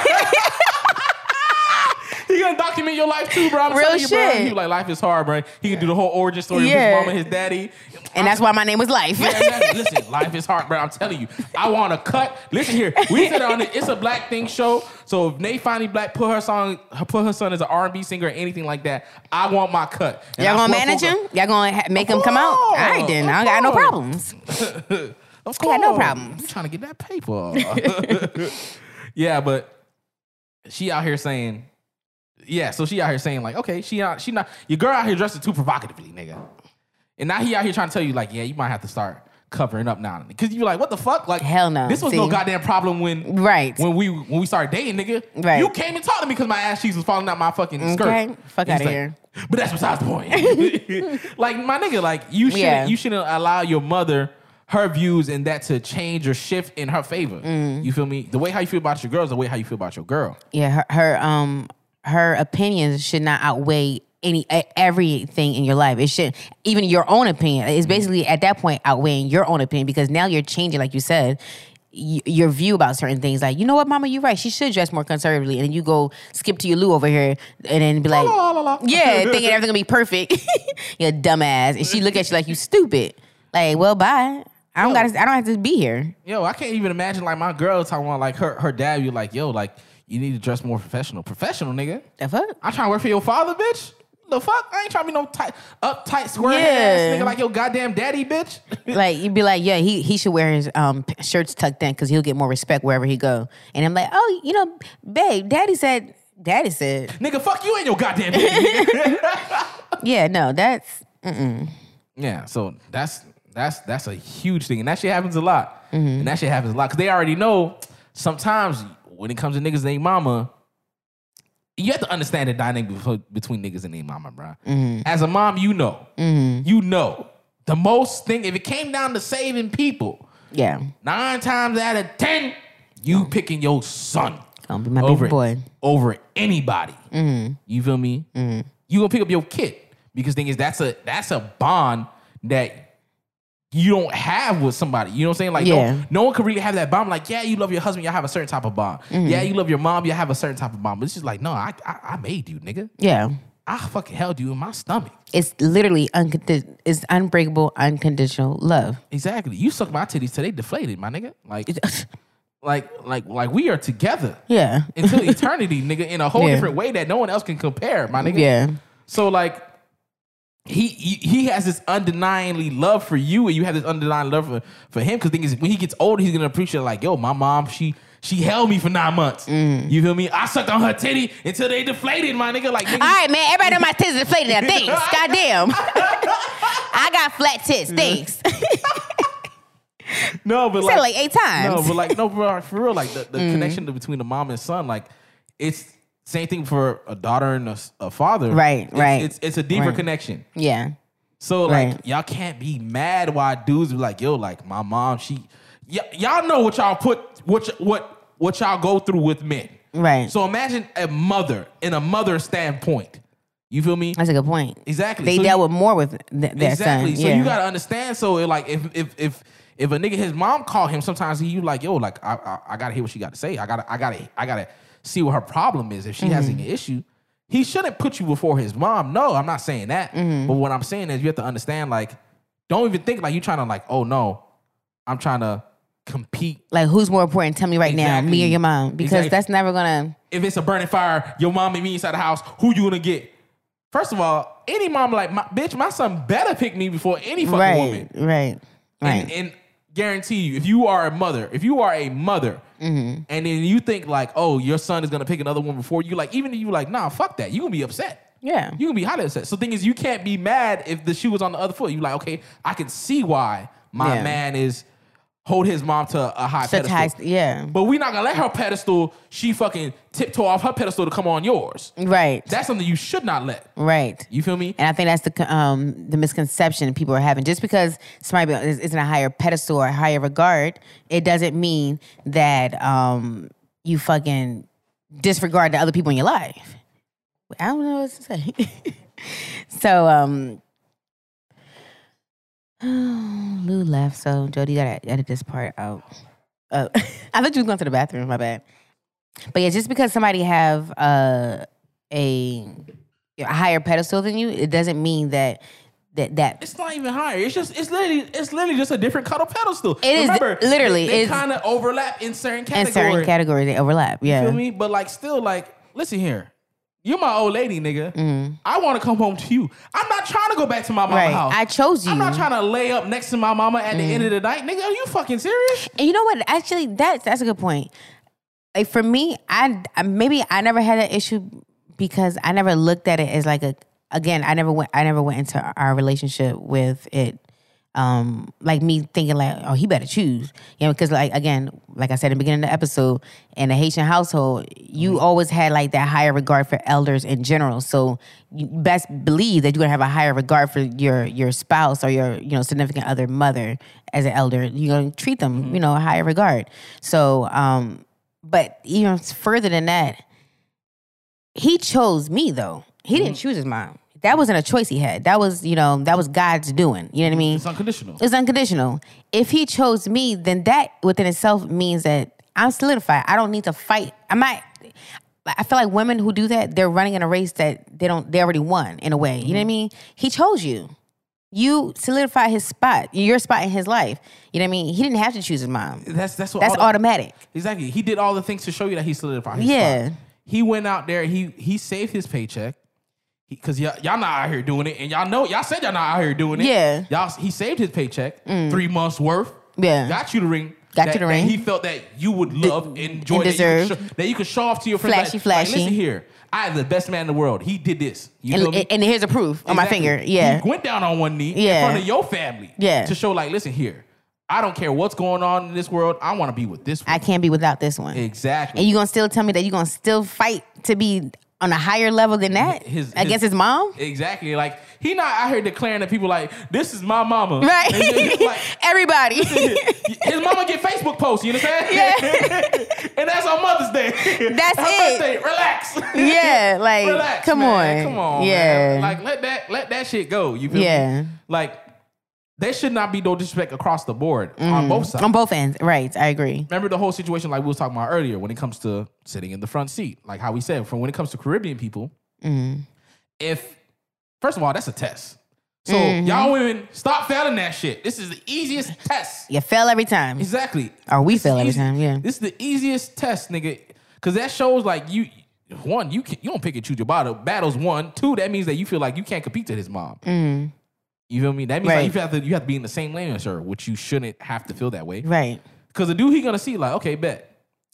he gonna document your life too, bro. I'm Real telling you, bro. shit. He like, life is hard, bro. He can do the whole origin story Yeah. of his mama, his daddy. and that's why my name was Life. Yeah, exactly. [laughs] Listen, life is hard, bro. I'm telling you. I want to cut. Listen here. We said on it. It's a black thing show. So if Nate finally black put her song, put her son as an R&B singer or anything like that, I want my cut. And Y'all I gonna swear manage for- him? Y'all gonna ha- make him come out? All right, then. I don't got no problems. [laughs] Of got no course. problems. You trying to get that paper. [laughs] [laughs] yeah, but she out here saying, yeah, so she out here saying like, okay, she out, she not your girl out here dressing too provocatively, nigga. And now he out here trying to tell you like, yeah, you might have to start covering up now, because you're like, what the fuck? Like, Hell no. This was no goddamn problem when Right. when we when we started dating, nigga. Right. You came and talked to me because my ass cheeks was falling out my fucking skirt. Okay, fuck And he's outta like, here. But that's besides the point. [laughs] like my nigga, like you should Yeah. you shouldn't allow your mother her views and that to change or shift in her favor. Mm. You feel me? The way how you feel about your girl is the way how you feel about your girl. Yeah, her, her um her opinions should not outweigh any everything in your life. It should even your own opinion. It's basically at that point outweighing your own opinion because now you're changing, like you said, y- your view about certain things. Like, you know what, Mama, you're right. She should dress more conservatively, and then you go skip to your Lou over here, and then be like, la, la, la. yeah, [laughs] thinking everything gonna be perfect. [laughs] you're dumbass, and she look at you like you stupid. Like, well, bye. I don't got. to I don't have to be here. Yo, I can't even imagine like my girl talking about like her her dad. You like, yo, like you need to dress more professional. Professional, nigga. The fuck? I'm trying to work for your father, bitch. The fuck? I ain't trying to be no tight, uptight, square Yeah. ass nigga like your goddamn daddy, bitch. [laughs] like you'd be like, yeah, he he should wear his um shirts tucked in because he'll get more respect wherever he go. And I'm like, oh, you know, babe, daddy said, daddy said, nigga, fuck you and your goddamn [laughs] yeah, no, that's yeah, so that's that's that's a huge thing, and that shit happens a lot. Mm-hmm. And that shit happens a lot because they already know. Sometimes when it comes to niggas named mama, you have to understand the dynamic between niggas and their mama, bro. Mm-hmm. As a mom, you know, you know the most thing. If it came down to saving people, yeah, nine times out of ten, you picking your son gonna be my over boy. over anybody. Mm-hmm. You feel me? You gonna pick up your kid because thing is that's a that's a bond that you don't have with somebody. You know what I'm saying? Like Yeah. no, no one can really have that bond. Like yeah, you love your husband, you have a certain type of bond. Mm-hmm. Yeah, you love your mom, you have a certain type of bond. But it's just like no, I I, I made you, nigga. Yeah, I fucking held you in my stomach. it's literally uncondi- it's unbreakable, unconditional love. Exactly. You suck my titties till they deflated, my nigga. Like like like like we are together. yeah, until [laughs] eternity, nigga, in a whole Yeah. different way that no one else can compare, my nigga. yeah, So like, he he, he has this undeniably love for you, and you have this undeniable love for, for him. Because thing is, when he gets older, he's gonna appreciate like, yo, my mom, she she held me for nine months. Mm. You feel me? I sucked on her titty until they deflated, my nigga. Like, All right, man. Everybody know my tits deflated now. Thanks. [laughs] Goddamn. [laughs] I got flat tits. Thanks. [laughs] no, but like, like eight times. No, but like, no, bro, for real, like the, the connection between the mom and son, like it's same thing for a daughter and a father. Right, It's- right, It's it's a deeper right. connection. yeah. So like Right. y'all can't be mad why dudes be like, yo, like my mom, she y- y'all know what y'all put what what what y'all go through with men. Right. So imagine a mother in a mother standpoint. You feel me? That's a good point. Exactly. They So dealt you- with more with th- their exactly. son. So you gotta understand. So it, like if if if if a nigga his mom call him, sometimes he you like, yo, like I I, I gotta hear what she got to say. I gotta I gotta I gotta see what her problem is. If she has Mm-hmm. an issue, he shouldn't put you before his mom. No, I'm not saying that. Mm-hmm. But what I'm saying is you have to understand. Like, don't even think like you're trying to like, oh no, I'm trying to compete. like, who's more important? Tell me right now, me or your mom? Because Exactly. that's never gonna. If it's a burning fire, your mom and me inside the house, who you gonna get? First of all, any mom like my bitch, my son better pick me before any fucking Right, woman. right, right. And, and guarantee you, if you are a mother, if you are a mother, Mm-hmm. and then you think like, oh, your son is gonna pick another one before you, like, even if you like, nah, fuck that, you gonna be upset. Yeah. You gonna be highly upset. So the thing is, you can't be mad if the shoe was on the other foot. You like, okay, I can see why my Yeah. man is hold his mom to a high Such pedestal. high, yeah, But we not gonna let her pedestal, she fucking tiptoe off her pedestal to come on yours. right, That's something you should not let. right. You feel me? And I think that's the um, the misconception people are having. Just because somebody is, is in a higher pedestal or higher regard, it doesn't mean that um, you fucking disregard the other people in your life. I don't know what to say. [laughs] so, um, [sighs] Lou left. So Jody got to edit this part out. Oh, [laughs] I thought you was going to the bathroom. My bad. But yeah, just because somebody have uh, a a higher pedestal than you, it doesn't mean that that that It's not even higher. It's just it's literally it's literally just a different kind of pedestal. It is Remember, literally, they, it's- kind of overlap in certain in categories. certain categories they overlap. Yeah. You feel me? But like still like listen here. You're my old lady, nigga. Mm-hmm. I want to come home to you. I'm not trying to go back to my mama Right. house. I chose you. I'm not trying to lay up next to my mama at the end of the night, nigga. Are you fucking serious? And you know what? Actually, that's that's a good point. Like for me, I I- maybe I never had that issue because I never looked at it as like a. Again, I never went. I never went into our relationship with it, um, like me thinking like, oh, he better choose, you know, because like again, like I said in the beginning of the episode, in a Haitian household, you always had like that higher regard for elders in general. So you best believe that you're gonna have a higher regard for your your spouse or your you know significant other mother as an elder. You're gonna treat them, you know, a higher regard. So, um, but even further than that, he chose me though. He didn't choose his mom. That wasn't a choice he had. That was, you know, that was God's doing. You know what I mean? It's unconditional. It's unconditional. If he chose me, then that within itself means that I'm solidified. I don't need to fight. I might. I feel like women who do that, they're running in a race that they don't. They already won in a way. You know what I mm-hmm. mean? He chose you. you solidify his spot, your spot in his life. You know what I mean? He didn't have to choose his mom. That's that's what That's the- automatic. Exactly. He did all the things to show you that he solidified. His Yeah. spot. He went out there. He he saved his paycheck. Because y'all, y'all not out here doing it, and y'all know y'all said y'all not out here doing it. Yeah. Mm. y'all. He saved his paycheck, three months worth. Yeah. got you the ring. Got that- you the ring. He felt that you would love, enjoy, and that, deserve. You show, that you could show off to your friends. Flashy, like, like, flashy. listen here, I am the best man in the world. He did this. You And, me? and here's a proof on my finger. Yeah. He went down on one knee Yeah. in front of your family. Yeah. To show like, listen here, I don't care what's going on in this world. I want to be with this one. I can't be without this one. exactly. And you're gonna still tell me that you're gonna still fight to be on a higher level than that His- guess his- his mom? Exactly. Like he not out here declaring that people like this is my mama. [laughs] Right. Like, [laughs] Everybody. [laughs] his mama get Facebook posts. You understand? Yeah. and that's on Mother's Day. That's Her it. Birthday. Relax. yeah, like Relax. come man. on. Come on. Yeah. Man. Like let that let that shit go. You feel me? Yeah. me? Like there should not be no disrespect across the board on both sides. Mm. On both ends. Right. I agree. Remember the whole situation like we was talking about earlier when it comes to sitting in the front seat. Like how we said, from when it comes to Caribbean people, Mm-hmm. if first of all, that's a test. So Mm-hmm. y'all women, stop failing that shit. This is the easiest [laughs] test. You fail every time. Exactly. Or we This is fail every easy- time, yeah. This is the easiest test, nigga. Cause that shows like you one, you can, you don't pick and choose your battle. Battles one. Two, that means that you feel like you can't compete to his mom. You feel me? That means Mm-hmm. Right. like you have to you have to be in the same lane as her, which you shouldn't have to feel that way. Right. Cause the dude he gonna see like, okay, bet.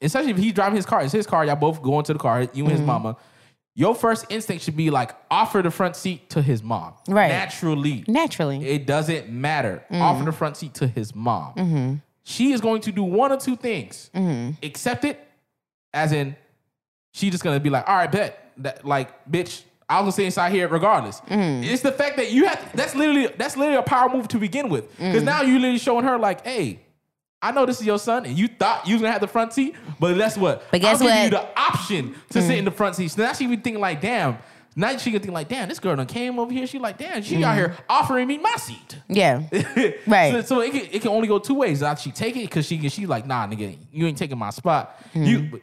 Especially if he's driving his car, it's his car. Y'all both go into the car, you and Mm-hmm. his mama. Your first instinct should be like offer the front seat to his mom. Right. Naturally. Naturally. It doesn't matter. Mm-hmm. Offer the front seat to his mom. She is going to do one or two things. Mm-hmm. Accept it, as in, she just gonna be like, all right, bet. That like, bitch, I was gonna stay inside here regardless. Mm-hmm. It's the fact that you have that's literally that's literally a power move to begin with. Because Mm-hmm. now you're literally showing her like, hey, I know this is your son, and you thought you was gonna have the front seat, but that's what. But guess I'm giving what? you the option to sit in the front seat. So now she be thinking like, damn. Now she can think like, damn, this girl done came over here. She like, damn, she out here offering me my seat. Yeah. [laughs] Right. So, so it, can, it can only go two ways. Either she take it because she. She like, nah, nigga, you ain't taking my spot. You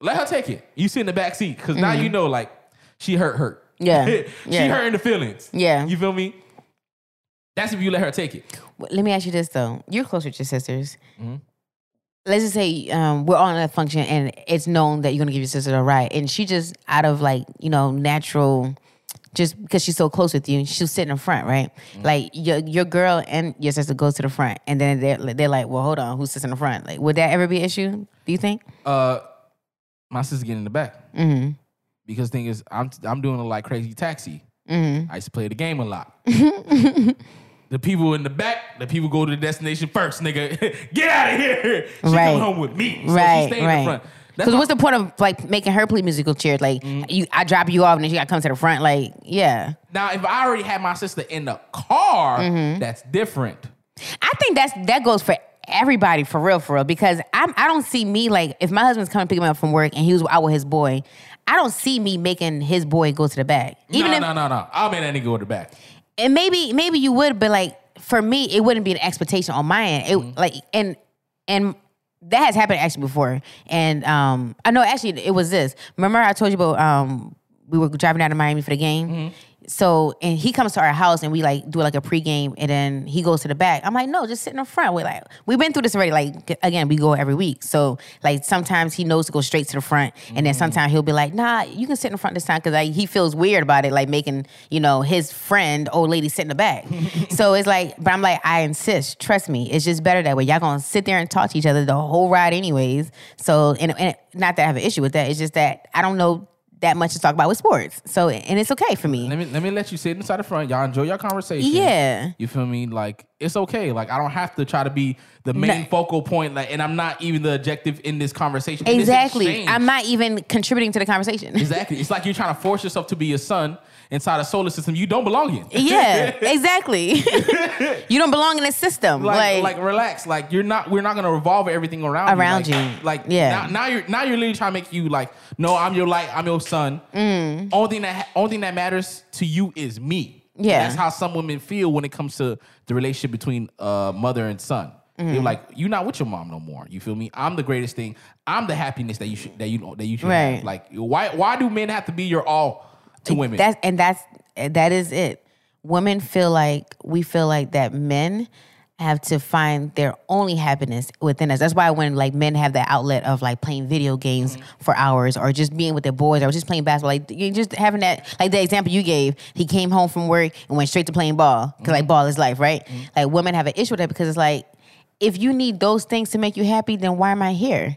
let her take it. You sit in the back seat because now you know like she hurt, hurt. Yeah. [laughs] she Yeah. hurting the feelings. Yeah. you feel me? That's if you let her take it. Well, Let me ask you this though. You're closer to your sisters. Mm-hmm. Let's just say um, we're on a function and it's known that you're gonna give your sister a ride, and she just out of like you know natural, just because she's so close with you, she'll sit in the front, right? Mm-hmm. Like your your girl and your sister goes to the front, and then they're they're like, well, hold on, who sits in the front? Like, would that ever be an issue? Do you think? Uh, my sister getting in the back Mm-hmm. Because thing is, I'm I'm doing a like crazy taxi. Mm-hmm. I used to play the game a lot. [laughs] the people in the back, the people go to the destination first, nigga. [laughs] Get out of here. She Right. come home with me. So right, she stay in the right. front. Because what's the point of like making her play musical chairs? Like you, I drop you off and then you got to come to the front. Like, yeah. Now, if I already had my sister in the car, Mm-hmm. that's different. I think that's that goes for everybody for real, for real. Because I'm I don't see me like if my husband's coming to pick me up from work and he was out with his boy, I don't see me making his boy go to the back. Even no, if no, no, no. I'll make that nigga go to the back. and maybe maybe you would, but like for me, it wouldn't be an expectation on my end. It Mm-hmm. like and and that has happened actually before. And um I know actually it was this. Remember I told you about um we were driving out of Miami for the game. Mm-hmm. So and he comes to our house and we like do like a pregame and then he goes to the back. I'm like, no, just sit in the front. We're like, we've been through this already. Like again, we go every week. So like sometimes he knows to go straight to the front, and then mm. sometimes he'll be like, nah, you can sit in the front this time because like he feels weird about it, like making you know his friend old lady sit in the back. [laughs] so it's like, but I'm like, I insist, trust me, it's just better that way. Y'all gonna sit there and talk to each other the whole ride anyways. So and, and not that I have an issue with that. It's just that I don't know that much to talk about with sports. So and it's okay for me. Let me let me let you sit inside the front. Y'all enjoy your conversation. Yeah. You feel me? Like it's okay. Like I don't have to try to be the main No. focal point. Like, and I'm not even the objective in this conversation. in this Exactly. I'm not even contributing to the conversation. Exactly. It's like you're trying to force yourself to be your son inside a solar system you don't belong in. yeah, [laughs] exactly. [laughs] you don't belong in a system. like, Like, like, relax. Like you're not. We're not gonna revolve everything around Around you. you. Like, like Yeah. Now, now you're now you're literally trying to make you like. No, I'm your light. I'm your son. Mm. Only thing that only thing that matters to you is me. Yeah. That's how some women feel when it comes to the relationship between uh, mother and son. Mm-hmm. They're like, you're not with your mom no more. You feel me? I'm the greatest thing. I'm the happiness that you should that you that you should Right. have. Like, why why do men have to be your all to women? That's and that's that is it. women feel like we feel like that men have to find their only happiness within us. That's why when like men have that outlet of like playing video games mm-hmm. for hours or just being with their boys or just playing basketball, like you just having that like the example you gave, he came home from work and went straight to playing ball because like mm-hmm. ball is life, right? Mm-hmm. Like women have an issue with that because it's like if you need those things to make you happy, then why am I here?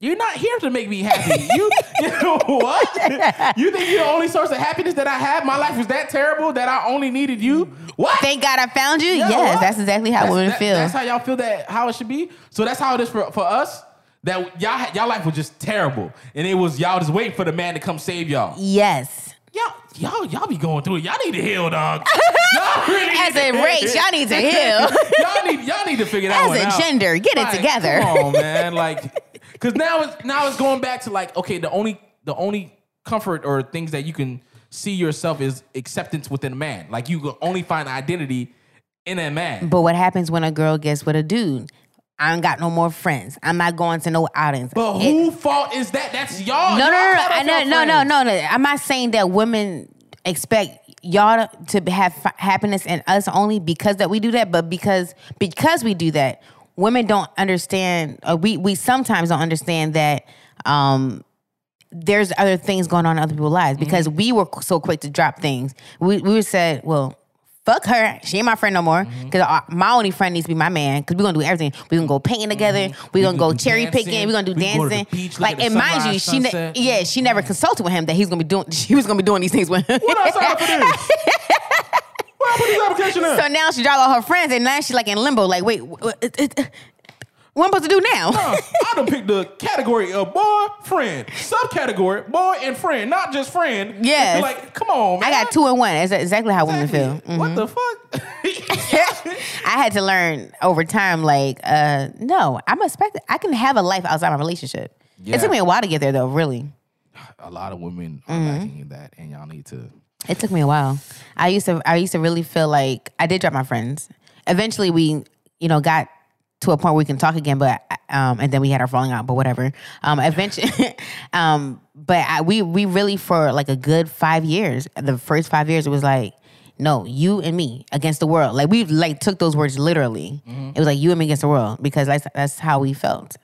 You're not here to make me happy. You, [laughs] you know what? You think you're the only source of happiness that I have? My life was that terrible that I only needed you? What? Thank God I found you. Yeah, yes, what? that's exactly how That's- women that- feel. That's how y'all feel that how it should be. So that's how it is for, for us. That y'all y'all life was just terrible, and it was y'all just waiting for the man to come save y'all. yes. Y'all y'all y'all be going through it. Y'all need to heal, dog. [laughs] y'all really As a race, y'all need to [laughs] heal. y'all need y'all need to figure that out. As a gender, get it Like, together. Come on, man. Like, because now it's now it's going back to like, okay, the only the only comfort or things that you can see yourself is acceptance within a man. Like you can only find identity in a man. But what happens when a girl gets with a dude? I ain't got no more friends. I'm not going to no outings. But who fault is that? That's y'all. no, no, no, no, cut I off know, your no, no, no, no. I'm not saying that women expect y'all to have happiness in us only because that we do that, but because because we do that, women don't understand. Or we we sometimes don't understand that. Um, there's other things going on in other people's lives because mm-hmm. we were so quick to drop things. We we said, well, fuck her. She ain't my friend no more. Mm-hmm. Because my only friend needs to be my man. Because we're gonna do everything. We're gonna go painting together. Mm-hmm. We're gonna go cherry dancing. picking. We're gonna do We can go dancing. beach, like and mind you, she ne- yeah she never consulted with him that he's gonna be doing. [laughs] She was gonna be doing these things with him. What I sign for this? [laughs] Where I put this application in? so now she dropped all her friends, and now she's like in limbo. Like, wait, what, it, it, what am I supposed to do now? Uh, [laughs] I done picked the category of boy, friend, subcategory, boy and friend, not just friend. Yes. Like, come on, man. I got two in one. That's exactly how women feel. Mhm. What the fuck? [laughs] [laughs] I had to learn over time, like, uh, no, I'm expected. I can have a life outside my relationship. Yeah. It took me a while to get there, though. Really, a lot of women are Mm-hmm. lacking in that, and y'all need to. It took me a while. I used to, I used to really feel like I did drop my friends. Eventually, we, you know, got to a point where we can talk again, but um, and then we had our falling out, but whatever. Um, eventually, [laughs] um, but I, we we really for like a good five years. The first five years, it was like. No, you and me against the world. Like we like took those words literally. It was like you and me against the world because that's that's how we felt.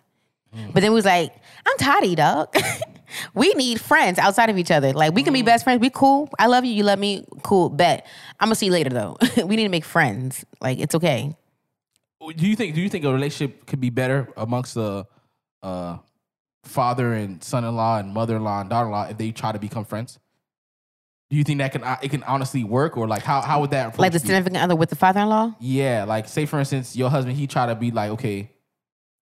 But then we was like, I'm tired of dog. [laughs] we need friends outside of each other. Like we can be best friends. We cool. I love you. You love me. Cool. Bet. I'm gonna see you later though. [laughs] we need to make friends. Like it's okay. Do you think? Do you think a relationship could be better amongst the uh, father and son-in-law and mother-in-law and daughter-in-law if they try to become friends? Do you think that can uh, it can honestly work, or like how how would that Like the significant other with the father-in-law. Yeah, like say for instance, your husband he try to be like, okay,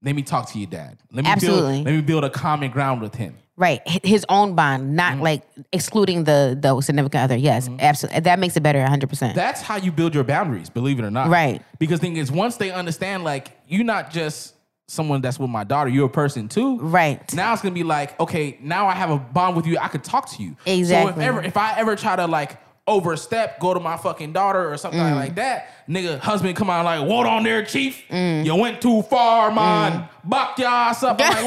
let me talk to your dad. Let me Absolutely. build let me build a common ground with him. Right. His own bond, not Mm-hmm. like excluding the the significant other. Yes, absolutely. That makes it better 100. percent That's how you build your boundaries, believe it or not. Right. Because thing is, once they understand, like you're not just someone that's with my daughter, you're a person too. Right. Now it's gonna be like, okay, now I have a bond with you. I could talk to you. Exactly. So if ever if I ever try to like overstep, go to my fucking daughter or something Mm. like that, nigga, husband come out like, what on there, chief? Mm. You went too far, man. Buck your ass up. I'm like,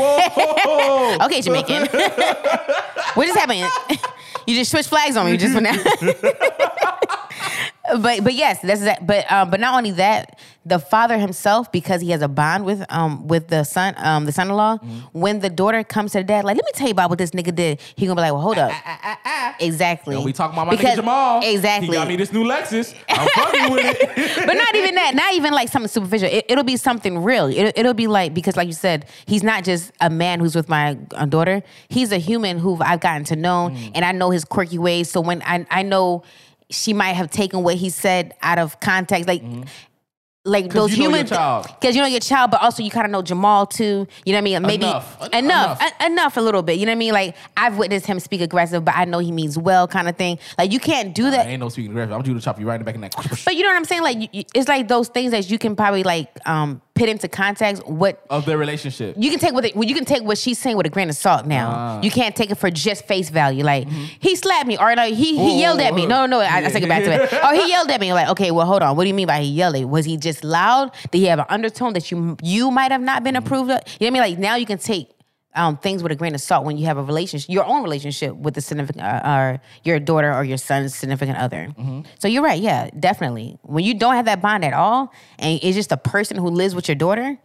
whoa. [laughs] Okay, Jamaican. [laughs] what just happened? [laughs] you just switched flags on me just for now. But but yes, that's that. But um, but not only that, the father himself, because he has a bond with um with the son um the son-in-law, Mm-hmm. when the daughter comes to the dad, like, let me tell you about what this nigga did. He gonna be like, well, hold up. Exactly. We talking about my Because- nigga Jamal. Exactly. He got me this new Lexus. I'm fucking with it. [laughs] but not even that. Not even like something superficial. It, it'll be something real. It, it'll be like because, like you said, he's not just a man who's with my uh, daughter. He's a human who I've gotten to know, Mm. and I know his quirky ways. So when I I know she might have taken what he said out of context, like. Like those Mm-hmm. you human, child. because you know your child, but also you kind of know Jamal too. You know what I mean? Maybe Enough. enough, En- enough, enough. en- enough a little bit. You know what I mean? Like I've witnessed him speak aggressive, but I know he means well, kind of thing. Like you can't do that. I ain't no speaking aggressive. I'm due to chop you right in the back in that. But you know what I'm saying? Like you- it's like those things that you can probably like um put into context. What of their relationship. you can take it, well, you can take what she's saying with a grain of salt. Now Ah. you can't take it for just face value. Like he slapped me, or like he he yelled at me. No, no, no. I, I take it back to it. [laughs] Or he yelled at me. Like okay, well hold on. What do you mean by he yelled? At? Was he just loud? Did he have an undertone that you you might have not been approved of? You know what I mean? Like now you can take um, things with a grain of salt when you have a relationship, your own relationship with the significant, uh, or your daughter or your son's significant other. So you're right, yeah, definitely. When you don't have that bond at all, and it's just a person who lives with your daughter,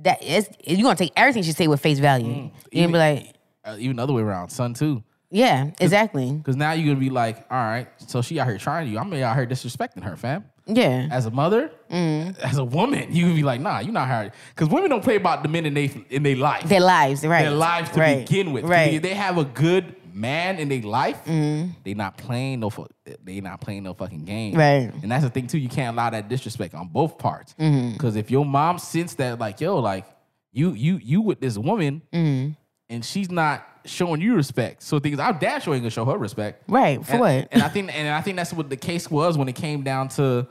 that is you're gonna take everything she say with face value. You're gonna be like, Uh, even the other way around, son too. yeah, exactly, Because now you're gonna be like, all right, so she out here trying you. I'm out here disrespecting her, fam. Yeah, As a mother, as a woman, you would be like, nah, you're not her. Because women don't play about the men in they in their life, their lives, right? their lives to right. begin with. right? If they have a good man in their life, Mm-hmm. they not playing no they not playing no fucking game. Right. And that's the thing too. You can't allow that disrespect on both parts. Mm-hmm. Because if your mom sense that, like, yo, like you you you with this woman, Mm-hmm. and she's not showing you respect. So things I'm damn sure ain't gonna show her respect. Right, for and, what? And I think and I think that's what the case was when it came down to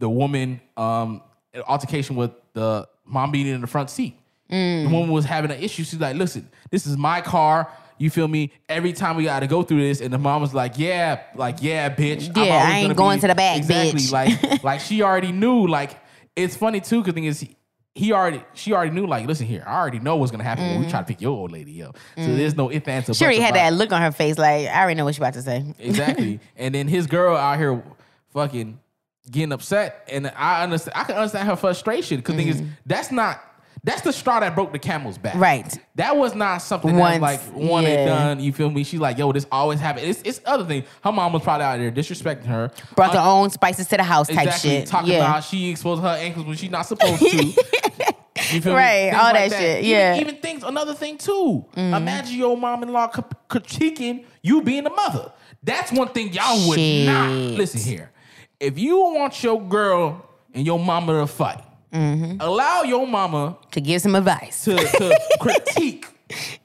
the woman um altercation with the mom being in the front seat. Mm. The woman was having an issue. She's like, listen, this is my car. You feel me? Every time we gotta go through this, and the mom was like, "Yeah, like yeah, bitch. I'm Yeah, I ain't gonna be-" to the back, exactly. bitch. Like, [laughs] like she already knew. Like, it's funny too, because thing is, he already, she already knew. Like, listen here, I already know what's gonna happen when we try to pick your old lady up. So there's no if Mm-hmm. She already had that look on her face, like I already know what she about to say. Exactly. [laughs] and then his girl out here fucking getting upset. And I understand I can understand her frustration. Because thing is, that's not that's the straw that broke the camel's back. Mm-hmm. Right. That was not something Once, that like one yeah. and done. You feel me? She's like, yo, this always happen. It's it's other thing. Her mom was probably out there disrespecting her. Brought their own spices to the house type exactly. shit. Talking yeah. about she exposed her ankles when she's not supposed to. [laughs] You feel Right, me? Things all like that shit, yeah. Mm-hmm. Even, things, another thing too. Imagine your mom-in-law critiquing you being a mother. That's one thing y'all would not listen here. If you want your girl and your mama to fight, Mm-hmm. allow your mama to give some advice. to, to [laughs] critique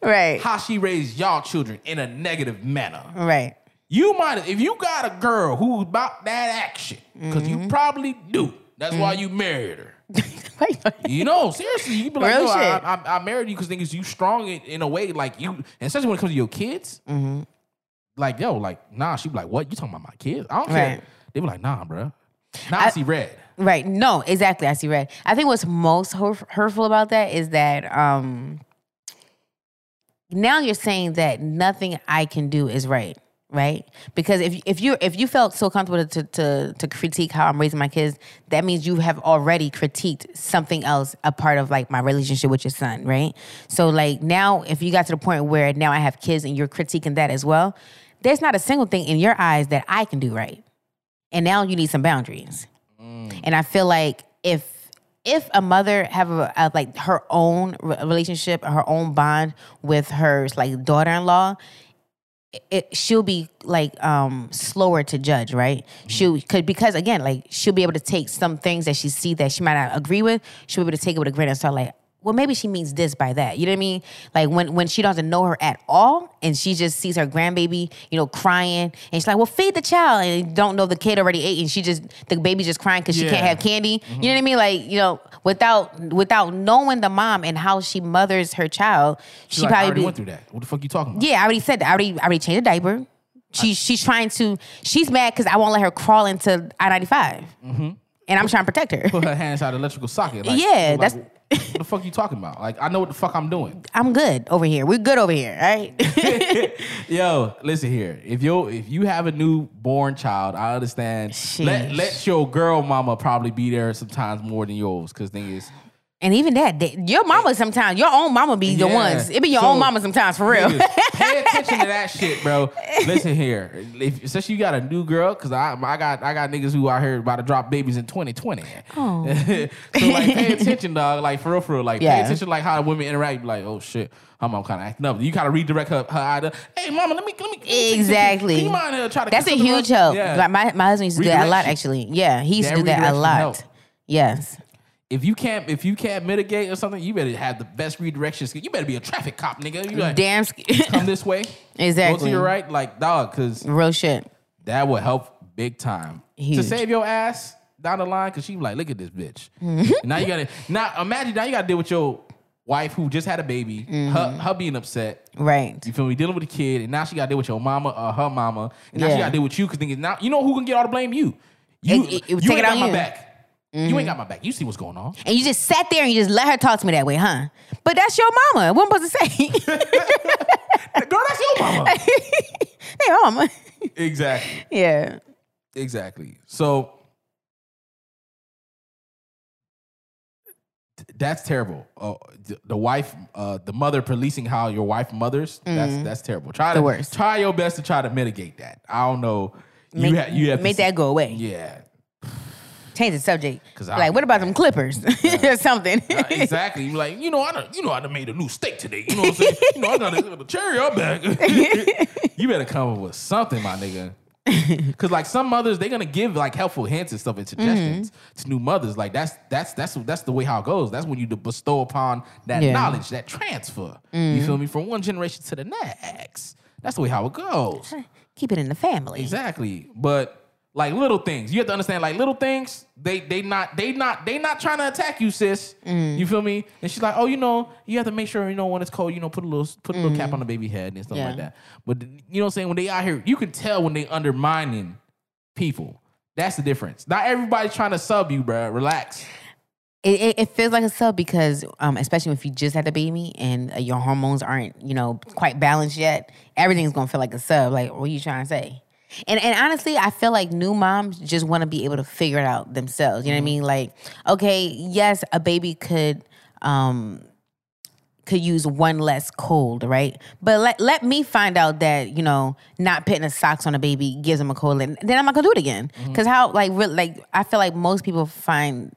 right. how she raised y'all children in a negative manner. Right. You might, if you got a girl who's about that action, because Mm-hmm. you probably do. That's why you married her. [laughs] Right. You know, seriously, you be like, Real yo, I. I, I married you because niggas you strong in, in a way like you, especially when it comes to your kids. Mm-hmm. Like, yo, like, nah, she be like, what? You talking about my kids? I don't care. They were like, nah, bro. Now I, I- see red. Right. No, exactly. I see red. I think what's most hurtful about that is that um now you're saying that nothing I can do is right. Right? Because if if you if you felt so comfortable to, to to critique how I'm raising my kids, that means you have already critiqued something else, a part of like my relationship with your son, right? So like now if you got to the point where now I have kids and you're critiquing that as well, there's not a single thing in your eyes that I can do right. And now you need some boundaries. And I feel like if if a mother have a, a, like her own relationship, her own bond with her like daughter-in-law, it, she'll be like um slower to judge, right? She'll could because again, like she'll be able to take some things that she see that she might not agree with. She'll be able to take it with a grain of salt, like, well, maybe she means this by that. You know what I mean? Like when when she doesn't know her at all, and she just sees her grandbaby, you know, crying, and she's like, "Well, feed the child," and don't know the kid already ate, and she just the baby just crying because she can't have candy. You mm-hmm. know what I mean? Like you know, without without knowing the mom and how she mothers her child, She's she like, probably be, went through that. What the fuck you talking about? yeah, I already said that. I already, I already changed the diaper. She, she's trying to. She's mad because I won't let her crawl into I ninety five, mm-hmm. and I'm trying to protect her. Put her hand inside the electrical socket. Like, Yeah, like, that's- the fuck you talking about? Like, I know what the fuck I'm doing. I'm good over here. We're good over here, right? [laughs] [laughs] Yo, listen here. If you if you have a newborn child, I understand. Let let your girl mama probably be there sometimes more than yours. Cause thing is, and even that, they- your mama sometimes, your own mama be the Yeah. ones. It be your So, own mama sometimes for real. niggas, [laughs] pay attention to that shit, bro. Listen here, if, especially you got a new girl, cause I I got I got niggas who out here about to drop babies in 2020. Oh. [laughs] so like, pay attention, dog. Like for real, for real. Like pay Yeah. attention, like how the women interact. Be like, oh shit, her mom kind of acting up. You kind of redirect her her either. Hey, mama, let me let me let me- Exactly. Can you mind uh, try to That's a huge help. Like my, my husband used to do that a lot, Redirection. actually. Yeah, he used That to do that a redirection lot. help. Yes. If you can't if you can't mitigate or something, you better have the best redirection skill. You better be a traffic cop, nigga. You like, Damn. sk- [laughs] come this way, [laughs] exactly. go to your right, like dog, because Real shit. that would help big time to save your ass down the line. Because she like, look at this bitch. Mm-hmm. now you gotta now imagine now you gotta deal with your wife who just had a baby, Mm-hmm. her her being upset. Right. You feel me? Dealing with a kid, and now she got to deal with your mama or her mama, and now she Yeah. got to deal with you because now you know who can get all the blame? You. You, It- it- it you take it on my you. back. You ain't got my back. You see what's going on. And you just sat there and you just let her talk to me that way, huh? But that's your mama. What am I supposed to say? [laughs] Girl, that's your mama. [laughs] hey, mama. exactly. Yeah. Exactly. So that's terrible. Uh, th- the wife, uh, the mother policing how your wife mothers. That's that's terrible. Try Mm-hmm. The to worst. try your best to try to mitigate that. I don't know. You Make, ha- you have to make that go away. Yeah. Change the subject. 'Cause I- like, what about them clippers [laughs] or something? Uh, exactly. You like, you know, I done, you know, I done made a new steak today. You know what I'm saying? you know, I got a, a cherry up back. [laughs] you better come up with something, my nigga. Cause like some mothers, they're gonna give like helpful hints and stuff and suggestions Mm-hmm. to new mothers. Like that's that's that's that's the way how it goes. That's when you bestow upon that Yeah. Mm-hmm. knowledge, that transfer. You feel me? From one generation to the next. That's the way how it goes. Keep it in the family. Exactly. But like little things, you have to understand. Like little things, they they not they not they not trying to attack you, sis. Mm. You feel me? And she's like, oh, you know, you have to make sure you know when it's cold. You know, put a little put a little cap on the baby head and stuff Mm. Yeah. like that. But you know what I'm saying? When they out here, you can tell when they undermining people. That's the difference. Not everybody's trying to sub you, bruh. Relax. It, it, it feels like a sub because, um, especially if you just had a baby and uh, your hormones aren't, you know, quite balanced yet, everything's gonna feel like a sub. Like, what are you trying to say? And and honestly, I feel like new moms just want to be able to figure it out themselves. You know what I mean? Like, okay, yes, a baby could um could use one less cold, right? But let let me find out that you know not putting a socks on a baby gives them a cold, and then I'm not gonna do it again. Because how like re- like I feel like most people find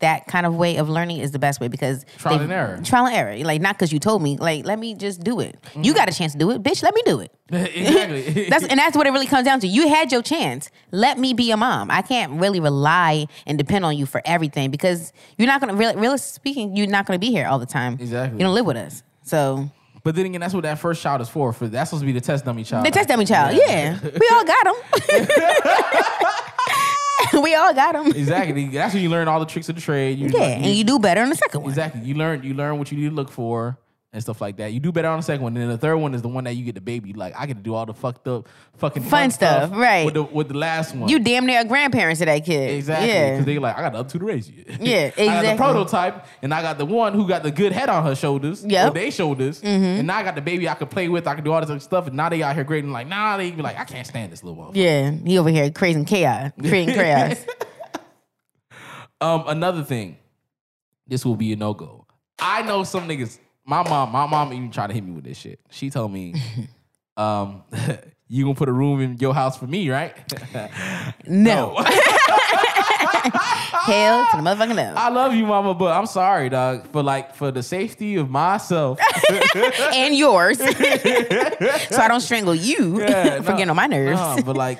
that kind of way of learning is the best way because Trial and error. trial and error. Like not because you told me, like let me just do it. You got a chance to do it, bitch. Let me do it. [laughs] exactly. [laughs] That's and that's what it really comes down to. You had your chance. Let me be a mom. I can't really rely and depend on you for everything because you're not gonna really, really speaking, you're not gonna be here all the time. Exactly. You don't live with us. So but then again, that's what that first child is for. For that's supposed to be the test dummy child. the test dummy child, yeah. We all got them. [laughs] [laughs] we all got them. Exactly. That's when you learn all the tricks of the trade. You, Yeah, and you do better on the second one. Exactly. You learn you learn what you need to look for and stuff like that. You do better on the second one. And then the third one is the one that you get the baby. Like I get to do all the fucked up fucking Fun stuff, right. With the with the last one. You damn near a grandparent to that kid. Exactly. Yeah. Because they like, I got up to the race. Yeah, exactly. [laughs] I got the prototype, and I got the one who got the good head on her shoulders. Mm-hmm. They shoulders. And now I got the baby I can play with. I can do all this other stuff. And now they out here grading like, nah, they be like, I can't stand this little motherfucker. Yeah. He over here creating chaos. [laughs] Creating chaos. Um, another thing, this will be a no go. I know some niggas. My mom, my mom even tried to hit me with this shit. She told me, [laughs] um, [laughs] you gonna put a room in your house for me, right? No. [laughs] Hell to the motherfucking no. I love you, mama, but I'm sorry, dog. For like for the safety of myself, and yours. so I don't strangle you Yeah, for no, getting on my nerves. nah, but like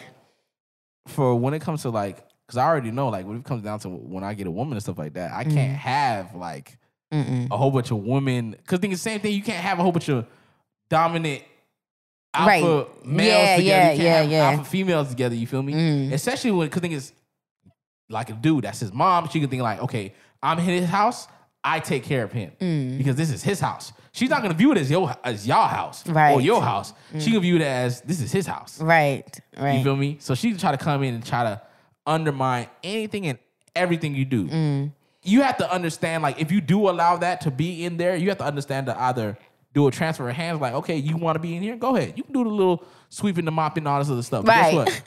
for when it comes to like, because I already know like when it comes down to when I get a woman and stuff like that, I can't have like a whole bunch of women. Because think the same thing. You can't have a whole bunch of dominant. Alpha Right. males Yeah, together. yeah, you can't yeah, have yeah. alpha females together. You feel me? Mm. Especially when because thing is like a dude that's his mom. She can think like, okay, I'm in his house. I take care of him Mm. because this is his house. She's not gonna view it as your as y'all house or Right. Mm. your house. She can view it as this is his house. Right, right. You feel me? So she try to come in and try to undermine anything and everything you do. You have to understand, like, if you do allow that to be in there, you have to understand to either do a transfer of hands, like, okay, you want to be in here, go ahead. You can do the little sweeping, the mopping, all this other stuff. But Right. Guess what?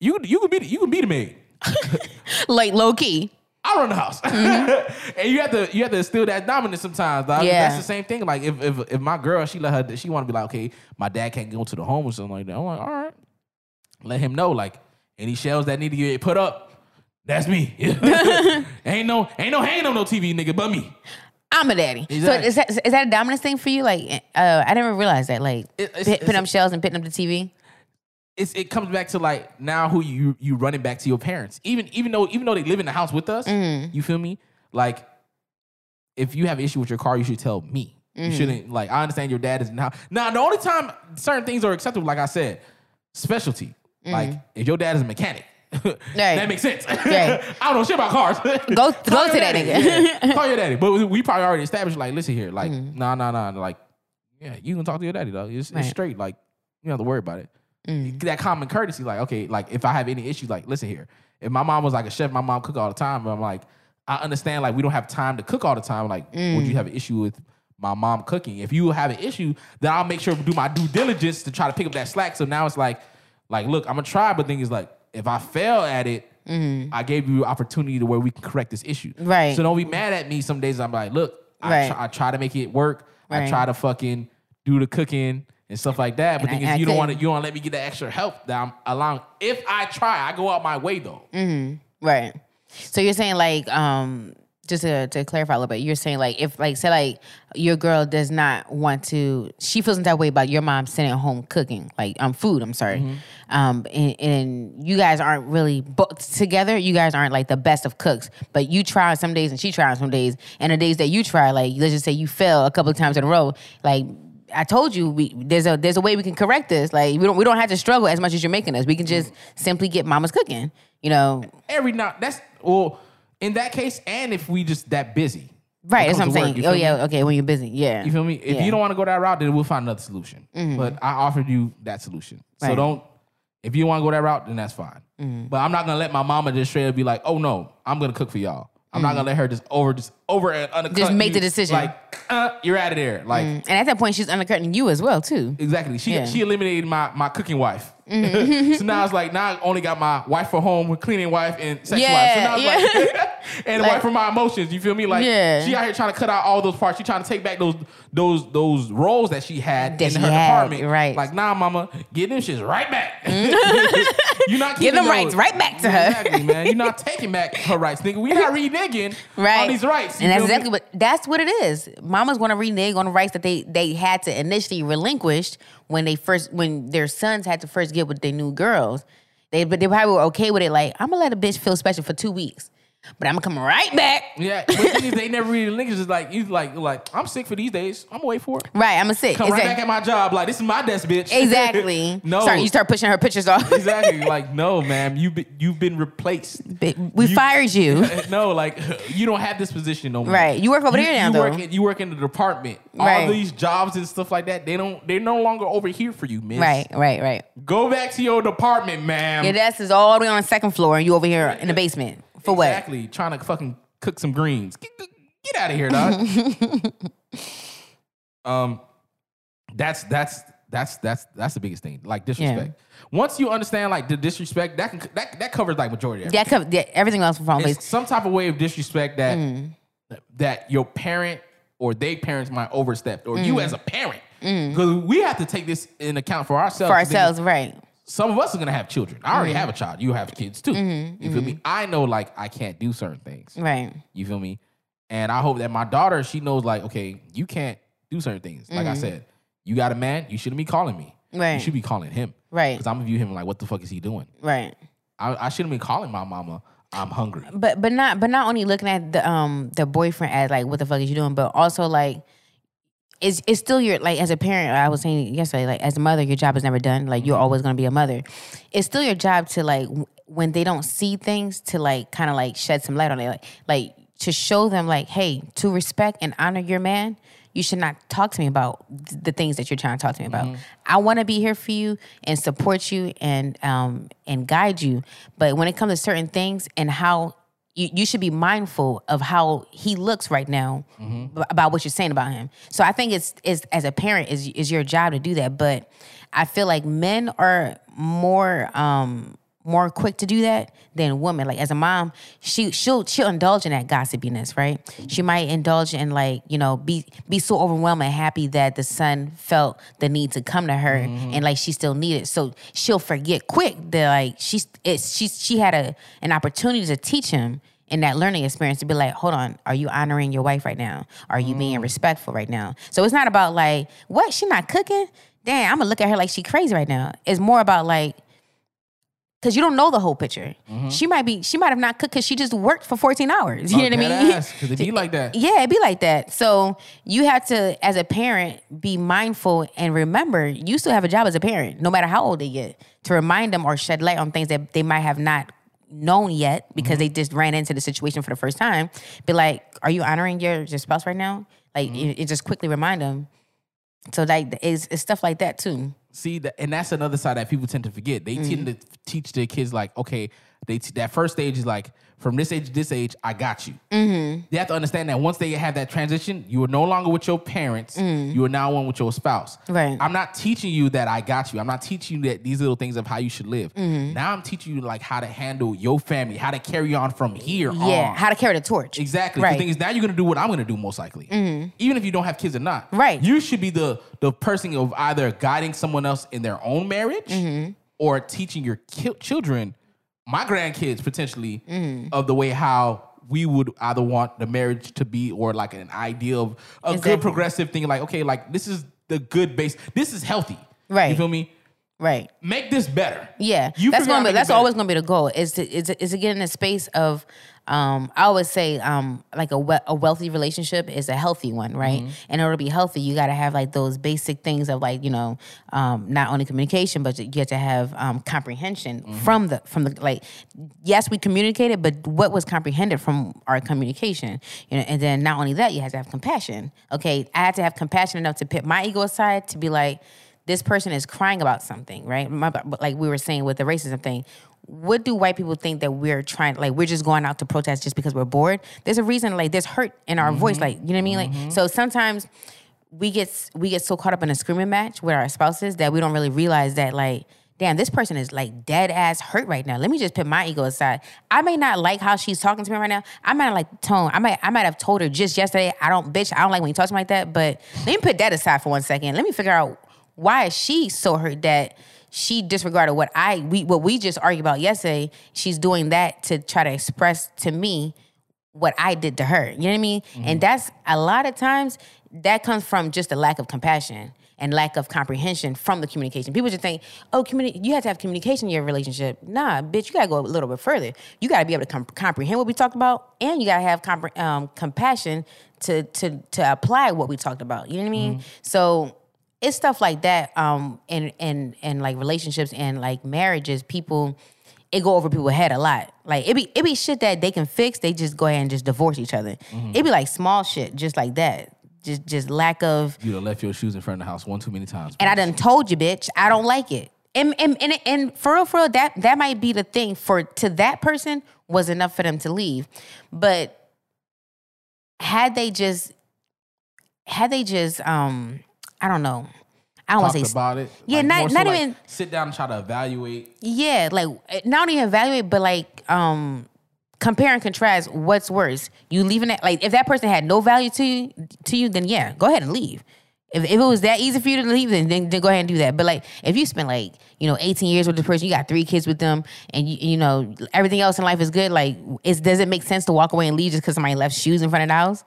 You you can be the, you can be the maid. [laughs] like low key. I run the house, [laughs] and you have to you have to instill that dominance sometimes. Dog. Mm-hmm. Yeah. That's the same thing. Like if if if my girl she let her she want to be like okay, my dad can't go to the home or something like that. I'm like all right, let him know like any shells that need to get put up. That's me. [laughs] ain't no ain't no hanging on no TV nigga but me. I'm a daddy. Exactly. So is that is that a dominance thing for you? Like, uh, I never realized that. Like, It- it's- putting up shelves and putting up the TV. It's it comes back to like now who you you running back to your parents. Even even though even though they live in the house with us, Mm. you feel me? Like if you have an issue with your car, you should tell me. Mm. You shouldn't like. I understand your dad is now. Now the only time certain things are acceptable, like I said, specialty. Like if your dad is a mechanic, that makes sense. Mm. Right. [laughs] I don't know shit about cars. Go- [laughs] go to that nigga. Yeah. Call your daddy. But we- probably already established. Like, listen here. Like, Mm. nah, nah, nah. Like, yeah, you can talk to your daddy, dog. It's, Right. it's straight. Like, you don't have to worry about it. Mm. That common courtesy. Like, okay, like if I have any issues, like, listen here. if my mom was like a chef, my mom cook all the time. But I'm like, I understand like we don't have time to cook all the time. Like, would you have an issue with my mom cooking? If you have an issue, then I'll make sure to do my due diligence to try to pick up that slack. So now it's like, like, look, I'm gonna try, but thing is like, if I fail at it, I gave you opportunity to where we can correct this issue. Right. So don't be mad at me. Some days I'm like, look, I, Right. try, I try to make it work. Right. I try to fucking do the cooking and stuff like that. But And thing I- is, I you don't want to you don't let me get the extra help that I'm allowing. If I try, I go out my way though. Right. So you're saying like um just to, to clarify a little bit, you're saying like if like say like your girl does not want to she feels in that way about your mom sitting at home cooking like um food, I'm sorry. Um and, and you guys aren't really both together, you guys aren't like the best of cooks, but you try some days and she tries some days. And the days that you try, like let's just say you fail a couple of times in a row, like I told you we there's a there's a way we can correct this. Like we don't we don't have to struggle as much as you're making us. We can just simply get mama's cooking. You know, Every now that's well in that case, and if we just that busy, Right, that's what I'm work, saying. Oh me? yeah, okay. When you're busy, yeah. You feel me? If Yeah. Mm-hmm. you don't want to go that route, then we'll find another solution. But I offered you that solution. So don't if you want to go that route, then that's fine. Mm-hmm. But I'm not gonna let my mama just straight up be like, oh no, I'm gonna cook for y'all. I'm not gonna let her just over just over and undercut. Mm-hmm. Just make you. the decision. Like, uh, you're out of there. Like And at that point, she's undercutting you as well too. Exactly. She Yeah. Mm-hmm. she eliminated my my cooking wife. Mm-hmm. [laughs] so now it's like now I only got my wife for home, cleaning wife, and sex Yeah, wife. So now it's like [laughs] and the Like- wife for my emotions. You feel me? Like Yeah. she out here trying to cut out all those parts. She trying to take back those those those roles that she had That in she her had, department. right. Like nah, mama, get them shits right back. Mm. [laughs] [laughs] You're not Give them those. rights right back to her. Exactly, man. You're not taking back her rights, nigga. We not reneging [laughs] Right. on these rights. And that's feel me? exactly what that's what it is. Mamas to renege on the rights that they they had to initially relinquish when they first when their sons had to first get with their new girls. They but they probably were okay with it. Like I'm gonna let a bitch feel special for two weeks, but I'm gonna come right back. Yeah, but the thing is, they never [laughs] really linked. It's like you like like I'm sick for these days. I'm wait for it. Right, I'm gonna sit. Come right back at my job. Like this is my desk, bitch. [laughs] Exactly. no, Start, you start pushing her pictures off. [laughs] exactly. Like no, ma'am. You be, you've been replaced. we You- fired you. no, like you don't have this position no more. Right. You work over You- there now, you though. Work in, you work in the department. Right. All these jobs and stuff like that. They don't. They're no longer over here for you, miss. Right, right, right. Go back to your department, ma'am. Your desk is all the way on the second floor, and you over here in the basement for what? Exactly. Trying to fucking cook some greens. Get, get out of here, dog. [laughs] um, that's that's that's that's that's the biggest thing. Like disrespect. Once you understand like the disrespect, that can that that covers like majority of Yeah, cover, yeah, everything else from place. some type of way of disrespect that Mm. that your parent or they parents might overstep or you Mm. as a parent because we have to take this in account for ourselves. For ourselves, right? Some of us are gonna have children. I already have a child. You have kids too. Mm-hmm, You feel me? I know like I can't do certain things. Right. You feel me? And I hope that my daughter she knows like okay you can't do certain things. Like I said, you got a man. You shouldn't be calling me. Mm-hmm. Right. You should be calling him. Right. Because I'm gonna view him like what the fuck is he doing? Right. I, I shouldn't be calling my mama. I'm hungry. But but not but not only looking at the um the boyfriend as like what the fuck is you doing, but also like it's it's still your like as a parent. I was saying yesterday, like as a mother, your job is never done. Like you're always gonna be a mother. It's still your job to like w- when they don't see things to like kind of like shed some light on it, like like to show them like, hey, to respect and honor your man. You should not talk to me about th- the things that you're trying to talk to me about. I want to be here for you and support you and um and guide you. But when it comes to certain things and how you, you should be mindful of how he looks right now b- about what you're saying about him. So I think it's is as a parent is is your job to do that. But I feel like men are more um more quick to do that than women. Like as a mom, she she'll she'll indulge in that gossipiness, right? She might indulge in like you know be be so overwhelmed and happy that the son felt the need to come to her and like she still needed. So she'll forget quick that like she's it's she's she had a an opportunity to teach him in that learning experience to be like, hold on, are you honoring your wife right now? Are you being mm. respectful right now? So it's not about like, what, she not cooking? Damn, I'm gonna look at her like she crazy right now. It's more about like, cause you don't know the whole picture. Mm-hmm. She might be, she might have not cooked because she just worked for 14 hours. [laughs] You know what I mean? Because it be like that. [laughs] Yeah, it'd be like that. So you have to, as a parent, be mindful and remember you still have a job as a parent, no matter how old they get, to remind them or shed light on things that they might have not known yet because they mm-hmm. just ran into the situation for the first time. Be like, are you honoring your, your spouse right now? Like, mm-hmm. it, it just quickly remind them. So like, it's, it's stuff like that too. See, that, and that's another side that people tend to forget. They tend mm-hmm. to teach their kids like, okay, they t- that first stage is like from this age to this age, I got you. Mm-hmm. They have to understand that once they have that transition, you are no longer with your parents. You are now one with your spouse. Mm. Right. I'm not teaching you that I got you. I'm not teaching you that these little things of how you should live. Mm-hmm. Now I'm teaching you like how to handle your family, how to carry on from here Yeah, on. how to carry the torch. Exactly. Right. Mm-hmm. The thing is, now you're gonna do what I'm gonna do most likely, even if you don't have kids or not. Right. You should be the the person of either guiding someone else in their own marriage Mm-hmm. or teaching your ki- children, my grandkids potentially, Mm-hmm. of the way how we would either want the marriage to be or like an idea of a Exactly. good progressive thing. Like, okay, like this is the good base. This is healthy. Right. You feel me? right. Make this better. Yeah, You that's gonna be how to make that's better. always gonna be the goal. Is to is is to get in a space of, um, I always say, um, like a we- a wealthy relationship is a healthy one, right? Mm-hmm. In order to be healthy, you got to have like those basic things of like you know, um, not only communication, but you get to have um, comprehension Mm-hmm. from the from the like. Yes, we communicated, but what was comprehended from our communication, you know? And then not only that, you have to have compassion. Okay, I had to have compassion enough to put my ego aside to be like this person is crying about something, right? My, like we were saying with the racism thing, what do white people think that we're trying, like we're just going out to protest just because we're bored? There's a reason, like there's hurt in our voice, mm-hmm. like you know what I mean. Like mm-hmm. so sometimes we get we get so caught up in a screaming match with our spouses that we don't really realize that like. Damn, this person is like dead ass hurt right now. Let me just put my ego aside. I may not like how she's talking to me right now. I might like the tone. I might I might have told her just yesterday, I don't bitch, I don't like when you talk to me like that. But let me put that aside for one second. Let me figure out why is she so hurt that she disregarded what I we what we just argued about yesterday. She's doing that to try to express to me what I did to her. You know what I mean? And that's a lot of times that comes from just a lack of compassion and lack of comprehension from the communication. People just think, oh, communi- you have to have communication in your relationship. Nah, bitch, you gotta go a little bit further. You gotta be able to com- comprehend what we talked about, and you gotta have compre- um, compassion to to to apply what we talked about. You know what I mean? So it's stuff like that um in in in like relationships and like marriages people it go over people's head a lot like it be it be shit that they can fix they just go ahead and just divorce each other it be like small shit just like that just just lack of You done left your shoes in front of the house one too many times. and I done told you, bitch, I don't like it. And and and, and for real, for real, that that might be the thing for to that person was enough for them to leave. But had they just had they just um I don't know. I don't want to say about it. Yeah, Like, not- more so not like even- sit down and try to evaluate. yeah, like not only evaluate, but like um compare and contrast what's worse. You leaving it like if that person had no value to you to you, then yeah, go ahead and leave. If, if it was that easy for you to leave, then, then then go ahead and do that. But like if you spend like, you know, 18 years with the person, you got three kids with them, and you you know, everything else in life is good, like is does it make sense to walk away and leave just because somebody left shoes in front of the house?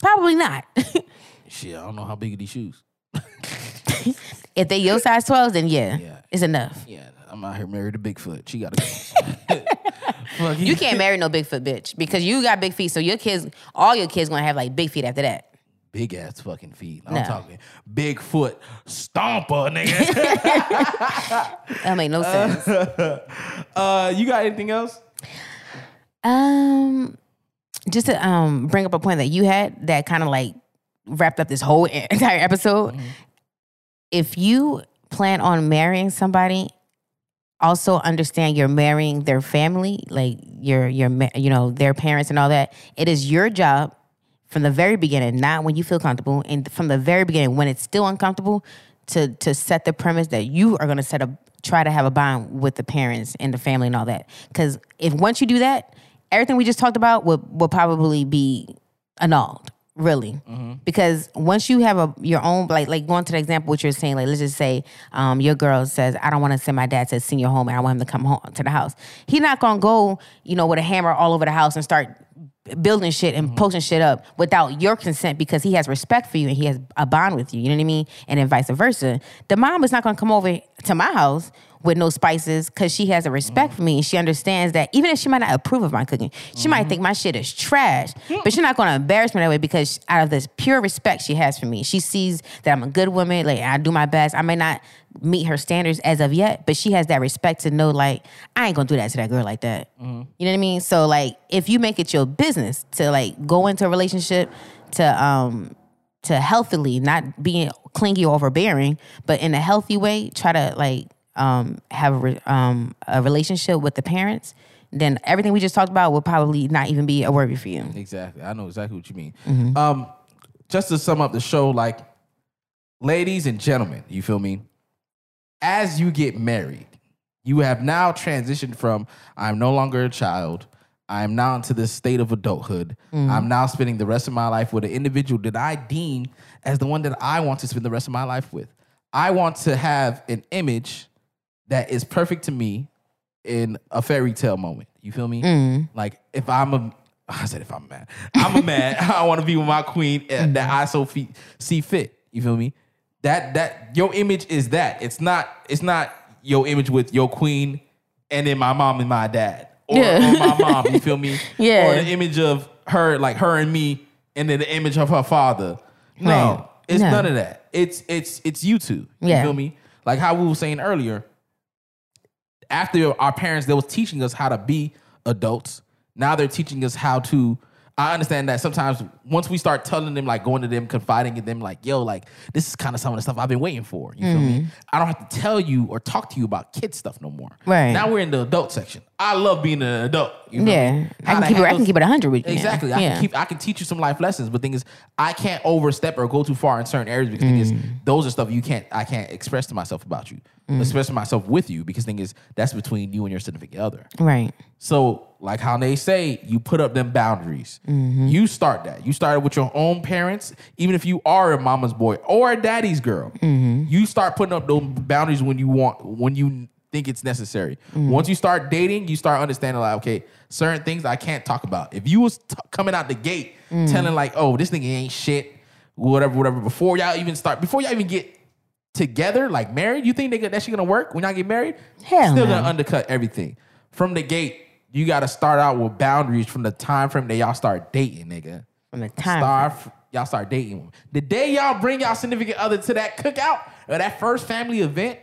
Probably not. [laughs] Shit, I don't know how big are these shoes. [laughs] if they your size 12, then yeah, Yeah. it's enough. Yeah, I'm out here married to Bigfoot. She gotta go. [laughs] Fuck You can't marry no Bigfoot bitch because you got big feet. So your kids, all your kids, gonna have like big feet after that. Big ass fucking feet. I'm No. talking Bigfoot stomper, nigga. [laughs] That make no sense. uh, you got anything else? um, just to um bring up a point that you had that kind of like wrapped up this whole [laughs] entire episode. Mm-hmm. If you plan on marrying somebody, also understand you're marrying their family, like your your you know their parents and all that. It is your job from the very beginning, not when you feel comfortable, and from the very beginning when it's still uncomfortable, to to set the premise that you are going to set a try to have a bond with the parents and the family and all that. Because if once you do that, everything we just talked about will will probably be annulled. Really, because once you have a your own like like going to the example what you're saying like let's just say um, your girl says I don't want to send my dad to a senior home and I want him to come home to the house. He's not gonna go you know with a hammer all over the house and start building shit and posting shit up without your consent because he has respect for you and he has a bond with you. You know what I mean? And then vice versa. The mom is not gonna come over to my house with no spices because she has a respect for me and she understands that even if she might not approve of my cooking, she might think my shit is trash, but she's not gonna embarrass me that way because out of this pure respect she has for me, she sees that I'm a good woman, like I do my best. I may not meet her standards as of yet, but she has that respect to know like I ain't gonna do that to that girl like that. You know what I mean? So like if you make it your business to like go into a relationship to um to healthily, not being clingy or overbearing, but in a healthy way, try to like um have a, re- um, a relationship with the parents. then everything we just talked about will probably not even be a worry for you. Exactly. I know exactly what you mean. Mm-hmm. Um, just to sum up the show, like, ladies and gentlemen, you feel me? As you get married, you have now transitioned from I'm no longer a child. I'm now into this state of adulthood. Mm-hmm. I'm now spending the rest of my life with an individual that I deem as the one that I want to spend the rest of my life with. I want to have an image that is perfect to me in a fairy tale moment. You feel me? Mm-hmm. Like if I'm a, [laughs] I said if I'm mad, I'm a man. [laughs] I want to be with my queen uh, that I so fe- see fit. You feel me? That that your image is that. It's not. It's not your image with your queen and then my mom and my dad or, Yeah. or my mom. You feel me? Yeah. [laughs] Or the image of her, like her and me, and then the image of her father. No, Right. it's No. none of that. It's it's it's you two. You Yeah. feel me? Like how we were saying earlier, after our parents, they was teaching us how to be adults. Now they're teaching us how to. I understand that sometimes once we start telling them, like going to them, confiding in them, like, yo, like this is kind of some of the stuff I've been waiting for. You feel me? I don't have to tell you or talk to you about kid stuff no more. Mm-hmm. Right. Now we're in the adult section. I love being an adult. You feel Yeah. me? I can keep it- I can keep it 100 with you now. Exactly. I Yeah. can keep I can teach you some life lessons, but thing is, I can't overstep or go too far in certain areas because thing is, Mm. those are stuff you can't I can't express to myself about you, Mm. express myself with you because thing is, that's between you and your significant other. Right. So, like how they say, you put up them boundaries. Mm-hmm. You start that. You started with your own parents, even if you are a mama's boy or a daddy's girl. Mm-hmm. You start putting up those boundaries when you want, when you think it's necessary. Mm-hmm. Once you start dating, you start understanding like, okay, certain things I can't talk about. If you was t- coming out the gate Mm. telling like, oh, this nigga ain't shit, whatever, whatever, before y'all even start, before y'all even get together, like married, you think they, that shit gonna work when y'all get married? Hell Still no. gonna undercut everything. From the gate, you gotta start out with boundaries from the time frame that y'all start dating, nigga. From the time. Start, y'all start dating. The day y'all bring y'all significant other to that cookout or that first family event,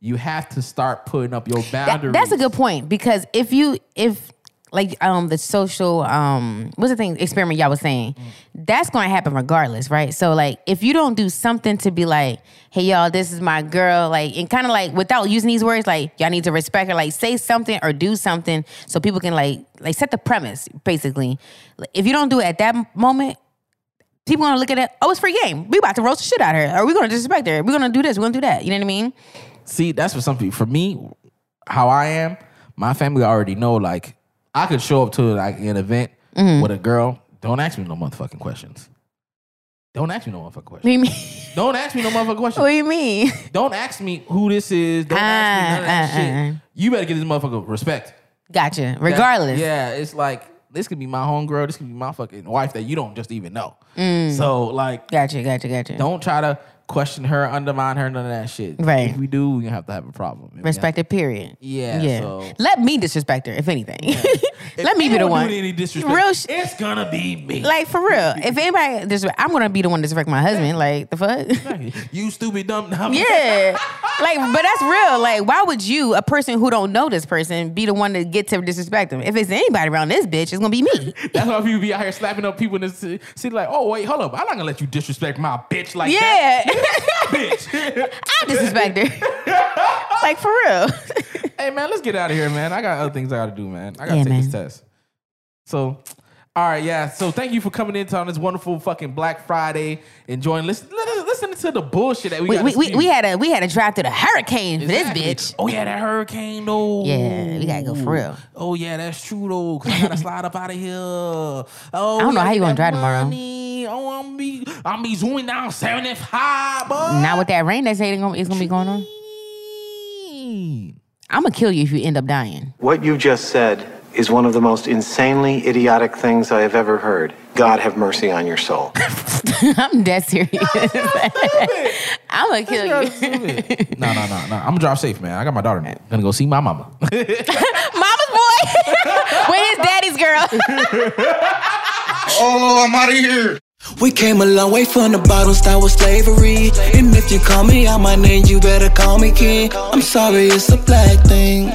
you have to start putting up your Mm. That- boundaries. that's a good point because if you if like um the social um what's the thing experiment y'all was saying? That's to happen regardless right? So like if you don't do something to be like hey y'all this is my girl like and kind of like without using these words like y'all need to respect her like say something or do something so people can like like set the premise basically. If you don't do it at that moment people gonna look at it oh it's free game. We about to roast the shit out of her. Or we gonna disrespect her. We're gonna do this. We're gonna do that. You know what i mean? See, that's for some people. For me, how I am, my family already know. Like, I could show up to like an event Mm-hmm. with a girl. Don't ask me no motherfucking questions. Don't ask me no motherfucking questions. what do you mean Don't ask me no motherfucking questions. what do you mean Don't ask me who this is. Don't ask me none of that Ah, ah, shit. ah. You better give this motherfucker respect. Gotcha. That- Regardless. yeah, it's like this could be my homegirl. This could be my fucking wife that you don't just even know. So like, Gotcha. Gotcha. Gotcha. don't try to question her, undermine her, none of that shit. Right. If we do, we're gonna have to have a problem. If Respect her. Period. Yeah, Yeah. so- Let me disrespect her, if anything. [laughs] If Let me be the one. Any disrespect, Real sh- it's gonna be me. Like for real. If anybody disrespect, I'm gonna be the one to disrespect my husband. Like the fuck. you stupid dumb dumb. [laughs] yeah. Like, but that's real. Like, why would you, a person who don't know this person, be the one to get to disrespect them? If it's anybody around this bitch, it's gonna be me. [laughs] That's why people be out here slapping up people in the city. Like, oh wait, hold up, I'm not gonna let you disrespect my bitch like yeah. that, bitch. I disrespect her. like for real. hey man, let's get out of here, man. I got other things I gotta do, man. I gotta Yeah, take this man. test. So, all right, yeah. So thank you for coming in on this wonderful fucking Black Friday, enjoying listen, listening to the bullshit that we We, got. we, we, we had a we had a drive through the hurricane for Exactly. this bitch. Oh yeah, that hurricane though. Yeah, we gotta go for real. Oh yeah, that's true though. Cause I gotta [laughs] slide up out of here. Oh, I don't oh, know how you gonna drive tomorrow. tomorrow. Oh, I'm be I'm be zooming down 75, boy. Not with that rain that's say it's gonna, it's gonna be going on. I'm gonna kill you if you end up dying. What you just said is one of the most insanely idiotic things I have ever heard. God have mercy on your soul. [laughs] I'm dead serious. [laughs] I'm gonna kill you. no, no, no, no. I'm gonna drive safe, man. I got my daughter. Gonna go see my mama. [laughs] Mama's boy. Wait, his daddy's girl. Oh, I'm out of here. We came a long way from the bottom, start with slavery. And if you call me out my name, you better call me king. I'm sorry, it's a black thing.